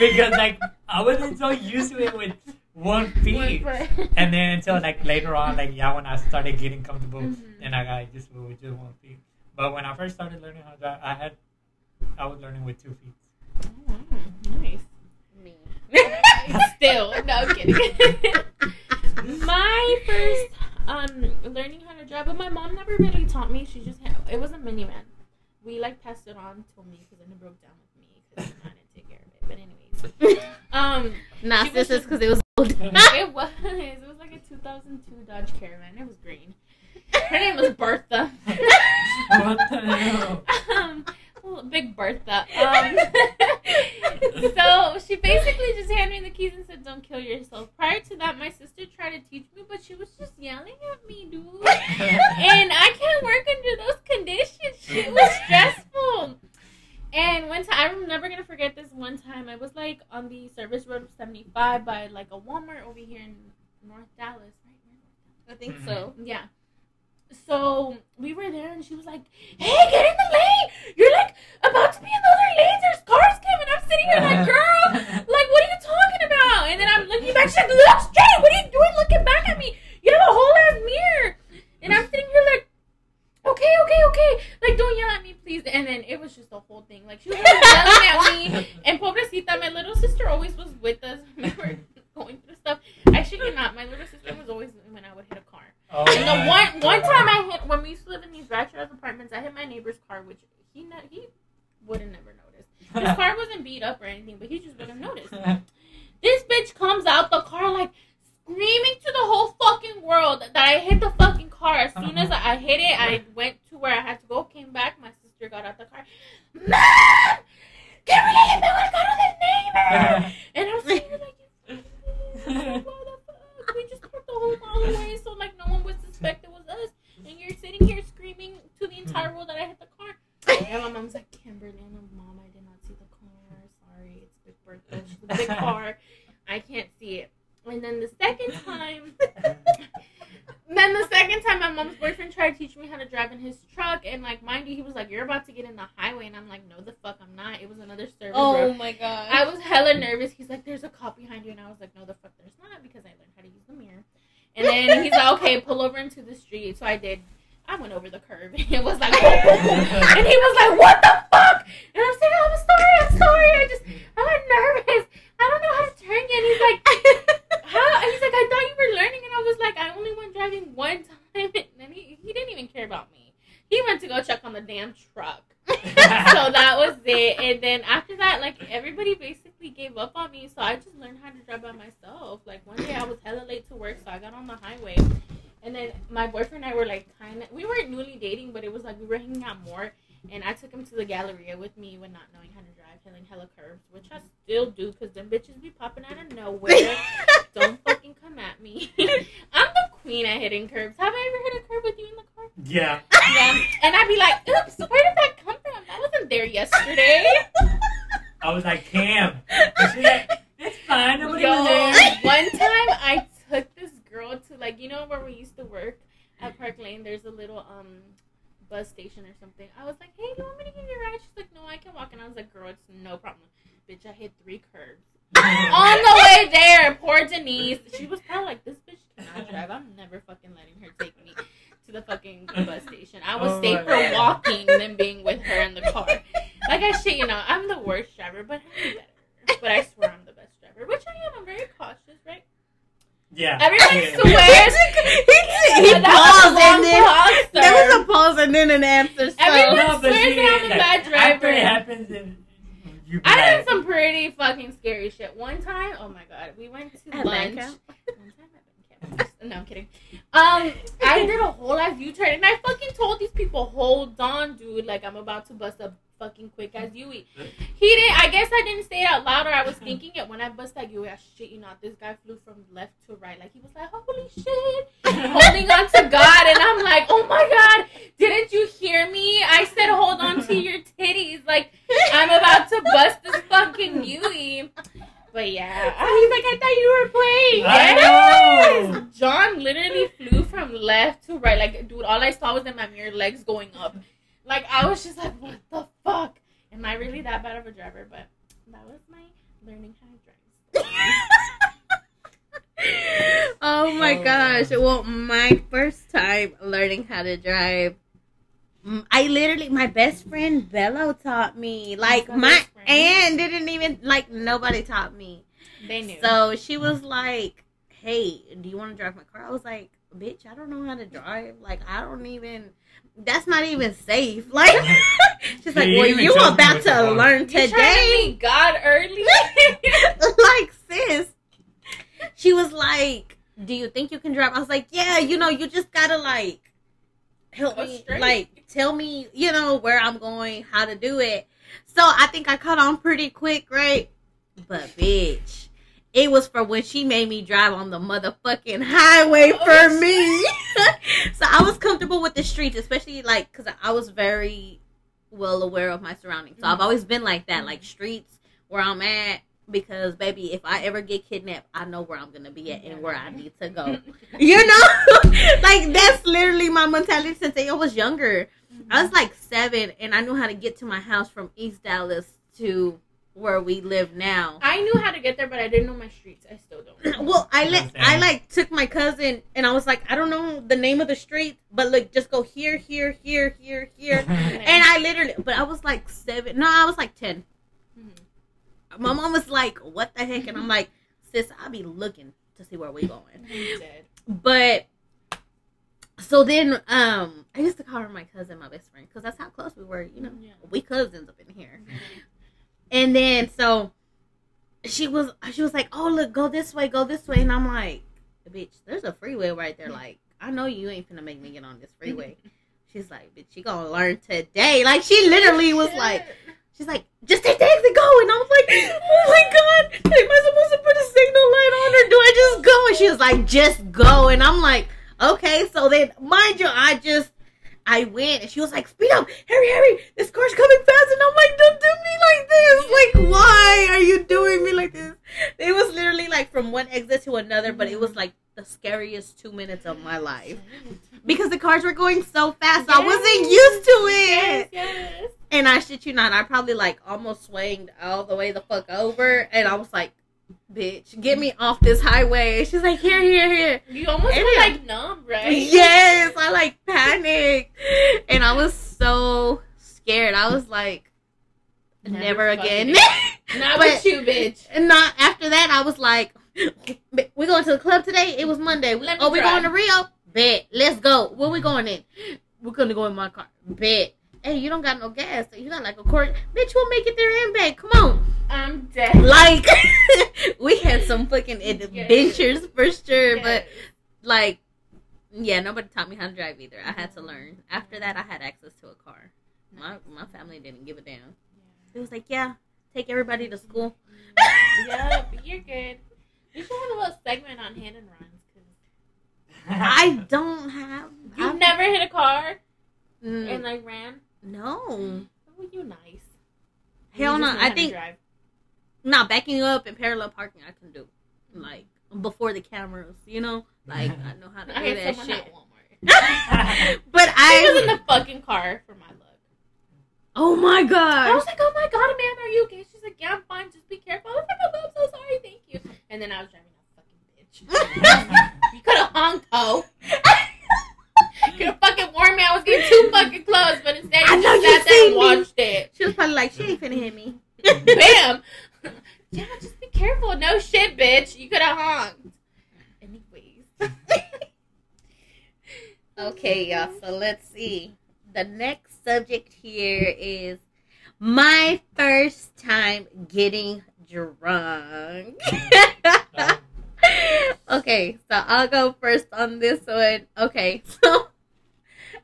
Speaker 3: because like I wasn't so used to it with one feet.
Speaker 2: One foot.
Speaker 3: And then until like later on, like yeah, when I started getting comfortable,
Speaker 2: Mhm.
Speaker 3: then I got used to it with just one feet. But when I first started learning how to drive, I had I was learning with two feet.
Speaker 2: Oh, wow. Nice.
Speaker 1: Me.
Speaker 2: Still, no, I'm kidding. my first um learning how to drive, but my mom never really taught me. She just had, it was a minivan. We like passed it on to me because then it broke down with me because I didn't take care of it. But anyways, um,
Speaker 1: nah,
Speaker 2: this was
Speaker 1: sis, it's because it was old.
Speaker 2: it was it was like a 2002 Dodge Caravan. It was green. Her name was Bertha.
Speaker 3: What the hell?
Speaker 2: um, little big Bertha. Um, so she basically just handed me the keys and said, "Don't kill yourself." Prior to that, my sister tried to teach me, but she was just yelling at me, dude. and I can't work under those conditions. Shit was stressful. And one time, I'm never gonna forget this. One time, I was like on the service road of 75 by like a Walmart over here in North Dallas, right?
Speaker 1: I think so. Mm-hmm.
Speaker 2: Yeah. So we were there, and she was like, "Hey, get in the lane! You're like about to be in the other lane. There's cars coming." I'm sitting here like, uh-huh. "Girl, like, what are you talking about?" And then I'm looking back. She's like, "Look straight! What are you doing? Looking back at me? You have a whole ass mirror." And I'm sitting here like, "Okay, okay, okay. Like, don't yell at me, please." And then it was just the whole thing. Like she was yelling at me, and pobrecita, my little sister always was with us. when We were going through stuff. I you not. My little sister was always when I would hit a car.
Speaker 3: Oh,
Speaker 2: And the one one time I hit when we used to live in these bachelor apartments, I hit my neighbor's car, which he ne- he would have never noticed. His car wasn't beat up or anything, but he just would have noticed. This bitch comes out the car like screaming to the whole fucking world that I hit the fucking car. As soon as uh-huh. I hit it, I went to where I had to go, came back. My sister got out the car. Mom, can we get the car of the neighbor? And I was sitting here like, the fuck? We just parked the whole mile away, so like no one would suspect it was us. And you're sitting here screaming to the entire mm-hmm. world that I hit the car. And my mom's like, Kimberly, I'm like, Mom, I did not see the car. Sorry, it's Big Bertha. She's a big car. I can't see it. And then the second time, then the second time, my mom's boyfriend tried to teach me how to drive in his truck, and like, mind you, he was like, "You're about to get in the highway," and I'm like, "No, the fuck, I'm not." It was another service road.
Speaker 1: Oh my god.
Speaker 2: I was hella nervous. He's like, "There's a cop behind you," and I was like, "No, the fuck, there's not," because I learned how to use the mirror. And then he's like, "Okay, pull over into the street." So I did. I went over the curb. And it was like, and he was like, "What the fuck?" And I'm saying, "I'm sorry, I'm sorry. I just, I'm nervous. I don't know how to turn yet." And he's like, "How?" And he's like, "I thought you were learning," and I was like, "I only went driving one time." And then he, he didn't even care about me. He went to go check on the damn truck so that was it. And then after that, like everybody basically gave up on me. So I just learned how to drive by myself. Like one day I was hella late to work, so I got on the highway. And then my boyfriend and I were like kind of we weren't newly dating, but it was like we were hanging out more. And I took him to the Galleria with me when not knowing how to drive, hitting hella curves, which I still do because them bitches be popping out of nowhere. Don't fucking come at me. I'm the queen at hitting curves. Have I ever hit a curve with you in the car?
Speaker 3: yeah.
Speaker 2: Yeah. And I'd be like, oops, where did that come from? I wasn't there yesterday.
Speaker 3: I was like, Cam. And she's like, it's fine. Nobody
Speaker 2: Yo,
Speaker 3: was there.
Speaker 2: one time I took this girl to like you know where we used to work at Park Lane. There's a little um bus station or something. I was like, hey, do you want me to give you a ride? She's like, no, I can walk. And I was like, girl, it's no problem. Bitch, I hit three curves on the way there. Poor Denise. She was probably like, this bitch cannot drive. I'm never fucking letting her take me to the fucking bus station. I was
Speaker 3: Oh
Speaker 2: safer walking than being with her in the car. Like I shit, you know, I'm the worst driver, but I'm better. But I swear I'm the best driver, which I am. I'm very cautious, right?
Speaker 3: Yeah.
Speaker 2: Everyone
Speaker 3: Yeah.
Speaker 2: swears.
Speaker 1: he he
Speaker 2: That was
Speaker 1: paused and then
Speaker 2: pause,
Speaker 1: there was a pause and then an answer. So
Speaker 2: Everyone-
Speaker 3: No, but
Speaker 2: swears
Speaker 3: she,
Speaker 2: that I'm a
Speaker 3: like,
Speaker 2: bad
Speaker 3: After it happens, and you be
Speaker 2: I done some pretty fucking scary shit. One time, oh my god, we went to
Speaker 1: At
Speaker 2: lunch. One time. No, I'm kidding. Um, I did a whole ass U-turn, and I fucking told these people, "Hold on, dude! Like I'm about to bust a fucking quick ass Yui." He didn't. I guess I didn't say it out loud, or I was thinking it when I bust that Yui. I shit you not. This guy flew from left to right, like he was like, "Holy shit!" holding on to God, and I'm like, "Oh my God! Didn't you hear me? I said, hold on to your titties, like." I'm about to bust this fucking Yui. But yeah, I was like, I thought you were playing. Yes! John literally flew from left to right. Like, dude, all I saw was in my mirror legs going up. Like, I was just like, what the fuck? Am I really that bad of a driver? But that was my learning how to drive.
Speaker 1: oh my
Speaker 3: Oh,
Speaker 1: gosh. Well, my first time learning how to drive, mm, I literally, my best friend Bello taught me. Like,
Speaker 2: my
Speaker 1: my aunt didn't even, like, nobody taught me.
Speaker 2: They knew.
Speaker 1: So she was like, hey, do you want to drive my car? I was like, bitch, I don't know how to drive. Like, I don't even, that's not even safe. Like, she's like, well, you
Speaker 3: jumped
Speaker 1: about to
Speaker 3: car.
Speaker 1: learn
Speaker 2: you to
Speaker 1: today.
Speaker 2: meet God early?
Speaker 1: like sis she was like do you think you can drive i was like yeah you know you just gotta like help
Speaker 2: Go
Speaker 1: me
Speaker 2: straight.
Speaker 1: like tell me you know where i'm going how to do it so i think i caught on pretty quick right But bitch, it was for when she made me drive on the motherfucking highway
Speaker 2: Oh,
Speaker 1: for
Speaker 2: shit.
Speaker 1: me. so I was comfortable with the streets, especially like because I was very well aware of my surroundings. So I've
Speaker 2: Mhm.
Speaker 1: always been like that, like mm-hmm. streets where I'm at. Because baby, if I ever get kidnapped, I know where I'm gonna be at and where I mm-hmm. need to go. You know, like that's literally my mentality since I was younger. I was mm-hmm. like seven, and I knew how to get to my house from East Dallas to where we live now.
Speaker 2: I knew how to get there, but I didn't know my streets. I still don't.
Speaker 1: Well, I let I like took my cousin, and I was like, I don't know the name of the street, but look, just go here, here, here, here, here, and I literally, but I was like seven. No, I was like ten.
Speaker 2: Mhm.
Speaker 1: My mom was like, "What the heck?" And I'm like, "Sis, I'll be looking to see where we going."
Speaker 2: I'm.
Speaker 1: But so then, um, I used to call her my cousin, my best friend, because that's how close we were. You know,
Speaker 2: Yeah.
Speaker 1: we cousins up in here. And then so she was, she was like, "Oh, look, go this way, go this way," and I'm like, "Bitch, there's a freeway right there. Like, I know you ain't gonna make me get on this freeway." She's like, "Bitch, you gonna learn today." Like, she literally was like, She's like, just take the exit, go. And I was like, oh my God, am I supposed to put a signal light on or do I just go? And she was like, just go. And I'm like, okay. So then, mind you, I just, I went and she was like, speed up, hurry, hurry. This car's coming fast. And I'm like, don't do me like this. Like, why are you doing me like this? It was literally like from one exit to another, but it was like the scariest two minutes of my life because the cars were going so fast. I wasn't used to it.
Speaker 2: Yes, yes.
Speaker 1: And I shit you not, I probably like almost swinged all the way the fuck over, and I was like, "Bitch, get me off this highway." She's like, "Here, here, here."
Speaker 2: You almost
Speaker 1: And
Speaker 2: were like numb, right?
Speaker 1: Yes, I like panicked, and I was so scared. I was like, "Never,
Speaker 2: Never
Speaker 1: again."
Speaker 2: Not
Speaker 1: But-
Speaker 2: with you, bitch.
Speaker 1: and not after that, I was like, "We going to the club today? It was Monday.
Speaker 2: Let
Speaker 1: oh, we going to Rio? Bet. Let's go. Where we going in? We're gonna go in my car. Bet." Hey, you don't got no gas. You got like a quart. Bitch, we'll make it there and back. Come on.
Speaker 2: I'm dead.
Speaker 1: Like we had some fucking adventures for sure, but like yeah, nobody taught me how to drive either. I had to learn. After that, I had access to a car. My my family didn't give a damn. It was like, yeah, take everybody to school.
Speaker 2: yeah, but you're good. You should have a little segment on hit and runs. 'cause
Speaker 1: I don't have.
Speaker 2: You
Speaker 1: I've-
Speaker 2: never hit a car
Speaker 1: Mm,
Speaker 2: and like ran.
Speaker 1: No,
Speaker 2: Oh, you nice.
Speaker 1: hell no. I think not backing up and parallel parking. I can do like before the cameras. You know, like I know how to
Speaker 2: I
Speaker 1: do that shit.
Speaker 2: Walmart.
Speaker 1: but
Speaker 2: I was in the fucking car for my look.
Speaker 1: Oh my god!
Speaker 2: I was like, oh my god, Amanda, are you okay? She's like, yeah, I'm fine. Just be careful. I was like, oh, I'm so sorry. Thank you. And then I was driving a fucking bitch. you could have honked, oh. Could have fucking warned me I was getting too fucking close, but instead
Speaker 1: I
Speaker 2: you
Speaker 1: know
Speaker 2: just
Speaker 1: you
Speaker 2: sat there and
Speaker 1: seen me.
Speaker 2: watched it.
Speaker 1: She was probably like, she ain't finna hit me.
Speaker 2: Bam. yeah, just be careful. No shit, bitch. You could have honked. Anyways.
Speaker 1: Okay, y'all. So let's see. The next subject here is my first time getting drunk. okay, so I'll go first on this one. Okay, so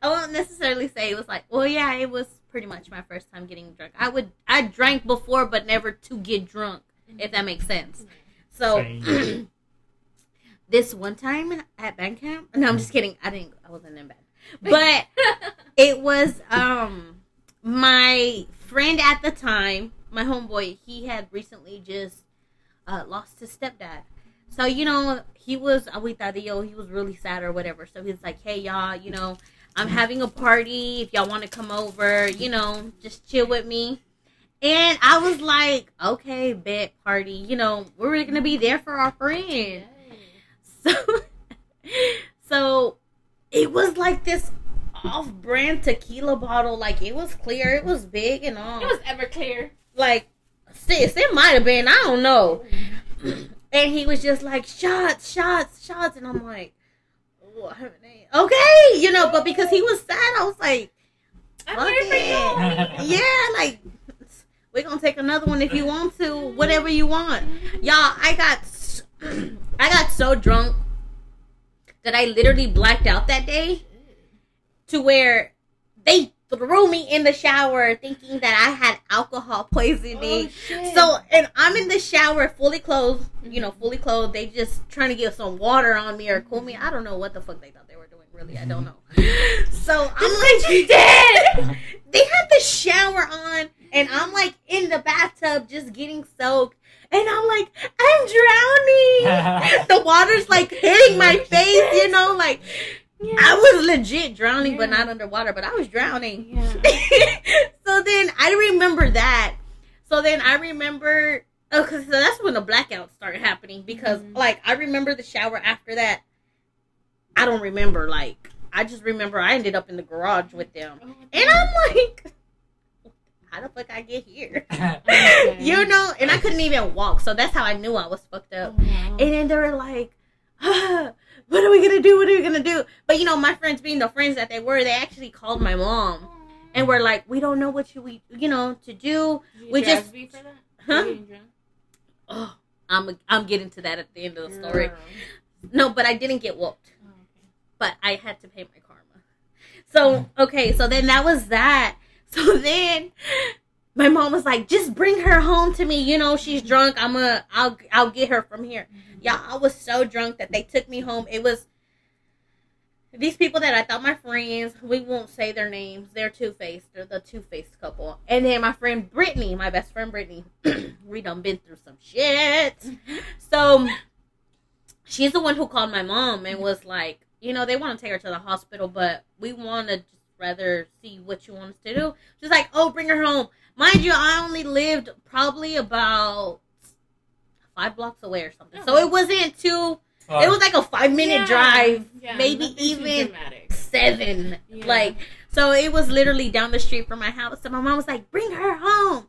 Speaker 1: I won't necessarily say it was like, well, yeah, it was pretty much my first time getting drunk. I would, I drank before, but never to get drunk, if that makes sense. So this one time at band camp, no, I'm just kidding. I didn't. I wasn't in bed, but it was um my friend at the time, my homeboy. He had recently just uh, lost his stepdad, so you know he was aguitadillo. He was really sad or whatever. So he's like, "Hey y'all, you know, I'm having a party. If y'all want to come over, you know, just chill with me." And I was like, "Okay, bet party. You know, we're gonna be there for our friend." So, so it was like this off-brand tequila bottle. Like it was clear, it was big and all.
Speaker 2: It was ever clear.
Speaker 1: like sis, it might have been. I don't know. Mm-hmm. And he was just like shots, shots, shots, and I'm like, what? Okay, you know. But because he was sad, I was like,
Speaker 2: I'm here for you.
Speaker 1: yeah, like we're gonna take another one if you want to, whatever you want. Y'all, I got I got so drunk that I literally blacked out that day to where they threw me in the shower thinking that I had alcohol poisoning.
Speaker 2: Oh.
Speaker 1: So, and I'm in the shower fully clothed, you know, fully clothed. They just trying to get some water on me or cool me. I don't know what the fuck they thought they were doing, really. I don't know. So, I'm like,
Speaker 2: you dead.
Speaker 1: they had the shower on, and I'm like in the bathtub just getting soaked. And I'm like, I'm drowning. the water's like hitting my face, you know, like I was legit drowning, but not underwater, but I was drowning.
Speaker 2: Yeah.
Speaker 1: so then I remember that. So then I remember, oh, cause so that's when the blackouts started happening because
Speaker 2: Mhm.
Speaker 1: like I remember the shower after that. I don't remember like I just remember I ended up in the garage with them, and I'm like, how the fuck I get here?
Speaker 2: Okay.
Speaker 1: you know, and I couldn't even walk, so that's how I knew I was fucked up. And then they were like, "What are we gonna do? What are we gonna do?" But you know, my friends, being the friends that they were, they actually called my mom and were like, "We don't know what you we you know to do." we just-
Speaker 2: me for that.
Speaker 1: Huh? Oh, I'm I'm getting to that at the end of the story. No, but I didn't get whooped,
Speaker 2: Oh, okay.
Speaker 1: but I had to pay my karma. So okay, so then that was that. So then. My mom was like, "Just bring her home to me. You know she's drunk. I'm a. I'll. I'll get her from here." Yeah, I was so drunk that they took me home. It was these people that I thought my friends. We won't say their names. They're two faced. They're the two faced couple. And then my friend Brittany, my best friend Brittany. we done been through some shit. So she's the one who called my mom and was like, you know, they want to take her to the hospital, but we want to rather see what you want us to do. She's like, oh, bring her home. Mind you, I only lived probably about five blocks away or something. So it wasn't too. It was like a five minute
Speaker 2: Yeah.
Speaker 1: drive,
Speaker 2: Yeah,
Speaker 1: maybe even seven.
Speaker 2: Yeah.
Speaker 1: Like, so it was literally down the street from my house. So my mom was like, "Bring her home."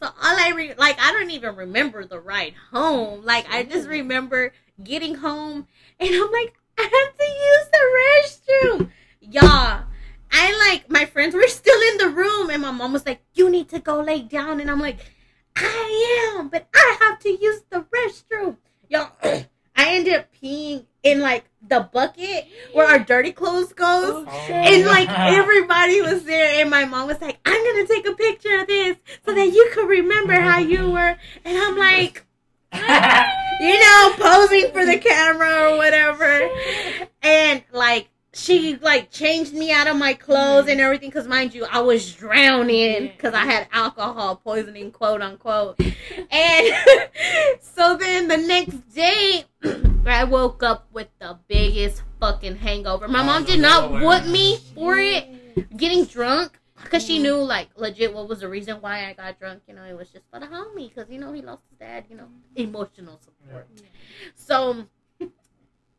Speaker 1: So all I re- like, I don't even remember the ride home. Like, I just remember getting home, and I'm like, I have to use the restroom, y'all. I like my friends were still in the room, and my mom was like, "You need to go lay down," and I'm like, "I am, but I have to use the restroom, y'all." I ended up peeing in like the bucket where our dirty clothes goes.
Speaker 2: Oh,
Speaker 1: And like everybody was there, and my mom was like, "I'm gonna take a picture of this so that you can remember how you mm-hmm. were." And I'm like, ah, you know, posing for the camera or whatever. And like she like changed me out of my clothes and everything because mind you, I was drowning because I had alcohol poisoning, quote unquote. And so then the next day, I woke up with the biggest fucking hangover. My oh, mom did not whoop me for it getting drunk because she knew like legit what was the reason why I got drunk. You know, it was just for the homie because you know he lost his dad. You know, mm. emotional support. So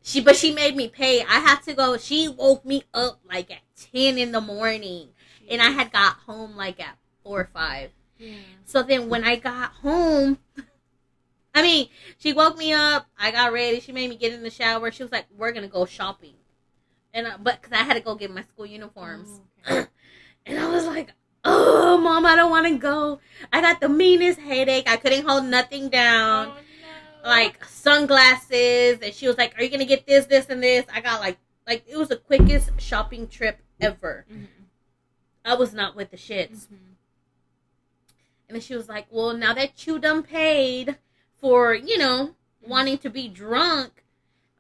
Speaker 1: she, but she made me pay. I had to go. She woke me up like at ten in the morning, and I had got home like at four or five.
Speaker 2: Yeah.
Speaker 1: So then when I got home, I mean, she woke me up. I got ready. She made me get in the shower. She was like, "We're gonna go shopping," and I, but because I had to go get my school uniforms,
Speaker 2: Oh, okay.
Speaker 1: and I was like, "Oh, mom, I don't want to go. I got the meanest headache. I couldn't hold nothing down."
Speaker 2: Oh.
Speaker 1: Like sunglasses and she was like are you gonna get this this and this? I got like like it was the quickest shopping trip ever.
Speaker 2: Mhm.
Speaker 1: i was not with the shits.
Speaker 2: Mhm.
Speaker 1: and then she was like well now that you done paid for you know wanting to be drunk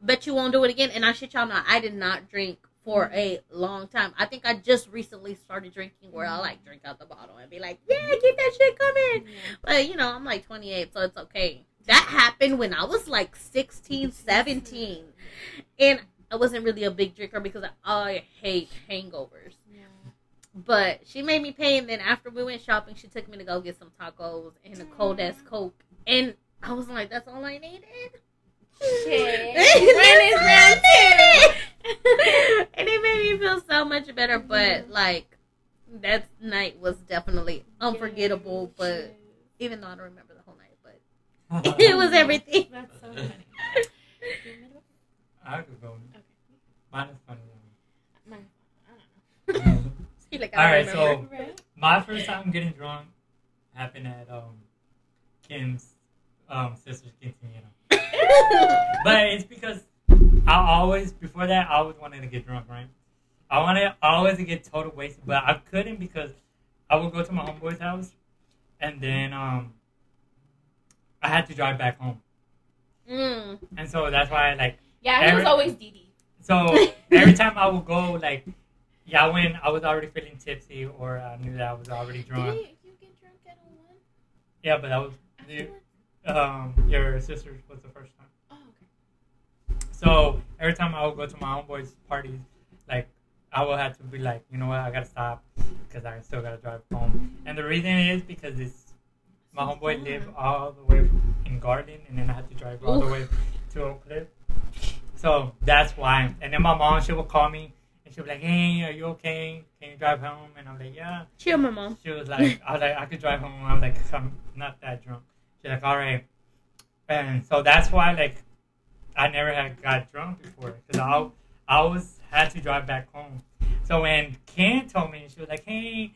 Speaker 1: bet you won't do it again. And i shit y'all not i did not drink for a long time. I think i just recently started drinking where i like drink out the bottle and be like yeah get that shit coming.
Speaker 2: Yeah.
Speaker 1: But you know, I'm like 28, so it's okay. That happened when I was like 16, 17. And I wasn't really a big drinker because I, I hate hangovers.
Speaker 2: Yeah.
Speaker 1: But she made me pay, and then after we went shopping, she took me to go get some tacos and a cold ass Coke. And I was like, that's all I needed.
Speaker 2: Shit.
Speaker 1: That's
Speaker 2: When is
Speaker 1: all
Speaker 2: round
Speaker 1: I
Speaker 2: two?
Speaker 1: needed. and it made me feel so much better. But like, that night was definitely unforgettable. But even though I don't remember the whole night, but it was everything.
Speaker 2: That's so funny.
Speaker 3: I could go.
Speaker 2: Okay.
Speaker 3: Mine is funny.
Speaker 2: My, I don't know.
Speaker 1: He like, I
Speaker 3: right,
Speaker 1: don't remember.
Speaker 3: so
Speaker 2: Right?
Speaker 3: my first time getting drunk happened at um Kim's um sister's quinceanera. But it's because I always before that I always wanted to get drunk, right? I I wanted always to get total wasted, but I couldn't because I would go to my homeboy's house, and then um, I had to drive back home,
Speaker 1: Mm.
Speaker 3: and so that's why I like
Speaker 2: Yeah, he
Speaker 3: Every-
Speaker 2: was always Didi.
Speaker 3: so every time I would go like yeah when I was already feeling tipsy or I knew that I was already drunk.
Speaker 2: Did you get drunk at one?
Speaker 3: Yeah, but that was the, um your sister's was the first time.
Speaker 2: Oh, okay.
Speaker 3: So every time I would go to my homeboys' parties, like I would have to be like, you know what, I gotta stop because I still gotta drive home. And the reason is because it's my homeboy lived all the way in Garland, and then I had to drive all the way to Oak Cliff. So that's why. And then my mom, she would call me and she would be like, "Hey, are you okay? Can you drive home?" And I'm like, "Yeah."
Speaker 1: Chill, my mom.
Speaker 3: She was like, I was like, I could drive home. I was like, I'm not that drunk. She's like, all right. And so that's why, like, I never had got drunk before because I, I always had to drive back home. So when Kim told me, she was like, hey,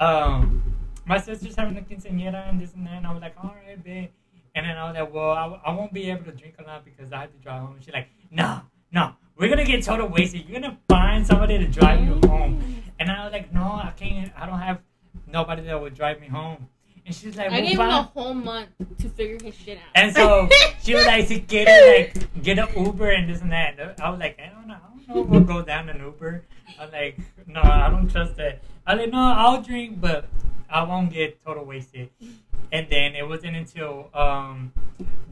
Speaker 3: um, my sister's having a quinceañera and this and that. And I was like, all right, babe. And then I was like, well, I, I won't be able to drink a lot because I have to drive home. And She's like, no, no, we're going to get total wasted. You're going to find somebody to drive you home. And I was like, no, I can't. I don't have nobody that would drive me home. And she's like,
Speaker 2: I
Speaker 3: well,
Speaker 2: gave him a whole month to figure his shit out.
Speaker 3: And so she was like, to get it, like, get an Uber and this and that. I was like, I don't know. I don't know we'll go down an Uber. I'm like, no, I don't trust that. I was like, no, I'll drink, but I won't get total wasted. And then it wasn't until um,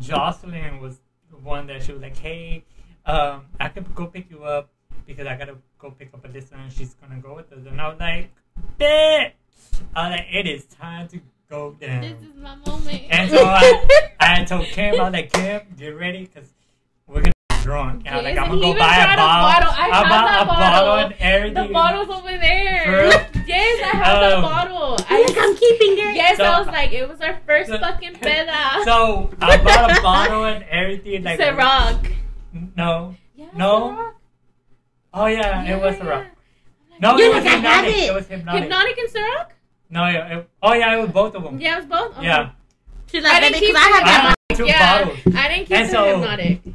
Speaker 3: Jocelyn was the one that she was like, hey, um, I could go pick you up because I gotta go pick up Alyssa and she's gonna go with us. And I was like, bitch! I was like, it is time to go down.
Speaker 2: This is my moment.
Speaker 3: And so I, I told Kim, I was like, Kim, get ready because we're gonna be drunk. And I was like,
Speaker 2: Yes,
Speaker 3: I'm gonna go buy a bottle.
Speaker 2: bottle. I
Speaker 3: I
Speaker 2: have
Speaker 3: bought
Speaker 2: that
Speaker 3: a bottle
Speaker 2: bottle.
Speaker 3: and everything.
Speaker 2: the bottle's over there. Yes, I have
Speaker 3: Um,
Speaker 2: the bottle.
Speaker 1: I think I'm keeping it.
Speaker 2: Yes,
Speaker 3: So-
Speaker 2: I was like, it was our first
Speaker 3: So-
Speaker 2: fucking peda.
Speaker 3: So I bought a bottle and everything. Like
Speaker 2: Ciroc.
Speaker 3: No.
Speaker 2: Yeah,
Speaker 3: No.
Speaker 2: Ciroc.
Speaker 3: Oh yeah, it was
Speaker 2: Yeah.
Speaker 3: Ciroc. No,
Speaker 1: You're
Speaker 3: it was
Speaker 1: like,
Speaker 3: Hpnotiq.
Speaker 1: it.
Speaker 3: It was Hpnotiq.
Speaker 2: Hpnotiq and Ciroc?
Speaker 3: No, yeah. It, oh yeah, it was both of them.
Speaker 2: Yeah, it was both. Okay.
Speaker 3: Yeah.
Speaker 1: She's
Speaker 2: I didn't keep
Speaker 1: because I
Speaker 2: it
Speaker 1: have
Speaker 3: I
Speaker 1: that.
Speaker 3: two
Speaker 2: yeah,
Speaker 3: bottles.
Speaker 2: I didn't keep
Speaker 3: And
Speaker 2: the
Speaker 3: so-
Speaker 2: Hpnotiq.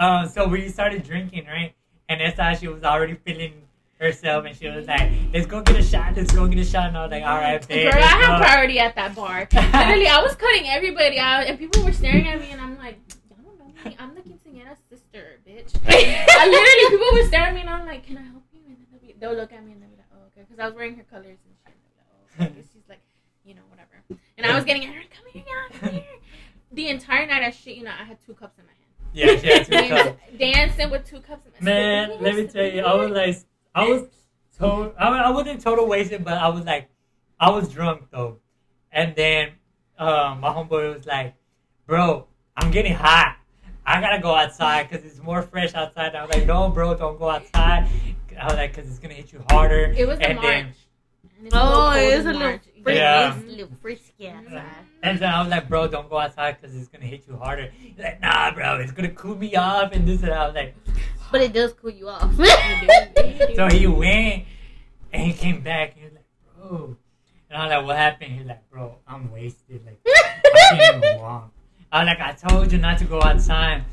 Speaker 3: Uh, so we started drinking, right? And that's how she was already feeling herself, and she was like, "Let's go get a shot. Let's go get a shot." And I was like, "All right, babe."
Speaker 2: Girl, I
Speaker 3: go."
Speaker 2: priority at that bar. Literally, I was cutting everybody out, and people were staring at me, and I'm like, y'all don't know me. I'm the quinceañera's sister, bitch. I literally, people were staring at me, and I'm like, can I help you? And they'll, look at me, and they'll be like, oh, okay. Because I was wearing her colors and shit. Like, oh, okay. She's like, you know, whatever. And I was getting at her, come here, y'all, come here. The entire night, I shit, you know, I had two cups in my.
Speaker 3: Yeah, she had two cups.
Speaker 2: Dancing with two cups in my
Speaker 3: Man, let me tell you, I was like, I was total. I, I wasn't total wasted, but I was like, I was drunk though. And then um, my homeboy was like, "Bro, I'm getting hot. I gotta go outside because it's more fresh outside." I was like, "No, bro, don't go outside." I was like, "Cause it's gonna hit you harder."
Speaker 2: It was
Speaker 3: and
Speaker 2: March.
Speaker 3: then
Speaker 2: And it's
Speaker 1: Oh,
Speaker 2: cold
Speaker 1: it is
Speaker 2: in
Speaker 1: a little
Speaker 3: Yeah.
Speaker 1: Little frisky.
Speaker 3: And then I was like, bro, don't go outside because it's gonna hit you harder. He's like, nah, bro, it's gonna cool me off and this and. I was like,
Speaker 1: But it does cool you off.
Speaker 3: so he went and he came back and he was like, bro. And I was like, what happened? He's like, bro, I'm wasted. Like, I can't even walk. I was like, I told you not to go outside.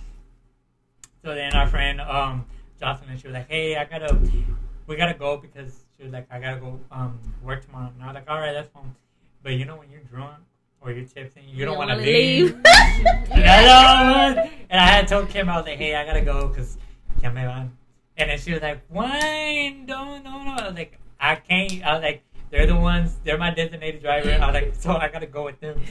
Speaker 3: So then our friend, um, Jocelyn, she was like, hey, I gotta, we gotta go because she was like, I gotta go um work tomorrow. And I was like, all right, that's fine. But you know, when you're drunk or you're tipsy, you, don't want to
Speaker 1: wanna
Speaker 3: leave. And I. And I had told Kim, I was like, hey, I gotta go because ya me van. And then she was like, why? No, no, no. I was like, I can't. I was like, they're the ones, they're my designated driver. I was like, so I gotta go with them.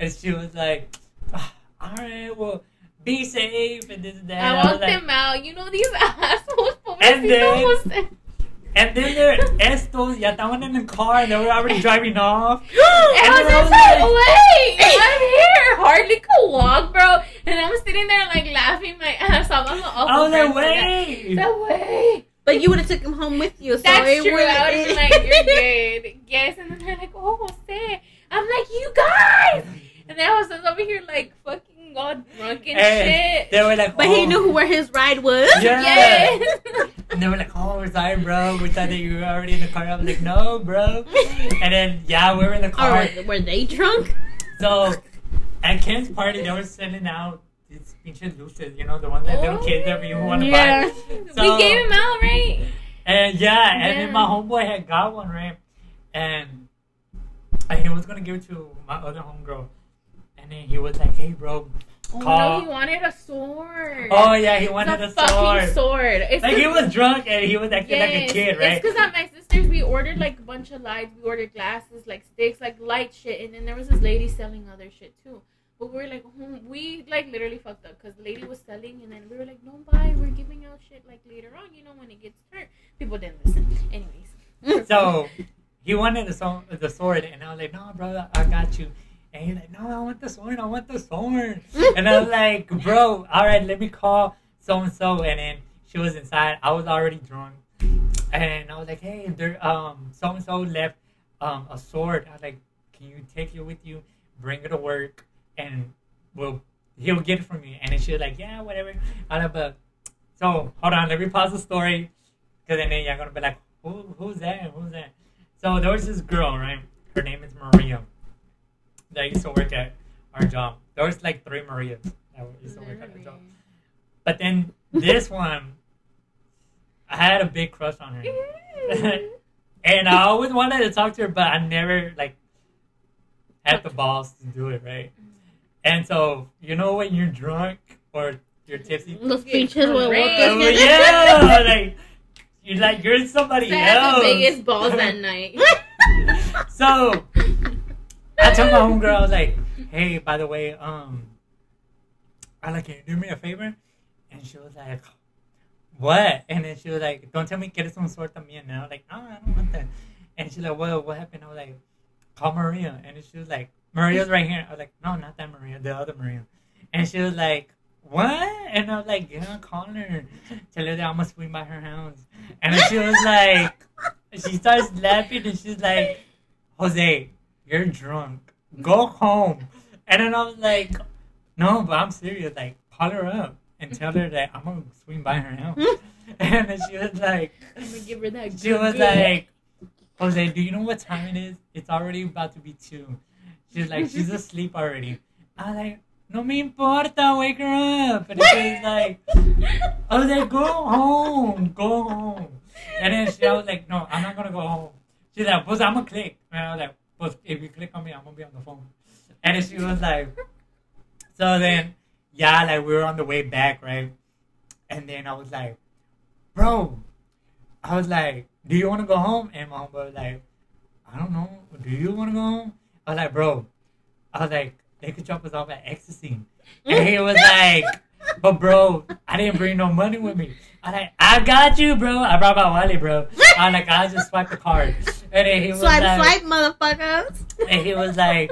Speaker 3: And she was like, "Ah, all right, well, be safe and this and that.
Speaker 2: I
Speaker 3: I
Speaker 2: walked
Speaker 3: like,
Speaker 2: them out. You know these assholes.
Speaker 3: And then-. And then there, estos ya estaban in the car and they were already driving off.
Speaker 2: And I was
Speaker 3: And I was
Speaker 2: just like,
Speaker 3: like-
Speaker 2: wait, I'm here. Hardly could walk, bro. And I'm sitting there like laughing my ass off. I'm an awful
Speaker 3: I was like,
Speaker 2: friend for that.
Speaker 3: wait.
Speaker 2: No way.
Speaker 1: But you would have took him home with you. So
Speaker 2: That's
Speaker 1: it
Speaker 2: true.
Speaker 1: would've-
Speaker 2: I would have been like, you're good. Yes. And then they're like, oh, Jose. I'm like, you guys. And then I was just over here like fucking all drunk and
Speaker 3: And
Speaker 2: shit.
Speaker 3: they were like,
Speaker 1: But
Speaker 3: oh.
Speaker 1: he knew who where his ride was.
Speaker 3: Yeah.
Speaker 2: Yes.
Speaker 3: And they were like, oh, we're sorry, bro. We thought that you were already in the car. I was like, no, bro. And then, yeah, we were in the car.
Speaker 1: were, were they drunk?
Speaker 3: So, at Kim's party, they were sending out these pinches luces, you know, the ones that little kids that you want to
Speaker 1: Yeah.
Speaker 3: buy.
Speaker 2: we gave him out, right?
Speaker 3: And And yeah, and then my homeboy had got one, right? And, and he was gonna give it to my other homegirl. And then he was like, hey, bro.
Speaker 2: Oh no, he wanted a sword.
Speaker 3: Oh, yeah, he wanted
Speaker 2: It's
Speaker 3: a
Speaker 2: fucking
Speaker 3: sword.
Speaker 2: sword. It's
Speaker 3: Like, he was drunk and he was acting like a kid, right?
Speaker 2: It's because at my sister's we ordered like a bunch of lights. We ordered glasses, like sticks, like light shit, and then there was this lady selling other shit too. But we were like, hmm, we like literally fucked up because the lady was selling, and then we were like, don't buy. We're giving out shit like later on, you know, when it gets hurt. People didn't listen. Anyways.
Speaker 3: So he wanted the, so- the sword, and I was like, "No, bro, I got you." And he's like, "No, I want the sword. I want the sword." and I was like, "Bro, all right, let me call so and so." And then she was inside. I was already drunk, and I was like, "Hey, there, um, so and so left um a sword." I was like, "Can you take it with you? Bring it to work, and we'll he'll get it from you." And then she was like, "Yeah, whatever." I was like, "But so hold on, let me pause the story, because then you're gonna be like." Who, who's that? Who's that? So there was this girl, right? Her name is Maria. That used to work at our job. There was like three Marias that used to work at our job. But then this one, I had a big crush on her, and I always wanted to talk to her, but I never like had the balls to do it, right? Mm-hmm. And so you know when you're drunk or you're tipsy,
Speaker 1: The speeches will
Speaker 2: Great.
Speaker 1: Work.
Speaker 3: yeah, like you're like you're somebody
Speaker 2: I had
Speaker 3: else.
Speaker 2: the biggest balls that night.
Speaker 3: So I told my homegirl, I was like, "Hey, by the way, um, I like, can you do me a favor?" And she was like, "What?" And then she was like, "Don't tell me eres un suerte también." And I was like, "No, I don't want that." And she's like, "What? What happened?" I was like, "Call Maria." And she was like, "Maria's right here." I was like, "No, not that Maria, the other Maria." And she was like, "What?" And I was like, "Yeah, call her. Tell her that I'm gonna swing by her house." And she was like, she starts laughing and she's like, Jose, you're drunk. Go home. And then I was like, no, but I'm serious. Like, call her up and tell her that I'm gonna swing by her house. and then she was like,
Speaker 2: I'm gonna give her that.
Speaker 3: she was like, Jose, do you know what time it is? It's already about to be two. She's like, she's asleep already. I was like, no me importa, wake her up. And she's like, I was like, go home, go home. And then she, I was like, no, I'm not gonna go home. She's like, pues I'm gonna click. And I was like, pues if you click on me, I'm gonna be on the phone. And she was like, so then, yeah, like we were on the way back, right? And then I was like, bro, I was like, do you want to go home? And my homeboy was like, I don't know. Do you want to go home? I was like, bro, I was like, they could drop us off at Ecstasy. And he was like, but bro, I didn't bring no money with me. I like, I got you, bro. I brought my wallet, bro. I like, I just swiped the card. And then he was
Speaker 1: Swipe,
Speaker 3: like,
Speaker 1: swipe, motherfuckers.
Speaker 3: and he was like,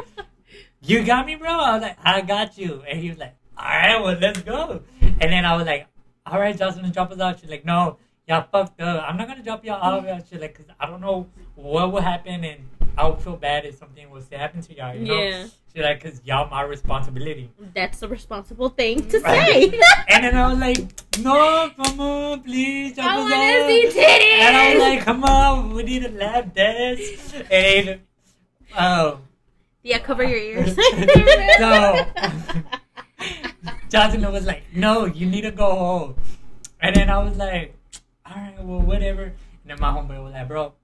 Speaker 3: "You got me, bro." I was like, "I got you." And he was like, "All right, well, let's go." And then I was like, "All right, Jocelyn, drop us out." She's like, "No, y'all fucked up. I'm not gonna drop y'all off." She's like, "Cause I don't know what will happen, and I would feel bad if something was to happen to y'all." You know?
Speaker 1: Yeah,
Speaker 3: She's like, "Cause y'all my responsibility."
Speaker 1: that's a responsible thing to say.
Speaker 3: And then I was like, "No, come on, please,
Speaker 2: I want to see titties.
Speaker 3: And I was like, "Come on, we need a lap dance." And oh.
Speaker 1: yeah, cover your ears.
Speaker 3: so Jocelyn was like, "No, you need to go home." And then I was like, "All right, well, whatever." And then my homeboy was like, "Bro,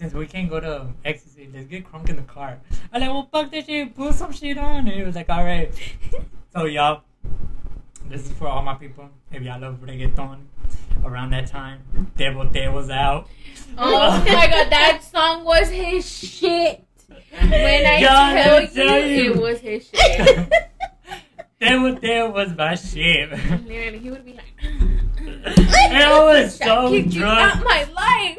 Speaker 3: since we can't go to ecstasy, let's get crunk in the car." I'm like, "Well, fuck that shit. Put some shit on." And he was like, "All right." So y'all, this is for all my people. If y'all love reggaeton, around that time, Devil Day was out.
Speaker 2: Oh my god, that song was his shit. When I
Speaker 3: Y'all
Speaker 2: tell
Speaker 3: let me
Speaker 2: you,
Speaker 3: you.
Speaker 2: it was his shit.
Speaker 3: Devil Day was my shit.
Speaker 2: Literally, he would be like,
Speaker 3: and I was so
Speaker 2: kicked you
Speaker 3: drunk.
Speaker 2: out my life.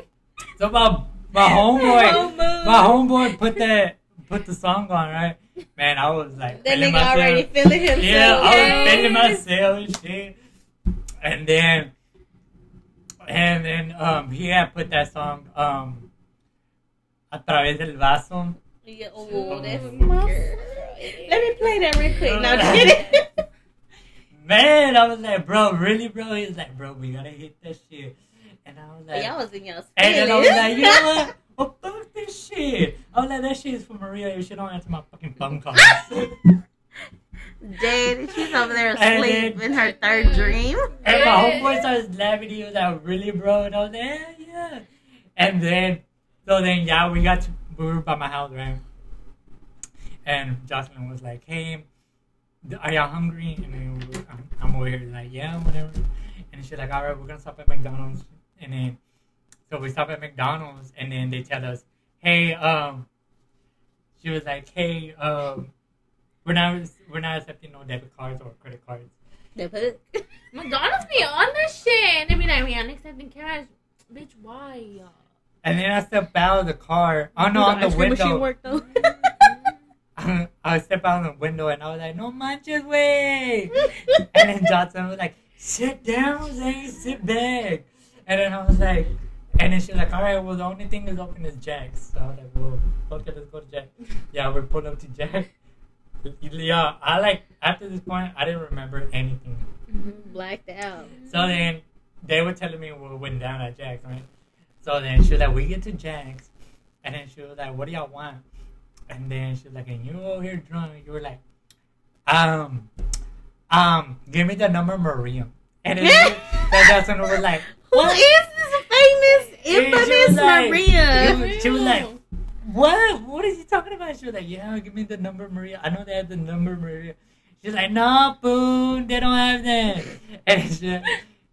Speaker 3: So my my homeboy, my homeboy put that put the song on right. Man, I was like
Speaker 1: That
Speaker 3: feeling
Speaker 1: nigga already
Speaker 3: myself.
Speaker 1: feeling himself.
Speaker 3: Yeah, I was
Speaker 2: Yes.
Speaker 3: feeling myself and shit. And then, and then um he had put that song um a través del vaso.
Speaker 1: Yeah, oh, that's
Speaker 3: Oh.
Speaker 1: my Let me play that real quick. Now, just kidding.
Speaker 3: Man, I was like, bro, really, bro? He's like, bro, we gotta hit that shit. And I was like,
Speaker 1: Y'all was in your
Speaker 3: And then I was like, you know
Speaker 1: feelings.
Speaker 3: what? Oh, fuck this shit. I was like, that shit is for Maria if she don't answer my fucking phone call.
Speaker 1: Dead. She's over there
Speaker 3: And
Speaker 1: asleep
Speaker 3: then-
Speaker 1: in her third dream.
Speaker 3: And my homeboy starts laughing. He was like, "Really, bro?" And I was like, "Yeah, yeah." And then, so then, yeah, we got to, we were by my house, right? And Jocelyn was like, "Hey, are y'all hungry?" And then we were, I'm, I'm over here like, "Yeah, whatever." And she's like, "All right, we're gonna stop at McDonald's." And then, so we stop at McDonald's, and then they tell us, "Hey, um," she was like, "Hey, um." We're not we're not accepting no debit cards or credit cards.
Speaker 1: They put
Speaker 2: McDonald's be on this shit. And they be like, we ain't accepting cash. Bitch, why?
Speaker 3: And then I step out of the car. Oh no, on the
Speaker 1: ice cream machine
Speaker 3: window.
Speaker 1: work though.
Speaker 3: I step out of the window and I was like, "No manches, way!" and then Jocelyn was like, "Sit down, Zane. Sit back." And then I was like, and then she was like, "All right, well, the only thing that's open is Jack's." So I was like, "Well, okay, let's go to Jack." Yeah, we pulled up to Jack. Yeah, I like after this point, I didn't remember anything.
Speaker 1: Blacked out.
Speaker 3: So then they were telling me we went down at Jack's, right? So then she was like, we get to Jack's, and then she was like, what do y'all want? And then she was like, and you over here drunk, you were like, um, um, give me the number Maria. And then then that's when we were like,
Speaker 1: Who
Speaker 3: what?
Speaker 1: is this famous,
Speaker 3: she was
Speaker 1: infamous
Speaker 3: like-
Speaker 1: Maria?
Speaker 3: She was, she was like, what? What is he talking about? She was like, yeah, give me the number Maria. I know they have the number Maria. She's like, no, boon, they don't have that. And she,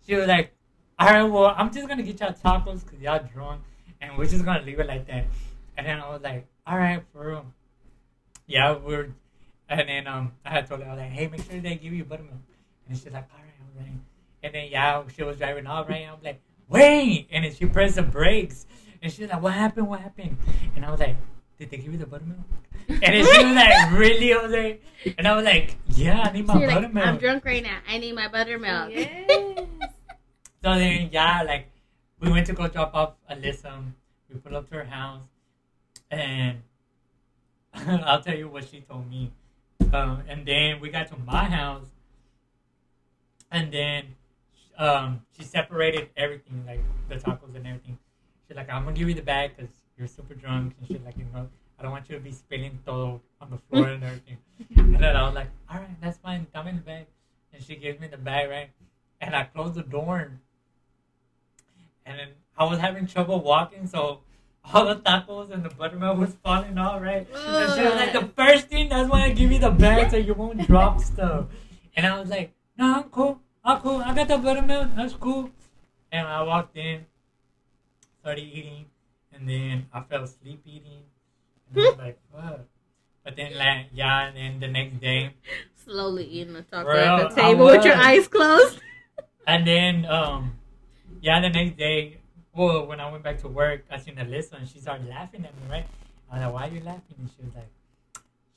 Speaker 3: she was like, all right, well, I'm just gonna get y'all tacos because y'all drunk, and we're just gonna leave it like that. And then I was like, all right, for real. Yeah, we're. And then um, I had told her, I was like, hey, make sure they give you buttermilk. And she's like, all right, all right. And then yeah, she was driving off, right? I'm like, wait! And then she pressed the brakes, and she's like, what happened? What happened? And I was like, did they give you the buttermilk? And then she was like, really? I was like, and I was like, yeah, I need my
Speaker 1: So you're like,
Speaker 3: buttermilk.
Speaker 1: I'm drunk right now. I need my buttermilk.
Speaker 2: Yes.
Speaker 3: So then, yeah, like we went to go drop off Alyssa. We pulled up to her house, and I'll tell you what she told me. Um, and then we got to my house, and then um, she separated everything, like the tacos and everything. She's like, "I'm gonna give you the bag because you're super drunk," and she's like, "You know, I don't want you to be spilling todo on the floor and everything." and then I was like, "All right, that's fine. come in the bag." And she gives me the bag, right? And I closed the door and then I was having trouble walking, so all the tacos and the buttermilk was falling off, right? And she was like, the first thing, that's why I give you the bag so you won't drop stuff. And I was like, no, I'm cool. I'm cool. I got the buttermilk. That's cool. And I walked in, started eating, and then I fell asleep eating. And I was like, fuck. But then, like, yeah, and then the next day,
Speaker 1: Slowly eating the taco
Speaker 3: Bro,
Speaker 1: at the table with your eyes closed.
Speaker 3: And then, um, yeah, the next day, well, when I went back to work, I seen Alyssa and she started laughing at me, right? I was like, why are you laughing? And she was like,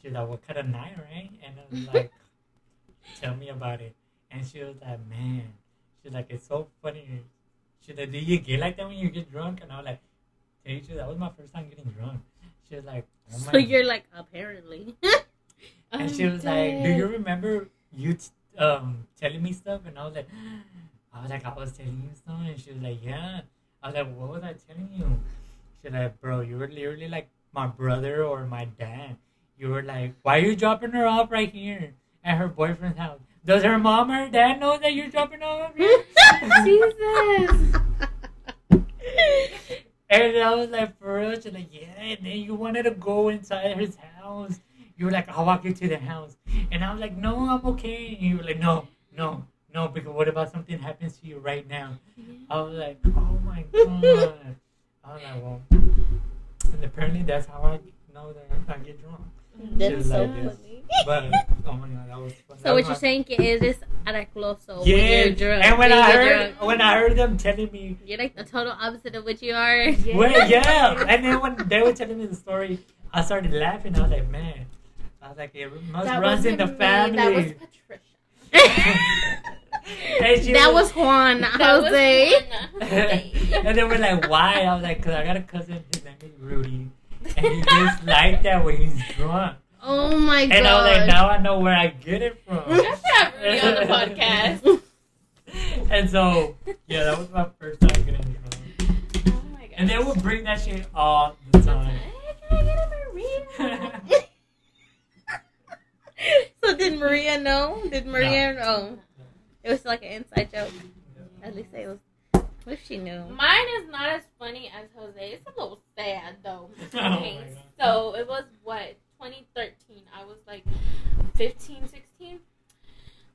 Speaker 3: she was like, what kind of night, right? And I was like, tell me about it. And she was like, man, she's like, it's so funny. She's like, do you get like that when you get drunk? And I was like, tell you that was my first time getting drunk. She was like, oh my
Speaker 1: So you're like, apparently.
Speaker 3: and
Speaker 2: I'm
Speaker 3: she was like, "Do you remember you t- um telling me stuff?" And I was like, "I was like, I was telling you stuff." And she was like, "Yeah." I was like, "What was I telling you?" She was like, "Bro, you were literally like my brother or my dad. You were like, why are you dropping her off right here at her boyfriend's house? Does her mom or dad know that you're dropping off here?"
Speaker 2: Jesus.
Speaker 3: And I was like, for real? She's like, yeah. And then you wanted to go inside his house. You were like, I'll walk you to the house. And I was like, no, I'm okay. And you were like, no, no, no, because what about something happens to you right now? I was like, oh my God. I was like, well, and apparently that's how I know that I get drunk.
Speaker 1: That's so
Speaker 3: like
Speaker 1: funny.
Speaker 3: But, oh my God, that was fun.
Speaker 1: So
Speaker 3: That
Speaker 1: what
Speaker 3: was
Speaker 1: you're
Speaker 3: my-
Speaker 1: saying que eres aracloso
Speaker 3: Yeah,
Speaker 1: when you're drunk.
Speaker 3: and when
Speaker 1: you
Speaker 3: I heard
Speaker 1: drunk.
Speaker 3: when I heard them telling me
Speaker 1: You're like the total opposite of what you are.
Speaker 2: Yeah.
Speaker 3: Well, yeah. And then when they were telling me the story, I started laughing. I was like, man. I was like, it must
Speaker 2: That
Speaker 3: runs in the
Speaker 2: me,
Speaker 3: family.
Speaker 2: That was Patricia.
Speaker 3: And
Speaker 1: that
Speaker 3: was-
Speaker 1: was Juan,
Speaker 2: That was
Speaker 1: Jose.
Speaker 2: Juana.
Speaker 3: and they were like, why? I was like, because I got a cousin. His name is Rudy. And he just like that when he's drunk.
Speaker 1: Oh my god.
Speaker 3: And I was like, now I know where I get it from.
Speaker 2: That's have to have on the podcast.
Speaker 3: and so, yeah, that was my first time getting drunk.
Speaker 2: Oh my god.
Speaker 3: And they would bring that shit all the time.
Speaker 2: Can I get a margarita?
Speaker 1: so Did Maria know? Did Maria know? It was like an inside joke. At least it was. What if she knew?
Speaker 2: Mine is not as funny as Jose. It's a little sad though.
Speaker 3: Oh my God.
Speaker 2: so it was what 2013. I was like 15, 16.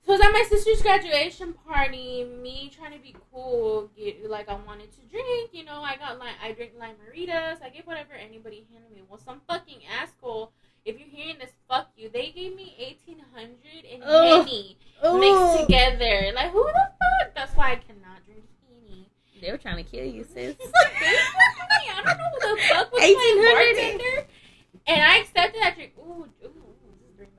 Speaker 2: So it was at my sister's graduation party. Me trying to be cool, get, like I wanted to drink. You know, I got like I drink lime margaritas. I get whatever anybody handed me. Well, some fucking asshole. If you're hearing this, fuck you. They gave me 1800 and
Speaker 1: Ugh.
Speaker 2: Henny
Speaker 1: Ooh.
Speaker 2: mixed together. Like who the fuck? That's why I cannot drink Henny.
Speaker 1: They were trying to kill you, sis.
Speaker 2: I don't know who the fuck was
Speaker 1: 1800
Speaker 2: my bartender. And I accepted that drink. Ooh, ooh, ooh, this is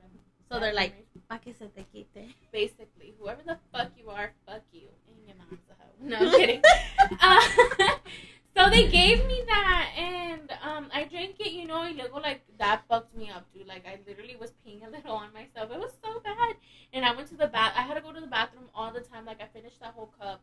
Speaker 1: So
Speaker 2: bad
Speaker 1: they're like, "Pa que se te quite."
Speaker 2: basically, whoever the fuck you are, fuck you. And your mom's a hoe. No, I'm kidding. Uh, so they gave me that, and um, I drank it. You know, y luego like that fucked me up, dude. Like I literally was peeing a little on myself. It was so bad. And I went to the bath. I had to go to the bathroom all the time. Like I finished that whole cup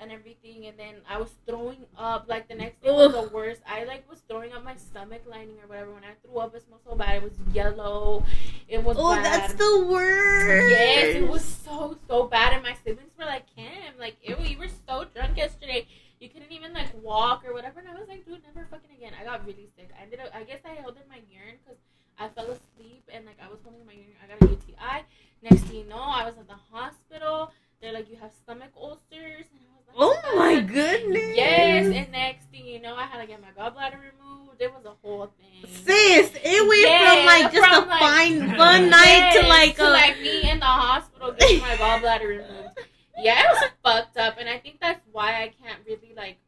Speaker 2: and everything, and then I was throwing up. Like the next day was the worst. I like was throwing up my stomach lining or whatever. When I threw up, it smelled so bad. It was yellow. It was
Speaker 1: Oh,
Speaker 2: bad.
Speaker 1: that's the worst.
Speaker 2: Yes, it was so so bad, and my siblings were like, "Kim, like, ew, you were so drunk yesterday. You couldn't even like walk or whatever." And I was like, "Dude, never fucking again." I got really sick. I ended up, I guess, I held in my urine because I fell asleep and like I was holding my urine. I got a UTI. Next thing you know, I was at the hospital. They're like, "You have stomach ulcers," and I was like,
Speaker 1: Oh my goodness.
Speaker 2: Yes, and next thing you know, I had to get my gallbladder removed. It was a whole thing.
Speaker 1: Sis, it went
Speaker 2: Yeah,
Speaker 1: from like just
Speaker 2: from,
Speaker 1: a
Speaker 2: like-
Speaker 1: fine fun night to like
Speaker 2: to
Speaker 1: a
Speaker 2: like me in the hospital getting my gallbladder removed. Yeah, it was fucked up, and I think that's why I can't really like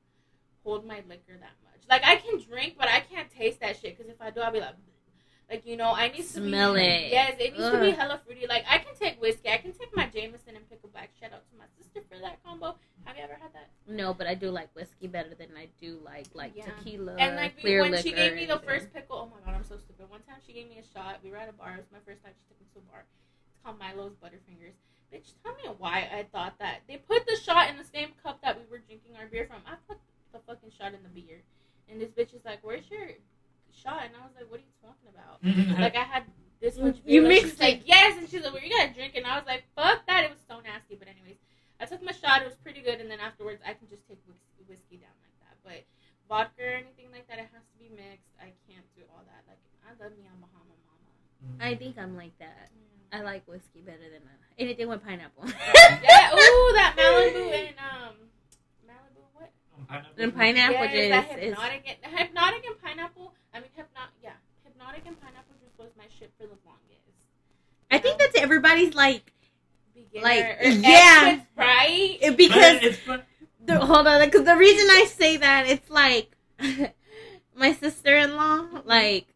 Speaker 2: hold my liquor that much. Like I can drink, but I can't taste that shit because if I do, I'll be like, like you know, I need to
Speaker 1: Smell
Speaker 2: be,
Speaker 1: it.
Speaker 2: Yes, it needs to be hella fruity. Like I can take whiskey, I can take my Jameson and pickleback. Shout out to my sister for that combo. Have you ever had that?
Speaker 1: no, but I do like whiskey better than I do like like
Speaker 2: Yeah.
Speaker 1: tequila.
Speaker 2: And like
Speaker 1: clear
Speaker 2: when
Speaker 1: liquor
Speaker 2: she gave me the first pickle, oh my god, I'm so stupid. One time she gave me a shot. We were at a bar. It was my first time she took me to a bar. It's called Milo's Butterfingers. Bitch, tell me why I thought that they put the shot in the same cup that we were drinking our beer from. I put the fucking shot in the beer, and this bitch is like, "Where's your shot?" And I was like, "What are you talking about?" Like I had this much beer.
Speaker 1: you
Speaker 2: like,
Speaker 1: mixed
Speaker 2: she's like, yes, and she's like, "Well, you gotta drink." And I was like, "Fuck that!" It was so nasty. But anyways, I took my shot. It was pretty good, and then afterwards, I can just take whiskey, whiskey down like that. But vodka or anything like that, it has to be mixed. I can't do all that. Like I love me on Bahama Mama.
Speaker 1: I think I'm like that. I like whiskey better than uh, anything with pineapple.
Speaker 2: yeah. Ooh, that Malibu and um, Malibu what?
Speaker 1: And pineapple
Speaker 2: yes, that
Speaker 1: juice is-
Speaker 2: Hpnotiq and Hpnotiq and pineapple. I mean, Hpnotiq. Yeah, Hpnotiq and pineapple juice was my shit for the longest.
Speaker 1: I think that's everybody's like
Speaker 2: Beginner
Speaker 1: like,
Speaker 2: or
Speaker 1: yeah.
Speaker 2: right?
Speaker 1: It- because
Speaker 3: it's fun.
Speaker 1: the, hold on because the reason I say that it's like my sister in law like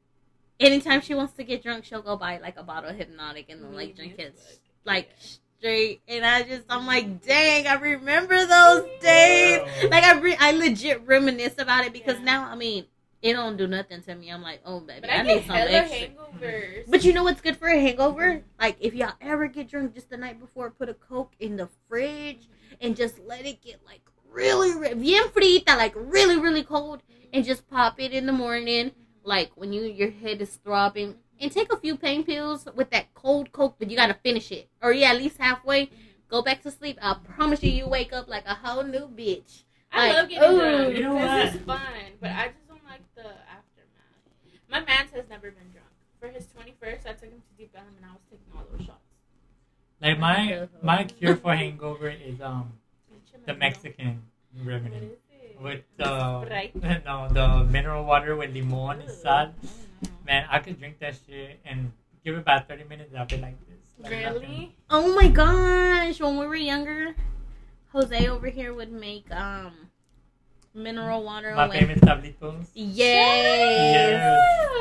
Speaker 1: anytime she wants to get drunk she'll go buy like a bottle of Hpnotiq and then like drink it like straight and I just I'm like dang I remember those days like I re- I legit reminisce about it because
Speaker 2: Yeah.
Speaker 1: now I mean it don't do nothing to me I'm like oh baby
Speaker 2: But
Speaker 1: I,
Speaker 2: I,
Speaker 1: need
Speaker 2: get
Speaker 1: some
Speaker 2: hella
Speaker 1: extra
Speaker 2: hangovers.
Speaker 1: but you know what's good for a hangover? Like if y'all ever get drunk just the night before, put a coke in the fridge and just let it get like really, re- bien frita, like really, really cold, and just pop it in the morning, like when you your head is throbbing, and take a few pain pills with that cold coke, but you gotta finish it, or yeah, at least halfway. Go back to sleep. I promise you, you wake up like a whole new bitch.
Speaker 2: I
Speaker 1: like,
Speaker 2: love getting
Speaker 1: ooh.
Speaker 2: drunk.
Speaker 3: You know
Speaker 2: this
Speaker 3: what?
Speaker 2: is fun, but I just don't like the aftermath. My man has never been drunk. For his 21st, I took him to Deep Ellum and I was taking all those shots.
Speaker 3: Like my my cure for hangover is um the Mexican remedy
Speaker 2: is it?
Speaker 3: with the
Speaker 2: Sprite?
Speaker 3: no the mineral water with limon and sal.
Speaker 2: No.
Speaker 3: Man, I could drink that shit and give it about thirty minutes. I'll be like this. Like nothing.
Speaker 2: Really?
Speaker 1: Oh my gosh! When we were younger, Jose over here would make um mineral water
Speaker 3: My
Speaker 1: with
Speaker 3: famous tablitos.
Speaker 1: yes,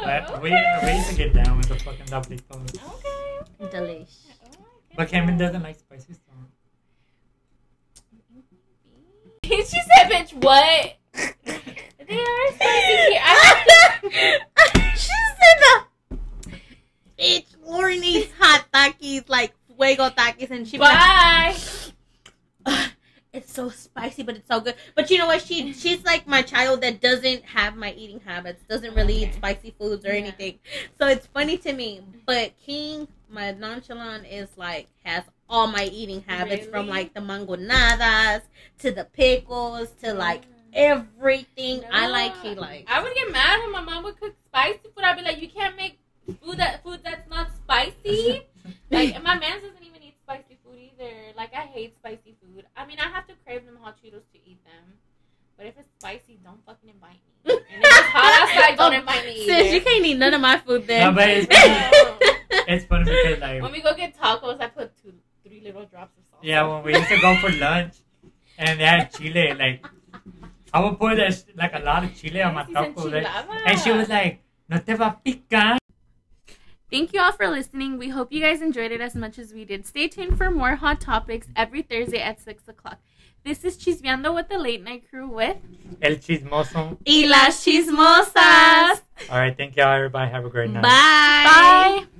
Speaker 3: Yes. But we, we used to get down with the fucking tablitos.
Speaker 2: Okay.
Speaker 1: delish.
Speaker 2: Okay.
Speaker 3: But Cameron doesn't like spicy stuff.
Speaker 2: she said, bitch, what? They are spicy here. I
Speaker 1: she said the Lauren eats hot takis like fuego takis, and she like,
Speaker 2: Bye.
Speaker 1: It's so spicy, but it's so good. But you know what? She she's like my child that doesn't have my eating habits, doesn't really eat spicy foods or
Speaker 2: Yeah.
Speaker 1: anything. So it's funny to me. But King my nonchalant is like has all my eating habits from like the mangonadas to the pickles to like everything. I like he likes.
Speaker 2: I would get mad when my mom would cook spicy food. I'd be like, you can't make food that food that's not spicy. like, and my man doesn't even eat spicy food either. Like, I hate spicy food. I mean, I have to crave them hot Cheetos to eat them. But if it's spicy, don't fucking invite me. And if it's hot outside, don't
Speaker 1: Oh,
Speaker 2: invite me
Speaker 1: Sis,
Speaker 2: either.
Speaker 1: you can't eat none of my food then.
Speaker 3: No, but it's
Speaker 2: No.
Speaker 3: it's funny because like
Speaker 2: when we go get tacos, I put two, three little drops of salt.
Speaker 3: yeah, when we used to go for lunch and they had chile, like I would put this, like a lot of chile on my
Speaker 2: Yes,
Speaker 3: tacos, like, and she was like, "No te va a picar."
Speaker 2: Thank you all for listening. We hope you guys enjoyed it as much as we did. Stay tuned for more hot topics every Thursday at 6 o'clock. This is Chismeando with the Late Night Crew with
Speaker 3: El chismoso.
Speaker 1: Y las chismosas.
Speaker 2: Chismosas.
Speaker 3: All right, thank y'all, everybody. Have a great night.
Speaker 1: Bye.
Speaker 2: Bye.